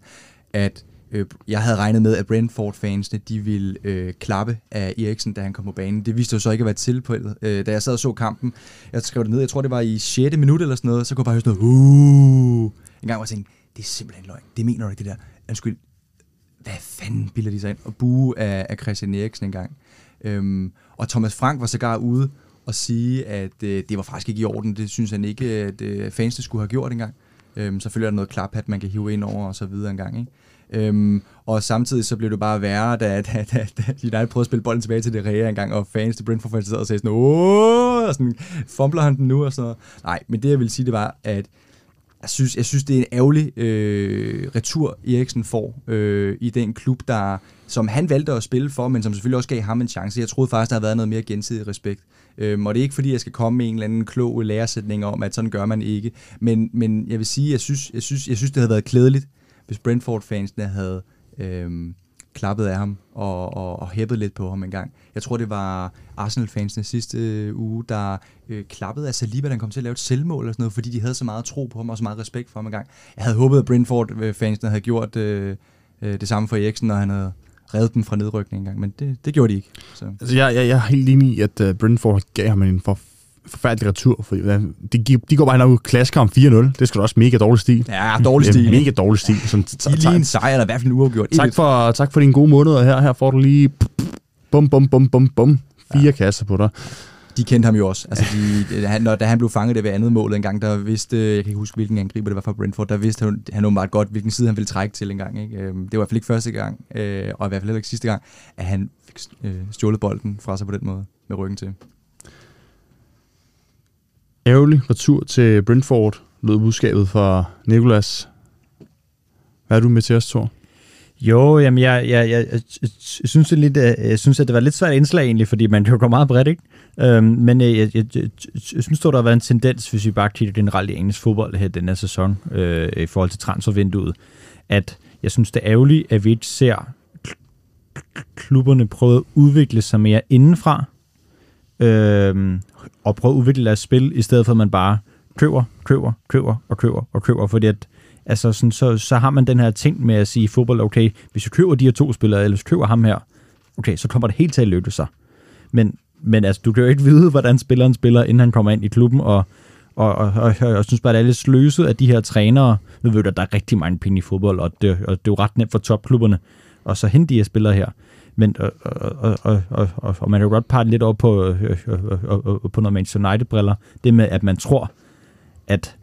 Speaker 2: at øh, jeg havde regnet med, at Brentford-fansene de ville øh, klappe af Eriksen, da han kom på banen. Det viste jo så ikke at være tilfældet. Øh, da jeg sad og så kampen, jeg skrev det ned, jeg tror det var i 6. minut eller sådan noget, så kunne jeg bare høre sådan noget, uh, en gang var jeg tænkte, det er simpelthen løgn. Det mener du ikke, det der. Undskyld, hvad fanden bilder de sig ind? Og bue af, af Christian Eriksen engang. Øhm, og Thomas Frank var sågar ude og sige, at øh, det var faktisk ikke i orden. Det synes han ikke, at øh, fansene skulle have gjort engang. Øhm, selvfølgelig er der noget klap, at man kan hive ind over og så videre engang. Ikke? Øhm, og samtidig så blev det bare værre, da, da, da, da United prøvede at spille bolden tilbage til det Rea engang, og fans til Brentford sad og sagde sådan, åh, og sådan, fumbler han den nu, og sådan noget. Nej, men det jeg vil sige, det var, at jeg synes, jeg synes det er en ærgerlig øh, retur, Eriksen får øh, i den klub, der, som han valgte at spille for, men som selvfølgelig også gav ham en chance. Jeg troede faktisk, der havde været noget mere gensidig respekt. Øhm, og det er ikke fordi, jeg skal komme med en eller anden klog læresætning om, at sådan gør man ikke. Men, men jeg vil sige, jeg synes, jeg synes, jeg synes det havde været klædeligt, hvis Brentford-fansene havde øh, klappet af ham og, og, og hæppet lidt på ham en gang. Jeg tror, det var Arsenal-fansene sidste øh, uge, der øh, klappede af Saliba, da han kom til at lave et selvmål eller sådan noget, fordi de havde så meget tro på ham og så meget respekt for ham en gang. Jeg havde håbet, at Brentford-fansene havde gjort øh, øh, det samme for Eriksen, når han havde reddet dem fra nedrykning engang, men det, det gjorde de ikke. Så.
Speaker 1: Altså, jeg, jeg, jeg er helt enig i, at uh, Brentford gav ham en for forfærdelig retur. For, de, de går bare og klasker om 4-0. Det skal da også mega dårlig stil.
Speaker 2: Ja, dårlig stil.
Speaker 1: Mega dårlig stil. Sådan,
Speaker 2: er lige en sejr, eller i hvert fald en uafgjort.
Speaker 1: Tak for, tak for dine gode måneder her. Her får du lige bum, bum, bum, bum, bum. Fire ja. kasser på dig.
Speaker 2: De kendte ham jo også. Altså, de, da, han, når, da han blev fanget det ved andet mål en gang, der vidste, jeg kan ikke huske, hvilken angriber det var fra Brentford, der vidste han, han åbenbart godt, hvilken side han ville trække til en gang. Ikke? Øhm, det var i hvert fald ikke første gang, øh, og i hvert fald heller ikke sidste gang, at han fik øh, stjålet bolden fra sig på den måde, med ryggen til.
Speaker 1: Ærgerlig retur til Brentford, lød budskabet fra Nikolas. Hvad er du med til os, Thor?
Speaker 3: Jo, jamen jeg, jeg, jeg, jeg, jeg, synes, det lidt, øh, jeg synes, at det var lidt svært indslag egentlig, fordi man jo går meget bredt, ikke? Øhm, men jeg, jeg, jeg, jeg, jeg synes, der har været en tendens, hvis vi bare kigger generelt i engelsk fodbold her den her sæson, øh, i forhold til transfervinduet, at jeg synes, det er ærgerligt, at vi ikke ser klubberne prøve at udvikle sig mere indenfra, øh, og prøve at udvikle deres spil, i stedet for at man bare køber, køber, køber og køber og køber, fordi at altså sådan, så, så har man den her ting med at sige i fodbold, okay, hvis vi køber de her to spillere, eller hvis vi køber ham her, okay, så kommer det helt til at lykkes sig. Men, men altså, du kan jo ikke vide, hvordan spilleren spiller, inden han kommer ind i klubben, og, og, og, og, og jeg synes bare, det er lidt sløset af de her trænere. Nu ved du, at der er rigtig mange penge i fodbold, og det, og det er jo ret nemt for topklubberne, og så hente de her spillere her. Men, og, og, og, og, og, og man kan godt pege lidt over på, øh øh, øh, øh, øh, på noget Manchester United-briller. Det med, at man tror, at,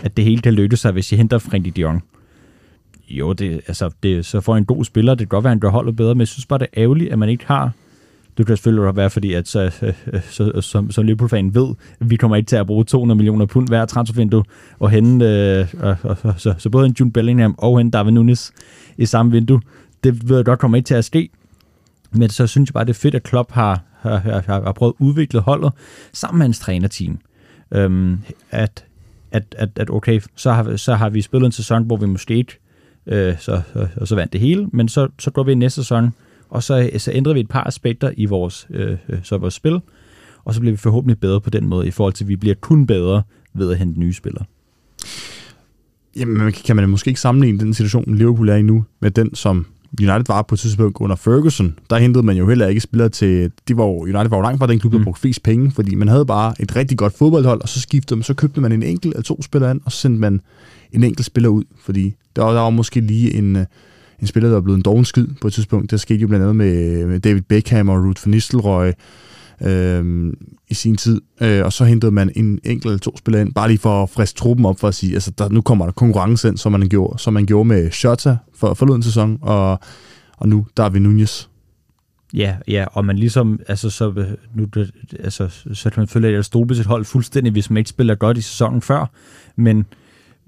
Speaker 3: at det hele kan lykkes sig, hvis jeg henter Frenkie de Jong. Jo, det, altså, det, så får en god spiller. Det kan godt være, at han gør holdet bedre, men jeg synes bare, det er ærgerligt, at man ikke har det kan selvfølgelig være, fordi at så, så, som, som Liverpool-fan ved, at vi kommer ikke til at bruge 200 millioner pund hver transfervindue, og hente øh, og, og, og, så, så både en June Bellingham og en Darwin Nunes i samme vindue. Det ved jeg godt kommer ikke til at ske, men så synes jeg bare, det er fedt, at Klopp har, har, har, har prøvet at udvikle holdet sammen med hans trænerteam. Øhm, at, at, at, at okay, så har, så har vi spillet en sæson, hvor vi måske ikke øh, så, og så vandt det hele, men så, så går vi i næste sæson, og så, så ændrer vi et par aspekter i vores, øh, øh, så vores spil, og så bliver vi forhåbentlig bedre på den måde, i forhold til, at vi bliver kun bedre ved at hente nye spillere.
Speaker 1: Jamen, kan man måske ikke sammenligne den situation, Liverpool er i nu, med den, som United var på et tidspunkt under Ferguson, der hentede man jo heller ikke spillere til, de var jo, United var jo langt fra den klub, der mm. brugte flest penge, fordi man havde bare et rigtig godt fodboldhold, og så skiftede man, så købte man en enkelt eller to spillere ind, og så sendte man en enkelt spiller ud, fordi der var, der var måske lige en, øh, en spiller, der var blevet en dårlig skid på et tidspunkt. Det skete jo blandt andet med, med David Beckham og Ruth van Nistelrooy, øh, i sin tid, øh, og så hentede man en enkelt eller to spillere ind, bare lige for at friske truppen op for at sige, altså der, nu kommer der konkurrence ind, som man gjorde, som man gjorde med Shota for forleden sæson, og, og nu der er vi Nunez.
Speaker 3: Ja, ja, og man ligesom, altså så, nu, altså, så kan man følge, at jeg stod sit hold fuldstændig, hvis man ikke spiller godt i sæsonen før, men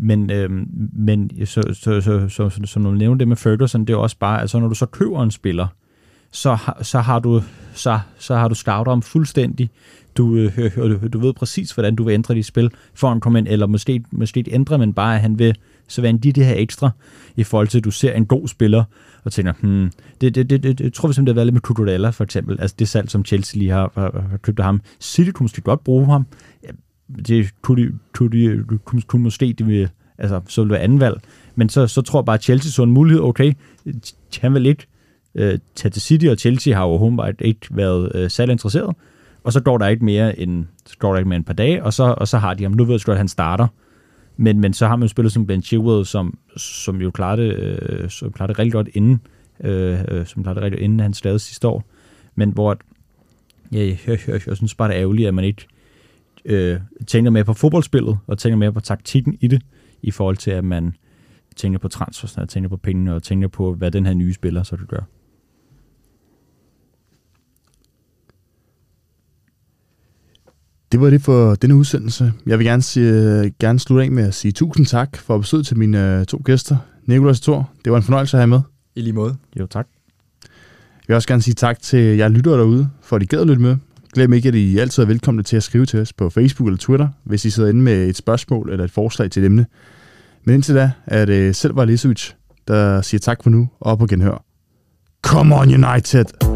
Speaker 3: men, øhm, men så, så, så, så, så, så, så du nævner det med Ferguson, det er også bare, altså når du så køber en spiller, så, så har du så, så har du scoutet om fuldstændig. Du, øh, du, du ved præcis, hvordan du vil ændre dit spil for at komme ind, eller måske, måske ændre, men bare at han vil så være de det her ekstra, i forhold til, at du ser en god spiller, og tænker, hmm, det, det, det, det, det jeg tror vi simpelthen, det har været lidt med Cucurella, for eksempel. Altså det salg, som Chelsea lige har, har, har købt af ham. City kunne måske godt bruge ham. Ja, det kunne de, kunne de kunne, kunne måske, det vil, altså, så ville det være anden valg. Men så, så tror jeg bare, at Chelsea så en mulighed, okay, han vil ikke øh, tage til City, og Chelsea har jo åbenbart ikke været øh, særlig interesseret. Og så går der ikke mere end, så går der ikke mere end et par dage, og så, og så har de ham. Nu ved jeg godt, at han starter. Men, men så har man jo spillet som Ben Chilwell, som, som jo klarede øh, som klarede det rigtig godt inden, øh, øh som klarede det rigtig godt inden han skadede sidste år. Men hvor, ja, jeg, jeg, jeg, jeg synes bare, det er ærgerligt, at man ikke øh, tænker mere på fodboldspillet, og tænker mere på taktikken i det, i forhold til, at man tænker på transfers, og tænker på pengene, og tænker på, hvad den her nye spiller så kan gøre.
Speaker 1: Det var det for denne udsendelse. Jeg vil gerne, sige, gerne slutte af med at sige tusind tak for besøget til mine øh, to gæster, Nicolas og Thor. Det var en fornøjelse at have med.
Speaker 2: I lige måde.
Speaker 3: Jo, tak.
Speaker 1: Jeg vil også gerne sige tak til jer lyttere derude, for at I gad at lytte med. Glem ikke, at I altid er velkomne til at skrive til os på Facebook eller Twitter, hvis I sidder inde med et spørgsmål eller et forslag til et emne. Men indtil da er det selv Valisovic, der siger tak for nu og på genhør. Come on United!